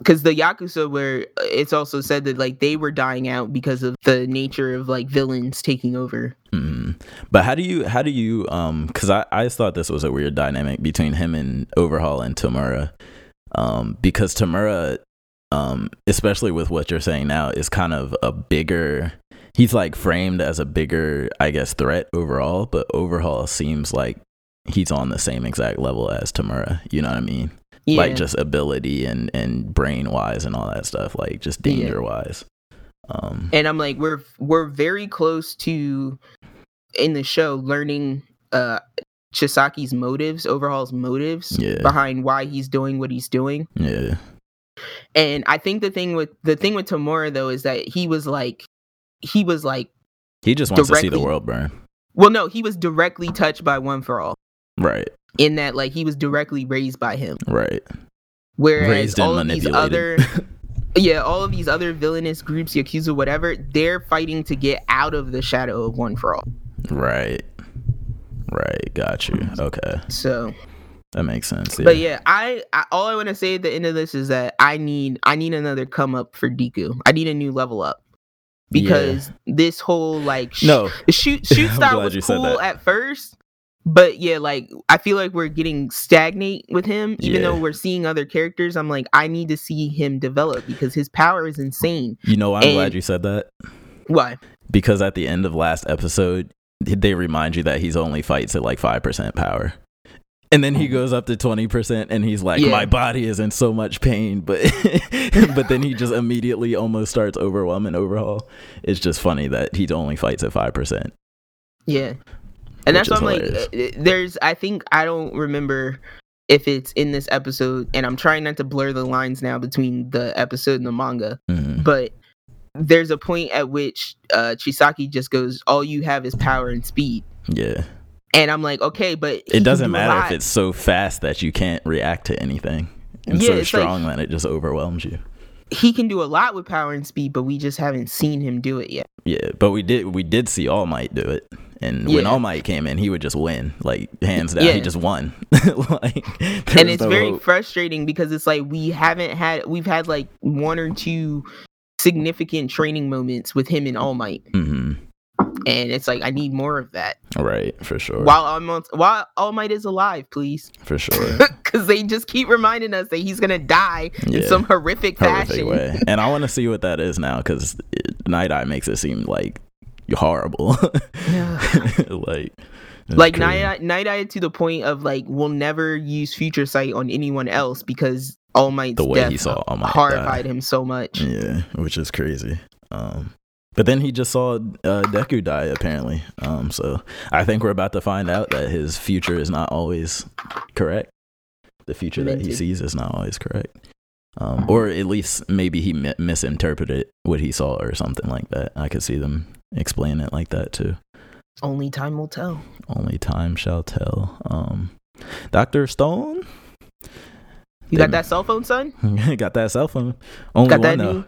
[SPEAKER 1] because the yakuza were it's also said that like they were dying out because of the nature of like villains taking over.
[SPEAKER 2] Mm. but how do you how do you um because i i thought this was a weird dynamic between him and overhaul and tomura. Um because tomura um especially with what you're saying now is kind of a bigger he's like framed as a bigger i guess threat overall but overhaul seems like he's on the same exact level as tomura. You know what i mean yeah. like just ability and and brain wise and all that stuff like just danger wise um
[SPEAKER 1] and i'm like we're we're very close to in the show learning uh Chisaki's motives, Overhaul's motives
[SPEAKER 2] yeah.
[SPEAKER 1] behind why he's doing what he's doing.
[SPEAKER 2] Yeah.
[SPEAKER 1] And I think the thing with the thing with Tomura though is that he was like he was like
[SPEAKER 2] he just wants directly, to see the world burn.
[SPEAKER 1] Well, no, he was directly touched by One for All.
[SPEAKER 2] Right
[SPEAKER 1] in that like he was directly raised by him.
[SPEAKER 2] Right.
[SPEAKER 1] Whereas raised all of these other yeah, all of these other villainous groups, Yakuza, whatever, they're fighting to get out of the shadow of One for All.
[SPEAKER 2] Right. Right. Got you. Okay.
[SPEAKER 1] So
[SPEAKER 2] that makes sense.
[SPEAKER 1] Yeah. But yeah, I, I all I want to say at the end of this is that I need I need another come up for Deku. I need a new level up because yeah. this whole like sh-
[SPEAKER 2] no
[SPEAKER 1] shoot shoot style was cool at first, but yeah, like I feel like we're getting stagnate with him, even yeah. though we're seeing other characters. I'm like, I need to see him develop because his power is insane.
[SPEAKER 2] You know, I'm and glad you said that.
[SPEAKER 1] Why?
[SPEAKER 2] Because at the end of last episode, they remind you that he's only fights at like five percent power. And then he mm. goes up to 20% and he's like, yeah. My body is in so much pain. But but then he just immediately almost starts overwhelming overhaul. It's just funny that he only fights at 5%.
[SPEAKER 1] Yeah and that's why I'm hilarious. like, uh, there's. I think I don't remember if it's in this episode, and I'm trying not to blur the lines now between the episode and the manga,
[SPEAKER 2] Mhm.
[SPEAKER 1] but there's a point at which uh, Chisaki just goes, "All you have is power and speed,"
[SPEAKER 2] Yeah.
[SPEAKER 1] and I'm like, okay, but
[SPEAKER 2] It doesn't matter if it's so fast that you can't react to anything. And
[SPEAKER 1] Yeah,
[SPEAKER 2] so
[SPEAKER 1] it's like-
[SPEAKER 2] strong that it just overwhelms you.
[SPEAKER 1] He can do a lot with power and speed, but we just haven't seen him do it yet.
[SPEAKER 2] Yeah, but we did we did see All Might do it, and when All Might came in, he would just win, like hands down.
[SPEAKER 1] Yeah.
[SPEAKER 2] He just won. like,
[SPEAKER 1] and it's
[SPEAKER 2] no
[SPEAKER 1] very
[SPEAKER 2] hope.
[SPEAKER 1] frustrating because it's like we haven't had we've had like one or two significant training moments with him and All Might,
[SPEAKER 2] Mhm.
[SPEAKER 1] And it's like I need more of that.
[SPEAKER 2] Right, for sure.
[SPEAKER 1] While I'm while All Might is alive, please,
[SPEAKER 2] For sure.
[SPEAKER 1] because they just keep reminding us that he's gonna die in some horrific
[SPEAKER 2] Horrific
[SPEAKER 1] fashion.
[SPEAKER 2] way. And I want to see what that is now because Night Eye makes it seem like horrible. like,
[SPEAKER 1] like. Night Eye, Night Eye to the point of like we'll never use Future Sight on anyone else because All Might's
[SPEAKER 2] The way
[SPEAKER 1] death
[SPEAKER 2] he saw All Might
[SPEAKER 1] horrified
[SPEAKER 2] die.
[SPEAKER 1] him so much.
[SPEAKER 2] Yeah, which is crazy. Um, but then he just saw uh, Deku die apparently. Um, so I think we're about to find out that his future is not always correct. The future that he sees is not always correct. Um, or at least maybe he mi- misinterpreted what he saw or something like that. I could see them explain it like that too.
[SPEAKER 1] Only time will tell.
[SPEAKER 2] Only time shall tell. Um, Doctor Stone
[SPEAKER 1] You got that cell phone, son?
[SPEAKER 2] got that cell phone. Only
[SPEAKER 1] got
[SPEAKER 2] one
[SPEAKER 1] that
[SPEAKER 2] though.
[SPEAKER 1] new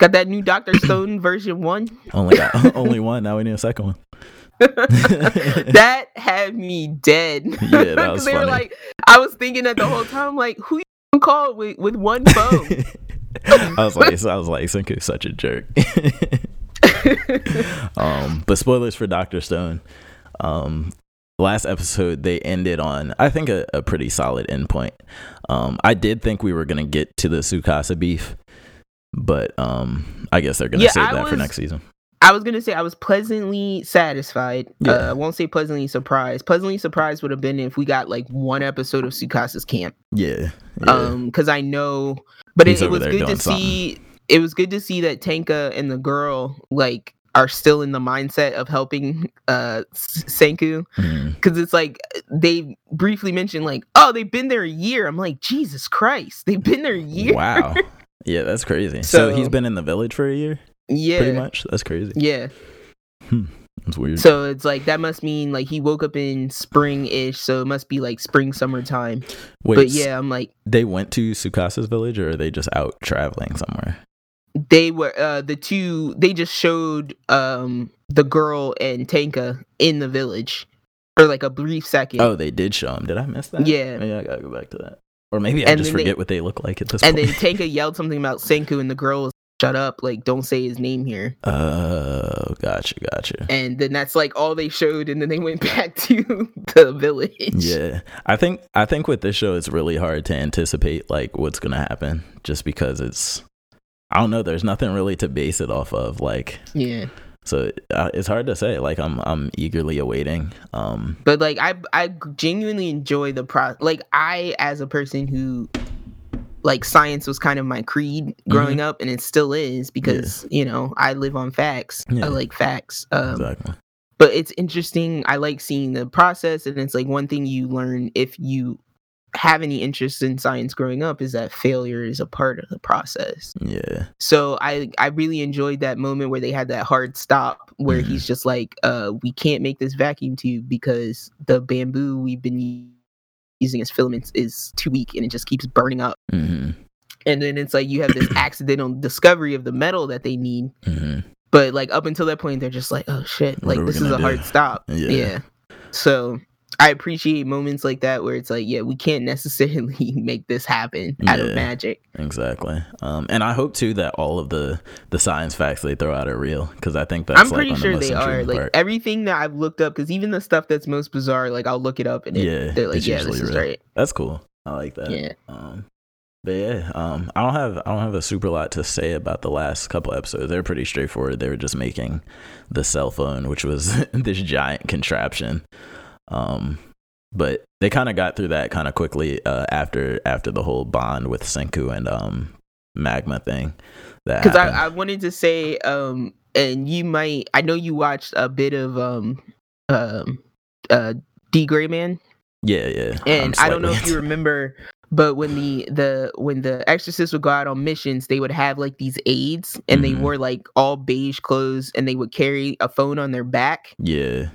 [SPEAKER 1] got that new Doctor Stone version one.
[SPEAKER 2] Only got only one. Now we need a second one.
[SPEAKER 1] that had me dead.
[SPEAKER 2] Yeah, that was
[SPEAKER 1] they were
[SPEAKER 2] funny.
[SPEAKER 1] like, I was thinking that the whole time, like, who you call with with one phone?
[SPEAKER 2] I was like, I was like, Senku's such a jerk. um, but spoilers for Doctor Stone. Um, last episode they ended on, I think, a, a pretty solid endpoint. Um, I did think we were gonna get to the Tsukasa beef, but um, I guess they're gonna
[SPEAKER 1] Yeah,
[SPEAKER 2] save
[SPEAKER 1] I
[SPEAKER 2] that for next season.
[SPEAKER 1] I was gonna say I was pleasantly satisfied.
[SPEAKER 2] Yeah.
[SPEAKER 1] Uh, I won't say pleasantly surprised. Pleasantly surprised would have been if we got like one episode of Tsukasa's camp.
[SPEAKER 2] Yeah, yeah.
[SPEAKER 1] Um, because I know, but it, it was good to
[SPEAKER 2] doing
[SPEAKER 1] see. It was good to see that Tanka and the girl like are still in the mindset of helping uh Senku because it's like they briefly mentioned like oh they've been there a year. I'm like Jesus Christ, they've been there a year.
[SPEAKER 2] Wow. Yeah, that's crazy. So,
[SPEAKER 1] So-
[SPEAKER 2] he's been in the village for a year,
[SPEAKER 1] Yeah,
[SPEAKER 2] pretty much. That's crazy.
[SPEAKER 1] yeah.
[SPEAKER 2] That's weird.
[SPEAKER 1] So it's like that must mean like he woke up in spring ish, so it must be like spring summertime.
[SPEAKER 2] Wait,
[SPEAKER 1] but yeah, I'm like
[SPEAKER 2] they went to Tsukasa's village, or are they just out traveling somewhere?
[SPEAKER 1] they were uh the two they just showed um the girl and Tanka in the village for like a brief second.
[SPEAKER 2] Oh, they did show him. Did I miss that?
[SPEAKER 1] Yeah.
[SPEAKER 2] Maybe I gotta go back to that. Or maybe I
[SPEAKER 1] And
[SPEAKER 2] just
[SPEAKER 1] then they-
[SPEAKER 2] forget what they look like at this
[SPEAKER 1] and
[SPEAKER 2] point.
[SPEAKER 1] then Tanka yelled something about Senku and the girl was shut up, like don't say his name here.
[SPEAKER 2] Oh, gotcha, gotcha.
[SPEAKER 1] And then that's like all they showed and then they went back to the village.
[SPEAKER 2] Yeah, I think I think with this show, it's really hard to anticipate like what's gonna happen, just because it's I don't know. There's nothing really to base it off of. Like,
[SPEAKER 1] Yeah.
[SPEAKER 2] So uh, it's hard to say. Like, I'm I'm eagerly awaiting. Um,
[SPEAKER 1] But like I I genuinely enjoy the pro like I as a person who like science was kind of my creed growing up and it still is because you know I live on facts.
[SPEAKER 2] Yeah.
[SPEAKER 1] I like facts. Um
[SPEAKER 2] exactly.
[SPEAKER 1] but it's interesting. I like seeing the process and it's like one thing you learn if you have any interest in science growing up is that failure is a part of the process.
[SPEAKER 2] Yeah.
[SPEAKER 1] So I I really enjoyed that moment where they had that hard stop where
[SPEAKER 2] Mhm.
[SPEAKER 1] he's just like, uh, we can't make this vacuum tube because the bamboo we've been using as filaments is too weak and it just keeps burning up.
[SPEAKER 2] Mm-hmm.
[SPEAKER 1] And then it's like you have this accidental discovery of the metal that they need,
[SPEAKER 2] hmm
[SPEAKER 1] but like up until that point they're just like, oh shit,
[SPEAKER 2] What
[SPEAKER 1] like this is a
[SPEAKER 2] do?
[SPEAKER 1] hard stop.
[SPEAKER 2] Yeah.
[SPEAKER 1] yeah. So I appreciate moments like that where it's like, yeah, we can't necessarily make this happen out
[SPEAKER 2] Yeah.
[SPEAKER 1] of magic.
[SPEAKER 2] Exactly. Um, and I hope too that all of the the science facts they throw out are real because I think that's
[SPEAKER 1] I'm
[SPEAKER 2] like,
[SPEAKER 1] pretty
[SPEAKER 2] one
[SPEAKER 1] sure
[SPEAKER 2] the
[SPEAKER 1] they are. Like
[SPEAKER 2] part.
[SPEAKER 1] everything that I've looked up, because even the stuff that's most bizarre, like I'll look it up and it,
[SPEAKER 2] Yeah,
[SPEAKER 1] they're like, yeah, this is
[SPEAKER 2] real.
[SPEAKER 1] right.
[SPEAKER 2] That's cool. I like that.
[SPEAKER 1] Yeah.
[SPEAKER 2] Um, but yeah, um, I don't have I don't have a super lot to say about the last couple episodes. They're pretty straightforward. They were just making the cell phone, which was this giant contraption. Um, but they kind of got through that kind of quickly uh, after after the whole bond with Senku and um Magma thing. That
[SPEAKER 1] Because I. I wanted to say, um, and you might, I know you watched a bit of um, um, uh, D.Gray-man.
[SPEAKER 2] Yeah, yeah.
[SPEAKER 1] And
[SPEAKER 2] I'm
[SPEAKER 1] don't know if you remember, but when the the when the exorcists would go out on missions, they would have like these aides, and they
[SPEAKER 2] Mhm.
[SPEAKER 1] wore like all beige clothes, and they would carry a phone on their back.
[SPEAKER 2] Yeah.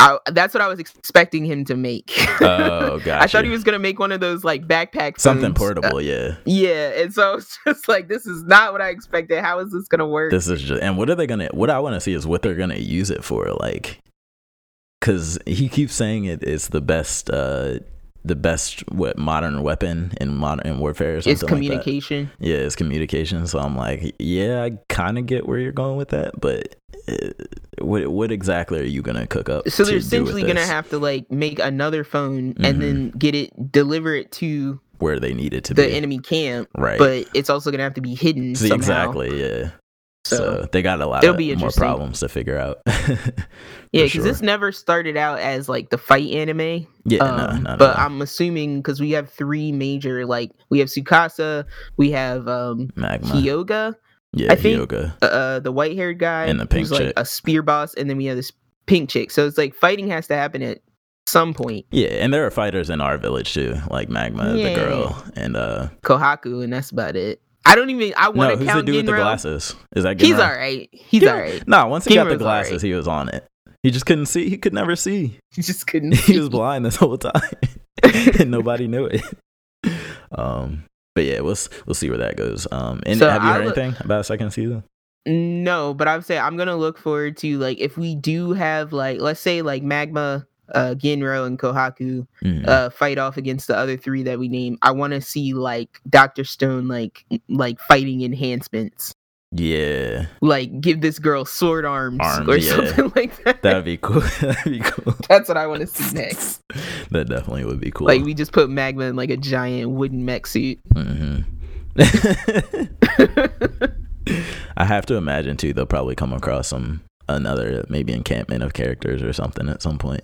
[SPEAKER 1] I, that's what I was expecting him to make.
[SPEAKER 2] Oh,
[SPEAKER 1] gosh.
[SPEAKER 2] I
[SPEAKER 1] thought he was gonna make one of those like backpack
[SPEAKER 2] Something
[SPEAKER 1] phones.
[SPEAKER 2] portable, yeah.
[SPEAKER 1] Yeah, and so it's just like this is not what I expected. How is this gonna work?
[SPEAKER 2] This is just, and what are they gonna? What I want to see is what they're gonna use it for, like, because he keeps saying it is the best, uh the best what modern weapon in modern warfare. Or something
[SPEAKER 1] it's
[SPEAKER 2] like
[SPEAKER 1] communication.
[SPEAKER 2] Yeah, it's communication. So I'm like, yeah, I kind of get where you're going with that, but uh, what what exactly are you gonna cook up?
[SPEAKER 1] so they're essentially gonna have to like make another phone
[SPEAKER 2] Mhm.
[SPEAKER 1] and then get it deliver it to
[SPEAKER 2] where they need it to
[SPEAKER 1] the
[SPEAKER 2] be,
[SPEAKER 1] enemy camp
[SPEAKER 2] right?
[SPEAKER 1] but it's also gonna have to be hidden
[SPEAKER 2] See, exactly, yeah. So,
[SPEAKER 1] So,
[SPEAKER 2] they got a lot
[SPEAKER 1] it'll
[SPEAKER 2] of
[SPEAKER 1] be
[SPEAKER 2] more problems to figure out.
[SPEAKER 1] yeah, because
[SPEAKER 2] sure.
[SPEAKER 1] this never started out as like the fight anime.
[SPEAKER 2] yeah,
[SPEAKER 1] um,
[SPEAKER 2] no, no,
[SPEAKER 1] but
[SPEAKER 2] no.
[SPEAKER 1] I'm assuming because we have three major like we have Tsukasa, we have um
[SPEAKER 2] magma.
[SPEAKER 1] Hyoga,
[SPEAKER 2] yeah,
[SPEAKER 1] I think-
[SPEAKER 2] yoga.
[SPEAKER 1] uh the white haired guy,
[SPEAKER 2] And the pink
[SPEAKER 1] who's like
[SPEAKER 2] chick.
[SPEAKER 1] a spear boss, and then we have this pink chick. So it's like fighting has to happen at some point.
[SPEAKER 2] Yeah, and there are fighters in our village too, like Magma,
[SPEAKER 1] Yeah.
[SPEAKER 2] the girl, and uh,
[SPEAKER 1] Kohaku, and that's about it. I don't even. I
[SPEAKER 2] no,
[SPEAKER 1] want to
[SPEAKER 2] who's the
[SPEAKER 1] count
[SPEAKER 2] dude with the glasses? Is that
[SPEAKER 1] He's all right. He's
[SPEAKER 2] Yeah.
[SPEAKER 1] all right.
[SPEAKER 2] Nah, once he got the glasses,
[SPEAKER 1] alright.
[SPEAKER 2] he was on it. He just couldn't see. He could never see.
[SPEAKER 1] He just couldn't.
[SPEAKER 2] He was blind this whole time, and nobody knew it. Um, but yeah, we'll we'll see where that goes. Um, and
[SPEAKER 1] So
[SPEAKER 2] have you heard
[SPEAKER 1] look-
[SPEAKER 2] anything about a second season?
[SPEAKER 1] No, but I'm saying I'm gonna look forward to like if we do have like let's say like Magma, uh, Ginro, and Kohaku
[SPEAKER 2] Mhm.
[SPEAKER 1] uh fight off against the other three that we named. I want to see like Doctor Stone like like fighting enhancements.
[SPEAKER 2] yeah,
[SPEAKER 1] Like give this girl sword arms, or
[SPEAKER 2] yeah.
[SPEAKER 1] something like that.
[SPEAKER 2] that'd be cool. that'd be cool.
[SPEAKER 1] That's what I want to see next.
[SPEAKER 2] that definitely would be cool.
[SPEAKER 1] Like we just put Magma in like a giant wooden mech suit.
[SPEAKER 2] Mhm. I have to imagine too. They'll probably come across some another maybe encampment of characters or something at some point.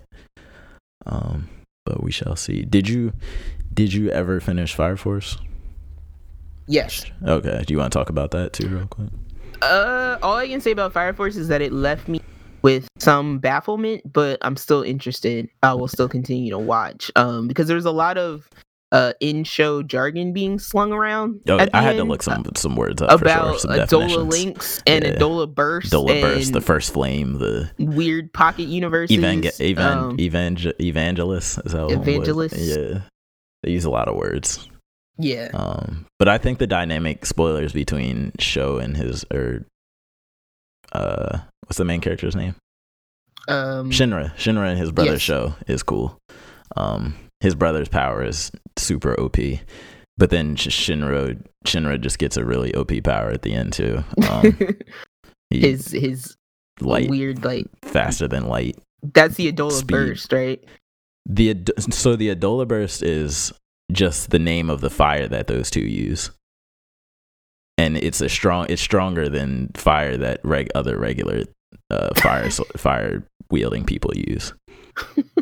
[SPEAKER 2] Um, but we shall see. Did you did you ever finish Fire Force?
[SPEAKER 1] yes.
[SPEAKER 2] Okay. Do you want to talk about that too, real quick?
[SPEAKER 1] Uh, all I can say about Fire Force is that it left me with some bafflement, but I'm still interested. I will still continue to watch. Um, because there's a lot of uh in-show jargon being slung around.
[SPEAKER 2] Oh, I had to look some some words up for
[SPEAKER 1] about
[SPEAKER 2] sure. Some Adolla
[SPEAKER 1] links and
[SPEAKER 2] Yeah.
[SPEAKER 1] Adolla burst,
[SPEAKER 2] Dola burst, the first flame, the
[SPEAKER 1] weird pocket universes.
[SPEAKER 2] evang- evan-
[SPEAKER 1] um,
[SPEAKER 2] evangel- evangelist. Is that what?
[SPEAKER 1] Evangelists?
[SPEAKER 2] Yeah, they use a lot of words.
[SPEAKER 1] yeah,
[SPEAKER 2] Um, but I think the dynamic spoilers between Sho and his or uh, what's the main character's name?
[SPEAKER 1] um,
[SPEAKER 2] Shinra. Shinra and his brother
[SPEAKER 1] yes.
[SPEAKER 2] Sho is cool. Um, his brother's power is super OP, but then Sh- Shinra Shinra just gets a really OP power at the end too. Um,
[SPEAKER 1] his his
[SPEAKER 2] light
[SPEAKER 1] weird like
[SPEAKER 2] faster than light.
[SPEAKER 1] that's the Adolla
[SPEAKER 2] Speed.
[SPEAKER 1] burst, right?
[SPEAKER 2] The so the Adolla burst is just the name of the fire that those two use, and it's a strong. It's stronger than fire that reg- other regular uh, fire fire wielding people use.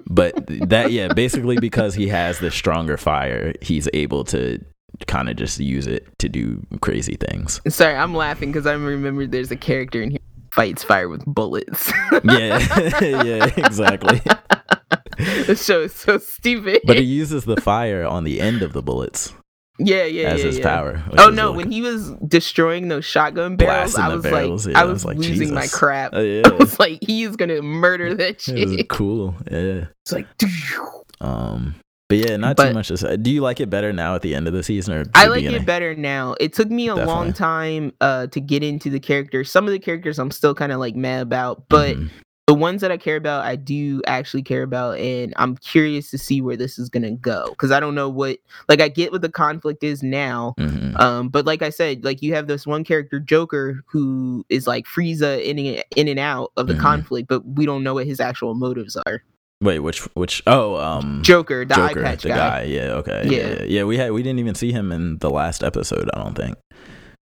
[SPEAKER 2] But that yeah, basically because he has the stronger fire, he's able to kind of just use it to do crazy things.
[SPEAKER 1] Sorry, I'm laughing because I remember there's a character in here fights fire with bullets.
[SPEAKER 2] Yeah, yeah, exactly.
[SPEAKER 1] the show is so stupid.
[SPEAKER 2] But he uses the fire on the end of the bullets
[SPEAKER 1] yeah, yeah,
[SPEAKER 2] as
[SPEAKER 1] yeah,
[SPEAKER 2] his
[SPEAKER 1] yeah.
[SPEAKER 2] power.
[SPEAKER 1] Oh no!
[SPEAKER 2] really
[SPEAKER 1] When he was destroying those shotgun barrels, I was
[SPEAKER 2] barrels,
[SPEAKER 1] like,
[SPEAKER 2] yeah,
[SPEAKER 1] I
[SPEAKER 2] I
[SPEAKER 1] was,
[SPEAKER 2] was like,
[SPEAKER 1] losing my crap.
[SPEAKER 2] Oh, yeah.
[SPEAKER 1] I was like, he is gonna murder that
[SPEAKER 2] It was
[SPEAKER 1] chick.
[SPEAKER 2] cool. Yeah.
[SPEAKER 1] It's like,
[SPEAKER 2] Um. But yeah, not
[SPEAKER 1] But-
[SPEAKER 2] too much to. Do you like it better now at the end of the season or
[SPEAKER 1] I like
[SPEAKER 2] beginning?
[SPEAKER 1] it better now. It took me a long time uh to get into the characters. Some of the characters I'm still kind of like mad about, but
[SPEAKER 2] Mhm.
[SPEAKER 1] The ones that I care about, I do actually care about, and I'm curious to see where this is gonna go because I don't know what. Like, I get what the conflict is now,
[SPEAKER 2] Mhm.
[SPEAKER 1] um, but like I said, like you have this one character, Joker, who is like Frieza in and, in and out of the
[SPEAKER 2] Mhm.
[SPEAKER 1] conflict, but we don't know what his actual motives are.
[SPEAKER 2] Wait, which which? Oh, um,
[SPEAKER 1] Joker, the eye
[SPEAKER 2] Joker, the
[SPEAKER 1] guy.
[SPEAKER 2] guy. Yeah. Okay. Yeah.
[SPEAKER 1] Yeah.
[SPEAKER 2] yeah. Yeah. We had we didn't even see him in the last episode. I don't think,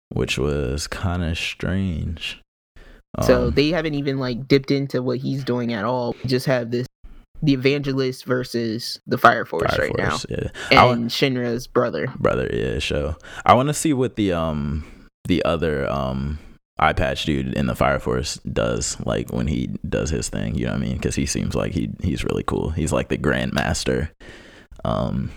[SPEAKER 2] which was kind of strange.
[SPEAKER 1] So
[SPEAKER 2] Um,
[SPEAKER 1] they haven't even like dipped into what he's doing at all. We just have this the evangelist versus the fire force
[SPEAKER 2] Fire
[SPEAKER 1] right
[SPEAKER 2] Force, Yeah.
[SPEAKER 1] Now, and Shinra's brother.
[SPEAKER 2] brother yeah show i want to see what the um the other um eye patch dude in the Fire Force does, like when he does his thing. You know what I mean? Because he seems like he he's really cool. He's like the grandmaster Um,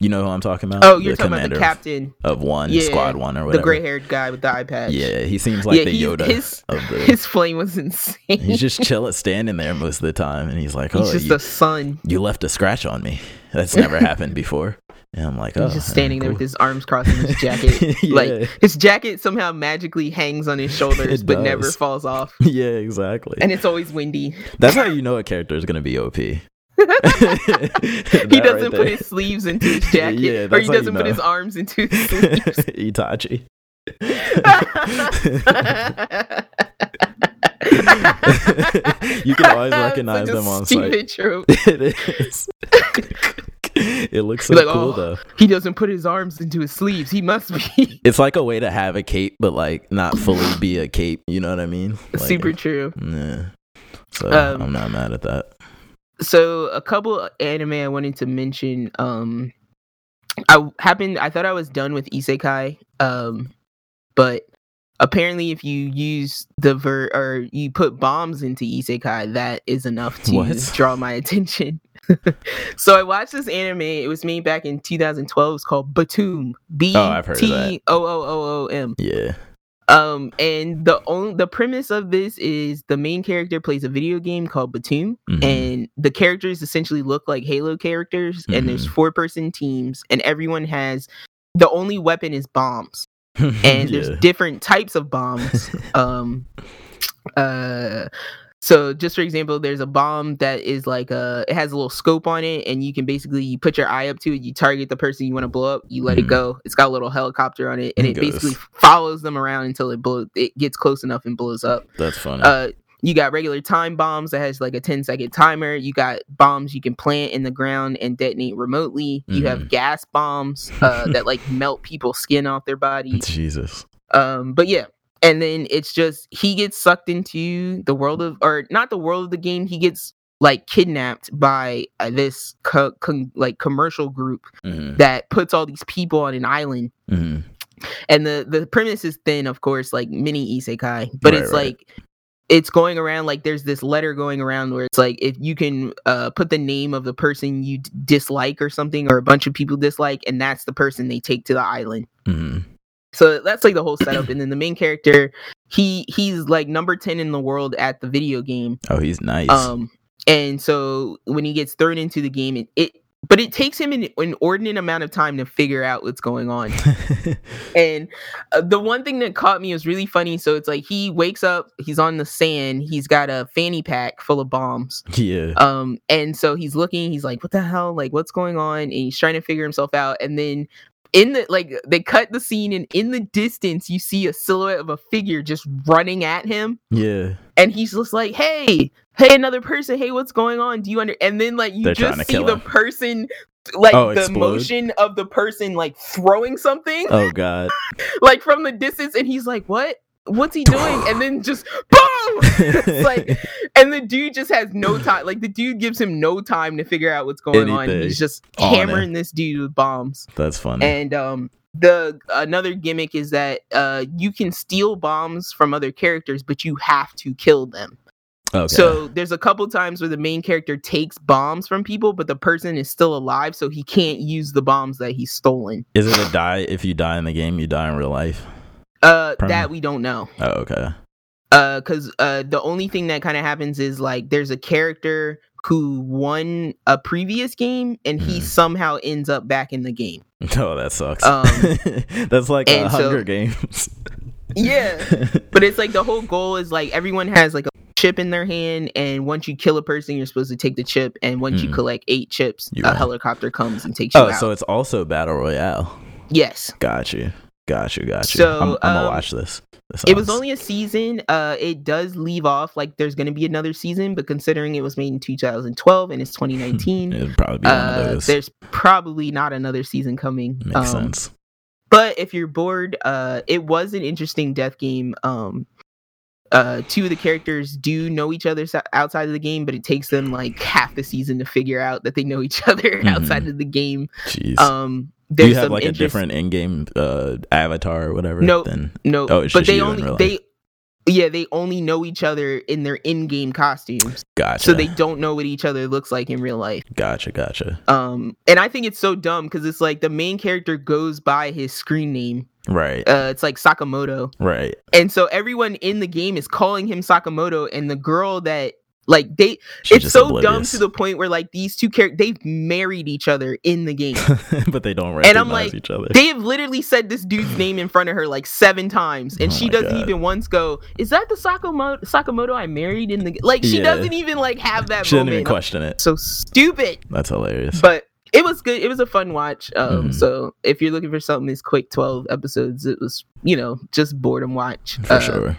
[SPEAKER 2] you know who I'm talking about?
[SPEAKER 1] Oh, you're
[SPEAKER 2] The
[SPEAKER 1] talking about the
[SPEAKER 2] of-
[SPEAKER 1] captain,
[SPEAKER 2] of, one
[SPEAKER 1] Yeah,
[SPEAKER 2] squad one or whatever.
[SPEAKER 1] the
[SPEAKER 2] whatever.
[SPEAKER 1] gray haired guy with the eye patch.
[SPEAKER 2] Yeah, he seems like
[SPEAKER 1] Yeah,
[SPEAKER 2] the
[SPEAKER 1] he-
[SPEAKER 2] Yoda
[SPEAKER 1] his-
[SPEAKER 2] of the.
[SPEAKER 1] His flame was insane.
[SPEAKER 2] he's just chilling, standing there most of the time, and he's like, "Oh,
[SPEAKER 1] He's just
[SPEAKER 2] you,
[SPEAKER 1] a sun.
[SPEAKER 2] you left a scratch on me. That's never happened before." And I'm like, "Oh,
[SPEAKER 1] He's just standing there with his arms crossed in his jacket.
[SPEAKER 2] Yeah.
[SPEAKER 1] Like his jacket somehow magically hangs on his shoulders, but never falls off.
[SPEAKER 2] yeah, exactly.
[SPEAKER 1] And it's always windy.
[SPEAKER 2] That's how you know a character is gonna be OP.
[SPEAKER 1] he doesn't
[SPEAKER 2] right
[SPEAKER 1] put his sleeves into his jacket,
[SPEAKER 2] Yeah,
[SPEAKER 1] or he doesn't put
[SPEAKER 2] know.
[SPEAKER 1] his arms into his sleeves.
[SPEAKER 2] Itachi. you can always recognize them on
[SPEAKER 1] trope.
[SPEAKER 2] it is. it looks so
[SPEAKER 1] Like,
[SPEAKER 2] cool
[SPEAKER 1] oh,
[SPEAKER 2] though.
[SPEAKER 1] He doesn't put his arms into his sleeves. He must be
[SPEAKER 2] It's like a way to have a cape, but like not fully be a cape. You know what I mean? Like,
[SPEAKER 1] super true.
[SPEAKER 2] Yeah. So
[SPEAKER 1] Um,
[SPEAKER 2] I'm not mad at that.
[SPEAKER 1] So a couple anime I wanted to mention. Um, I happened. I thought I was done with isekai. Um, but apparently, if you use the ver or you put bombs into isekai, that is enough to
[SPEAKER 2] What?
[SPEAKER 1] draw my attention. so I watched this anime. It was made back in 2012. It's called Btooom. B
[SPEAKER 2] Oh, I've heard of that.
[SPEAKER 1] T O O O O M.
[SPEAKER 2] Yeah.
[SPEAKER 1] Um, and the only the premise of this is the main character plays a video game called Btooom,
[SPEAKER 2] Mhm.
[SPEAKER 1] and the characters essentially look like Halo characters, and there's
[SPEAKER 2] Mhm.
[SPEAKER 1] four person teams, and everyone has the only weapon is bombs, and there's different types of bombs. um, uh. So just for example, there's a bomb that is like a it has a little scope on it, and you can basically you put your eye up to it, you target the person you want to blow up, you let it
[SPEAKER 2] Mhm.
[SPEAKER 1] go. It's got a little helicopter on it, and
[SPEAKER 2] It
[SPEAKER 1] it, basically follows them around until it blows it gets close enough and blows up.
[SPEAKER 2] That's funny.
[SPEAKER 1] Uh you got regular time bombs that has like a 10 second timer. You got bombs you can plant in the ground and detonate remotely. You have
[SPEAKER 2] Mhm.
[SPEAKER 1] gas bombs uh, that like melt people's skin off their bodies.
[SPEAKER 2] Jesus.
[SPEAKER 1] Um, but yeah, and then it's just he gets sucked into the world of, or not the world of the game. He gets like kidnapped by uh, this co- con- like commercial group
[SPEAKER 2] hmm
[SPEAKER 1] that puts all these people on an island.
[SPEAKER 2] hmm
[SPEAKER 1] And the the premise is thin, of course, like mini isekai, but
[SPEAKER 2] Right,
[SPEAKER 1] it's
[SPEAKER 2] right.
[SPEAKER 1] like it's going around like there's this letter going around where it's like if you can uh, put the name of the person you d- dislike or something or a bunch of people dislike and that's the person they take to the island
[SPEAKER 2] hmm
[SPEAKER 1] so that's like the whole setup and then the main character he he's like number 10 in the world at the video game.
[SPEAKER 2] Oh, he's nice.
[SPEAKER 1] um and so when he gets thrown into the game it, it but it takes him an inordinate amount of time to figure out what's going on. And uh, the one thing that caught me was really funny so it's like he wakes up he's on the sand he's got a fanny pack full of bombs.
[SPEAKER 2] Yeah.
[SPEAKER 1] um and so he's looking he's like what the hell? Like what's going on? And he's trying to figure himself out and then in the like they cut the scene and in the distance you see a silhouette of a figure just running at him
[SPEAKER 2] yeah.
[SPEAKER 1] and he's just like hey hey another person hey what's going on do you under and then like you
[SPEAKER 2] They're
[SPEAKER 1] just see the
[SPEAKER 2] him.
[SPEAKER 1] person like
[SPEAKER 2] Oh,
[SPEAKER 1] the
[SPEAKER 2] explode?
[SPEAKER 1] motion of the person like throwing something
[SPEAKER 2] Oh God.
[SPEAKER 1] like from the distance and he's like what what's he doing and then just boom like and the dude just has no time like the dude gives him no time to figure out what's going on he's just
[SPEAKER 2] on it.
[SPEAKER 1] hammering this dude with bombs
[SPEAKER 2] That's funny.
[SPEAKER 1] and um the another gimmick is that uh you can steal bombs from other characters but you have to kill them
[SPEAKER 2] okay.
[SPEAKER 1] so there's a couple times where the main character takes bombs from people but the person is still alive so he can't use the bombs that he's stolen
[SPEAKER 2] is it a die? If you die in the game, you die in real life.
[SPEAKER 1] Uh that we don't know
[SPEAKER 2] Oh, okay.
[SPEAKER 1] uh because uh the only thing that kind of happens is like there's a character who won a previous game and he
[SPEAKER 2] Mhm.
[SPEAKER 1] somehow ends up back in the game
[SPEAKER 2] Oh, that sucks.
[SPEAKER 1] Um,
[SPEAKER 2] That's like uh,
[SPEAKER 1] and so-
[SPEAKER 2] Hunger Games.
[SPEAKER 1] yeah but it's like the whole goal is like everyone has like a chip in their hand and once you kill a person you're supposed to take the chip and once you
[SPEAKER 2] Mhm.
[SPEAKER 1] collect eight chips
[SPEAKER 2] You
[SPEAKER 1] a
[SPEAKER 2] win.
[SPEAKER 1] helicopter comes and takes you
[SPEAKER 2] oh, so it's also battle royale.
[SPEAKER 1] yes
[SPEAKER 2] Got you. Got you. Got you.
[SPEAKER 1] So,
[SPEAKER 2] I'm, I'm gonna
[SPEAKER 1] um,
[SPEAKER 2] watch this. This
[SPEAKER 1] it was only a season uh it does leave off like there's gonna be another season but considering it was made in 2012 and it's 2019
[SPEAKER 2] It'd probably be one of
[SPEAKER 1] uh,
[SPEAKER 2] those.
[SPEAKER 1] there's probably not another season coming.
[SPEAKER 2] Makes
[SPEAKER 1] Um,
[SPEAKER 2] sense.
[SPEAKER 1] But if you're bored, uh, it was an interesting death game. Um, uh, two of the characters do know each other outside of the game, but it takes them like half the season to figure out that they know each other outside of the game.
[SPEAKER 2] Jeez.
[SPEAKER 1] Um,
[SPEAKER 2] Mm-hmm. Do you have like a different in-game uh, avatar or whatever?
[SPEAKER 1] No.
[SPEAKER 2] Then
[SPEAKER 1] No,
[SPEAKER 2] Oh, it's
[SPEAKER 1] but they only they yeah, they only know each other in their in-game costumes,
[SPEAKER 2] Gotcha.
[SPEAKER 1] so they don't know what each other looks like in real life.
[SPEAKER 2] Gotcha. Gotcha.
[SPEAKER 1] Um, and I think it's so dumb because it's like the main character goes by his screen name.
[SPEAKER 2] Right.
[SPEAKER 1] Uh, it's like Sakamoto,
[SPEAKER 2] right.
[SPEAKER 1] and so everyone in the game is calling him Sakamoto, and the girl that like they
[SPEAKER 2] She's
[SPEAKER 1] it's so dumb to the point where like these two characters they've married each other in the game.
[SPEAKER 2] but they don't recognize
[SPEAKER 1] And I'm like,
[SPEAKER 2] each other.
[SPEAKER 1] they have literally said this dude's name in front of her like seven times, and
[SPEAKER 2] Oh
[SPEAKER 1] she doesn't
[SPEAKER 2] God.
[SPEAKER 1] even once go, "Is that the Sakamoto Sakamoto I married in the g-" like?" She
[SPEAKER 2] Yeah.
[SPEAKER 1] doesn't even like have that
[SPEAKER 2] she didn't even question it.
[SPEAKER 1] so stupid,
[SPEAKER 2] That's hilarious.
[SPEAKER 1] but it was good. It was a fun watch. Um,
[SPEAKER 2] Mhm.
[SPEAKER 1] so if you're looking for something that's quick, twelve episodes, it was you know just boredom watch
[SPEAKER 2] For
[SPEAKER 1] Uh,
[SPEAKER 2] sure.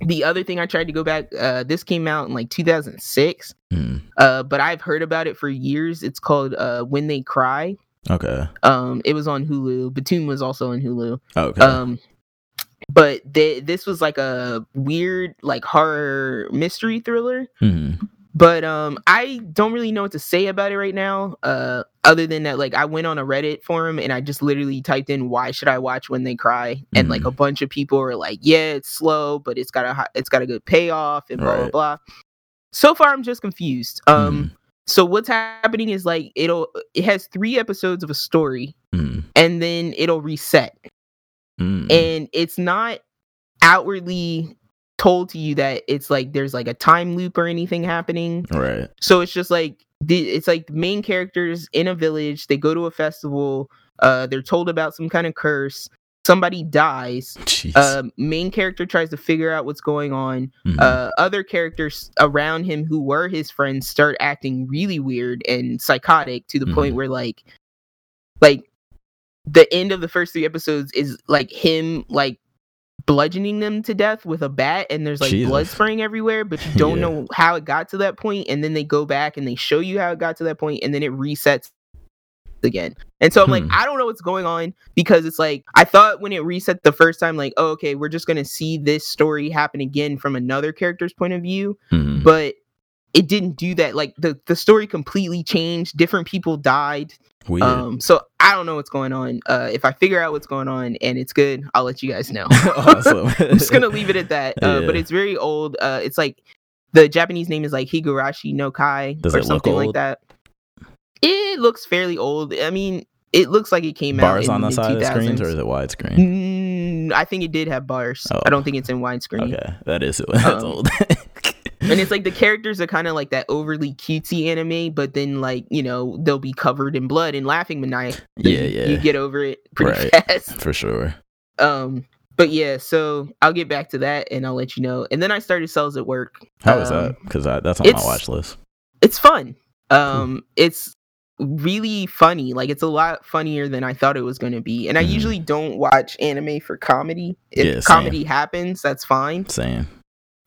[SPEAKER 1] The other thing I tried to go back, uh, this came out in like 2006.
[SPEAKER 2] Hmm.
[SPEAKER 1] Uh, but I've heard about it for years. It's called uh, When They Cry.
[SPEAKER 2] Okay.
[SPEAKER 1] Um, it was on Hulu. Btooom was also on Hulu.
[SPEAKER 2] Okay.
[SPEAKER 1] Um, but th- this was like a weird, like horror mystery thriller.
[SPEAKER 2] hmm
[SPEAKER 1] But um, I don't really know what to say about it right now. Uh, other than that, like I went on a Reddit forum and I just literally typed in "Why should I watch When They Cry?" and like a bunch of people were like, "Yeah, it's slow, but it's got a it's got a good payoff and blah blah
[SPEAKER 2] Right.
[SPEAKER 1] blah." So far, I'm just confused. Um,
[SPEAKER 2] Mhm.
[SPEAKER 1] so what's happening is like it'll it has three episodes of a story
[SPEAKER 2] Mm.
[SPEAKER 1] and then it'll reset
[SPEAKER 2] Mm.
[SPEAKER 1] and it's not outwardly told to you that it's like there's like a time loop or anything happening
[SPEAKER 2] right.
[SPEAKER 1] so it's just like the it's like main characters in a village they go to a festival uh they're told about some kind of curse somebody dies
[SPEAKER 2] Jeez.
[SPEAKER 1] uh main character tries to figure out what's going on
[SPEAKER 2] Mhm.
[SPEAKER 1] uh other characters around him who were his friends start acting really weird and psychotic to the point
[SPEAKER 2] Mhm.
[SPEAKER 1] where like like the end of the first three episodes is like him like bludgeoning them to death with a bat and there's like blood spraying everywhere but you don't
[SPEAKER 2] Yeah.
[SPEAKER 1] know how it got to that point and then they go back and they show you how it got to that point and then it resets again and so i'm like
[SPEAKER 2] Hmm.
[SPEAKER 1] i don't know what's going on because it's like i thought when it reset the first time like oh, okay we're just gonna see this story happen again from another character's point of view
[SPEAKER 2] Mhm.
[SPEAKER 1] but it didn't do that like the, the story completely changed different people died
[SPEAKER 2] Weird.
[SPEAKER 1] um so i don't know what's going on uh if i figure out what's going on and it's good i'll let you guys know
[SPEAKER 2] awesome.
[SPEAKER 1] i'm just gonna leave it at that uh but it's very old uh it's like the japanese name is like higurashi no kai
[SPEAKER 2] Does
[SPEAKER 1] or
[SPEAKER 2] it look
[SPEAKER 1] something like that it looks fairly old i mean it looks like it came out
[SPEAKER 2] Bars on the side of the screens, or is it widescreen?
[SPEAKER 1] Mm, I think it did have bars.
[SPEAKER 2] Oh.
[SPEAKER 1] I don't think it's in widescreen.
[SPEAKER 2] Okay, that is that's
[SPEAKER 1] Um,
[SPEAKER 2] old.
[SPEAKER 1] And it's like the characters are kind of like that overly cutesy anime, but then like you know they'll be covered in blood and laughing maniac.
[SPEAKER 2] Yeah, yeah.
[SPEAKER 1] You get over it pretty
[SPEAKER 2] Right.
[SPEAKER 1] fast.
[SPEAKER 2] for sure.
[SPEAKER 1] Um, but yeah, so I'll get back to that and I'll let you know. And then I started Cells at Work.
[SPEAKER 2] How is
[SPEAKER 1] Um,
[SPEAKER 2] that? Because that's on my watch list.
[SPEAKER 1] It's fun. Um, it's really funny. Like it's a lot funnier than I thought it was going to be. And I
[SPEAKER 2] Mhm.
[SPEAKER 1] usually don't watch anime for comedy. If
[SPEAKER 2] Yeah,
[SPEAKER 1] comedy happens, that's fine.
[SPEAKER 2] Same.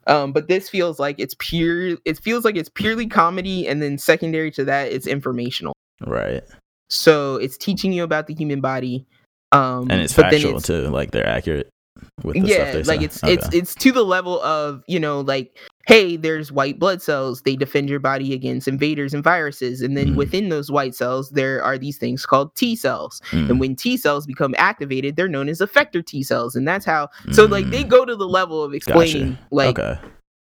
[SPEAKER 1] Um, but this feels like it's pure. It feels like it's purely comedy, and then secondary to that, it's informational.
[SPEAKER 2] Right.
[SPEAKER 1] So it's teaching you about the human body. Um,
[SPEAKER 2] And it's factual too. Like they're accurate with the stuff
[SPEAKER 1] yeah,
[SPEAKER 2] they
[SPEAKER 1] like
[SPEAKER 2] say.
[SPEAKER 1] it's it's it's to the level of you know like hey, there's white blood cells. They defend your body against invaders and viruses, and then
[SPEAKER 2] Mhm.
[SPEAKER 1] within those white cells, there are these things called T cells.
[SPEAKER 2] Mm,
[SPEAKER 1] And when T cells become activated, they're known as effector T cells, and that's how. So like they
[SPEAKER 2] mm.
[SPEAKER 1] go to the level of explaining like
[SPEAKER 2] okay,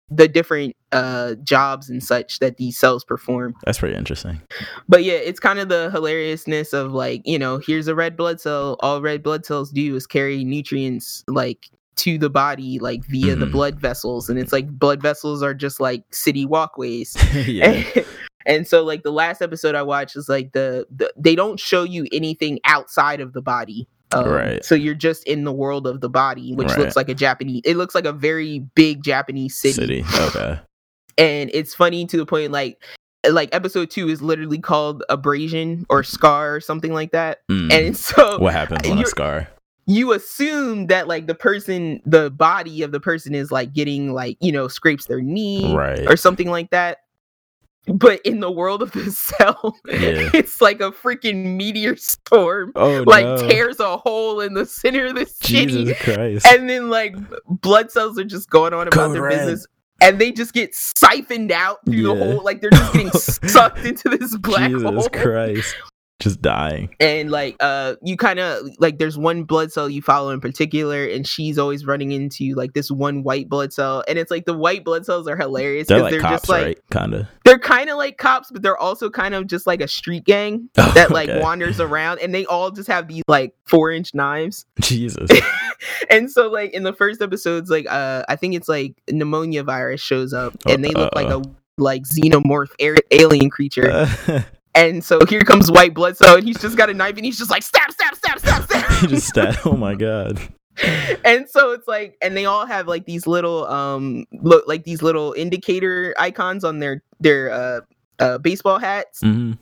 [SPEAKER 1] the different uh jobs and such that these cells perform
[SPEAKER 2] that's pretty interesting.
[SPEAKER 1] but yeah it's kind of the hilariousness of like you know here's a red blood cell all red blood cells do is carry nutrients like to the body like via the
[SPEAKER 2] Mhm.
[SPEAKER 1] blood vessels and it's like blood vessels are just like city walkways
[SPEAKER 2] yeah.
[SPEAKER 1] and so like the last episode i watched is like the, the they don't show you anything outside of the body um,
[SPEAKER 2] Right.
[SPEAKER 1] so you're just in the world of the body which
[SPEAKER 2] Right.
[SPEAKER 1] looks like a japanese it looks like a very big japanese
[SPEAKER 2] City. Okay.
[SPEAKER 1] and it's funny to the point like like episode two is literally called abrasion or scar or something like that
[SPEAKER 2] Mm.
[SPEAKER 1] and so
[SPEAKER 2] what happens on a scar?
[SPEAKER 1] You assume that like the person the body of the person is like getting like you know scrapes their knee
[SPEAKER 2] Right.
[SPEAKER 1] or something like that but in the world of the cell
[SPEAKER 2] Yeah.
[SPEAKER 1] it's like a freaking meteor storm
[SPEAKER 2] Oh
[SPEAKER 1] like
[SPEAKER 2] no.
[SPEAKER 1] tears a hole in the center of the city and then like blood cells are just going on about their
[SPEAKER 2] red.
[SPEAKER 1] business and they just get siphoned out through the
[SPEAKER 2] Yeah.
[SPEAKER 1] hole like they're just getting sucked into this black
[SPEAKER 2] Jesus
[SPEAKER 1] hole
[SPEAKER 2] Christ. Just dying.
[SPEAKER 1] and like uh you kind of like there's one blood cell you follow in particular and she's always running into like this one white blood cell and it's like the white blood cells are hilarious
[SPEAKER 2] They're like
[SPEAKER 1] they're,
[SPEAKER 2] cops,
[SPEAKER 1] just like
[SPEAKER 2] right? Kind of.
[SPEAKER 1] they're kind of like cops but they're also kind of just like a street gang that like wanders around and they all just have these like four inch knives
[SPEAKER 2] Jesus.
[SPEAKER 1] and so like in the first episodes like uh i think it's like pneumonia virus shows up and they look like a like xenomorph alien creature
[SPEAKER 2] Uh,
[SPEAKER 1] and so here comes white blood cell and he's just got a knife and he's just like stab stab stab stab stab
[SPEAKER 2] he just stat. Oh my god.
[SPEAKER 1] and so it's like and they all have like these little um look like these little indicator icons on their their uh uh baseball hats
[SPEAKER 2] hmm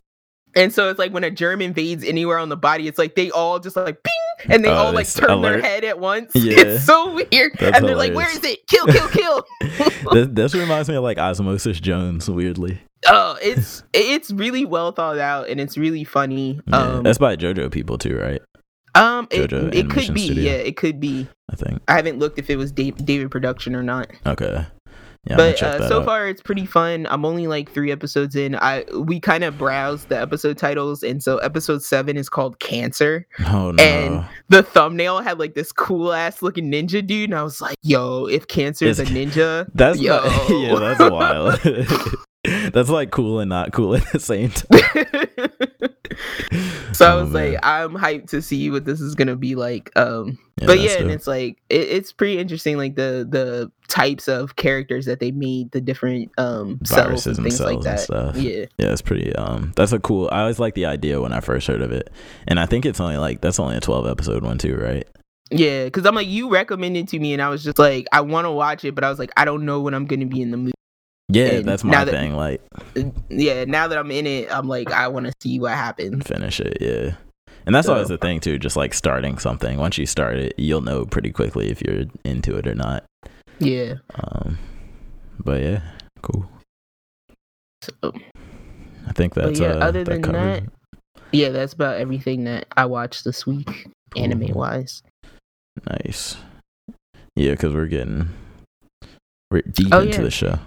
[SPEAKER 1] and so it's like when a germ invades anywhere on the body it's like they all just like ping and they
[SPEAKER 2] Oh,
[SPEAKER 1] all like turn
[SPEAKER 2] alert.
[SPEAKER 1] their head at once
[SPEAKER 2] Yeah.
[SPEAKER 1] it's so weird
[SPEAKER 2] That's
[SPEAKER 1] and they're like where is it kill kill kill
[SPEAKER 2] this, this reminds me of like Osmosis Jones, weirdly.
[SPEAKER 1] oh it's it's really well thought out and it's really funny
[SPEAKER 2] Yeah,
[SPEAKER 1] um
[SPEAKER 2] that's by JoJo people too, right?
[SPEAKER 1] um it,
[SPEAKER 2] JoJo
[SPEAKER 1] it could be
[SPEAKER 2] Studio.
[SPEAKER 1] yeah it could be
[SPEAKER 2] I think.
[SPEAKER 1] i haven't looked if it was Dave, david production or not
[SPEAKER 2] Okay. Yeah,
[SPEAKER 1] but uh, so
[SPEAKER 2] out.
[SPEAKER 1] far it's pretty fun i'm only like three episodes in i we kind of browsed the episode titles and so episode seven is called cancer
[SPEAKER 2] oh no.
[SPEAKER 1] and the thumbnail had like this cool ass looking ninja dude and i was like yo if cancer is a ninja
[SPEAKER 2] that's
[SPEAKER 1] yo.
[SPEAKER 2] not- yeah, that's wild. that's like cool and not cool at the same time.
[SPEAKER 1] so i
[SPEAKER 2] Oh,
[SPEAKER 1] was
[SPEAKER 2] man.
[SPEAKER 1] like i'm hyped to see what this is gonna be like um
[SPEAKER 2] Yeah,
[SPEAKER 1] but yeah and it's like it, it's pretty interesting like the the types of characters that they made the different um
[SPEAKER 2] viruses
[SPEAKER 1] and things like that
[SPEAKER 2] stuff.
[SPEAKER 1] yeah
[SPEAKER 2] Yeah, it's pretty. Um, that's a cool. I always like the idea when I first heard of it, and I think it's only like that's only a twelve episode one too, right?
[SPEAKER 1] Yeah, because I'm like, you recommended to me, and I was just like, I want to watch it, but I was like, I don't know when I'm going to be in the mood.
[SPEAKER 2] Yeah,
[SPEAKER 1] And
[SPEAKER 2] that's my
[SPEAKER 1] that-
[SPEAKER 2] thing. Like,
[SPEAKER 1] Yeah, now that I'm in it, I'm like, I want to see what happens.
[SPEAKER 2] finish it. Yeah, and that's
[SPEAKER 1] So-
[SPEAKER 2] always the thing too. Just like starting something. Once you start it, you'll know pretty quickly if you're into it or not.
[SPEAKER 1] Yeah.
[SPEAKER 2] Um, but yeah, cool.
[SPEAKER 1] So,
[SPEAKER 2] I think that's
[SPEAKER 1] yeah,
[SPEAKER 2] uh,
[SPEAKER 1] other
[SPEAKER 2] that
[SPEAKER 1] than that, yeah, that's about everything that I watched this week, anime wise.
[SPEAKER 2] Nice. Yeah, because we're getting we're deep
[SPEAKER 1] Oh,
[SPEAKER 2] into
[SPEAKER 1] yeah.
[SPEAKER 2] the show.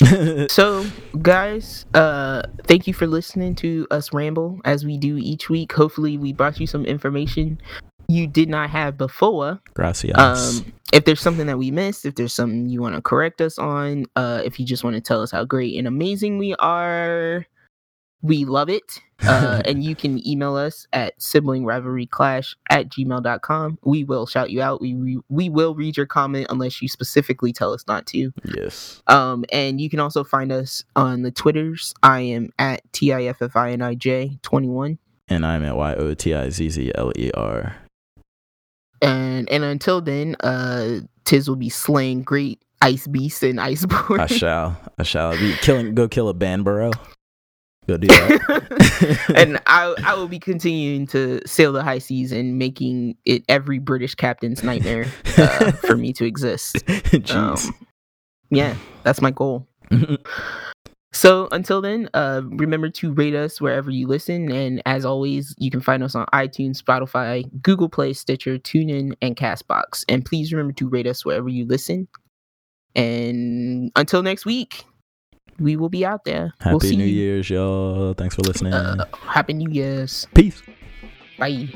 [SPEAKER 1] So, guys, uh, thank you for listening to us ramble as we do each week. Hopefully, we brought you some information you did not have before.
[SPEAKER 2] Gracias.
[SPEAKER 1] Um, if there's something that we missed, if there's something you want to correct us on, uh, if you just want to tell us how great and amazing we are, we love it. Uh, and you can email us at siblingrivalryclash at gmail.com. We will shout you out. We, we we will read your comment unless you specifically tell us not to.
[SPEAKER 2] yes.
[SPEAKER 1] Um, and you can also find us on the Twitters. I am at TIFFINIJ21.
[SPEAKER 2] And I'm at Y O T I Z Z L E R.
[SPEAKER 1] And and until then, uh Tiz will be slaying great ice beasts and iceborne.
[SPEAKER 2] I shall. I shall be killing. Go kill a Banbaro. Go do that.
[SPEAKER 1] and I I will be continuing to sail the high seas and making it every British captain's nightmare uh, for me to exist.
[SPEAKER 2] Jeez.
[SPEAKER 1] Um, yeah, that's my goal. So until then, uh, remember to rate us wherever you listen, and as always, you can find us on iTunes, Spotify, Google Play, Stitcher, TuneIn, and Castbox. And please remember to rate us wherever you listen. And until next week, we will be out there.
[SPEAKER 2] Happy
[SPEAKER 1] we'll
[SPEAKER 2] New
[SPEAKER 1] you.
[SPEAKER 2] Year's, y'all. Thanks for listening.
[SPEAKER 1] Uh, Happy New Year's.
[SPEAKER 2] Peace.
[SPEAKER 1] Bye.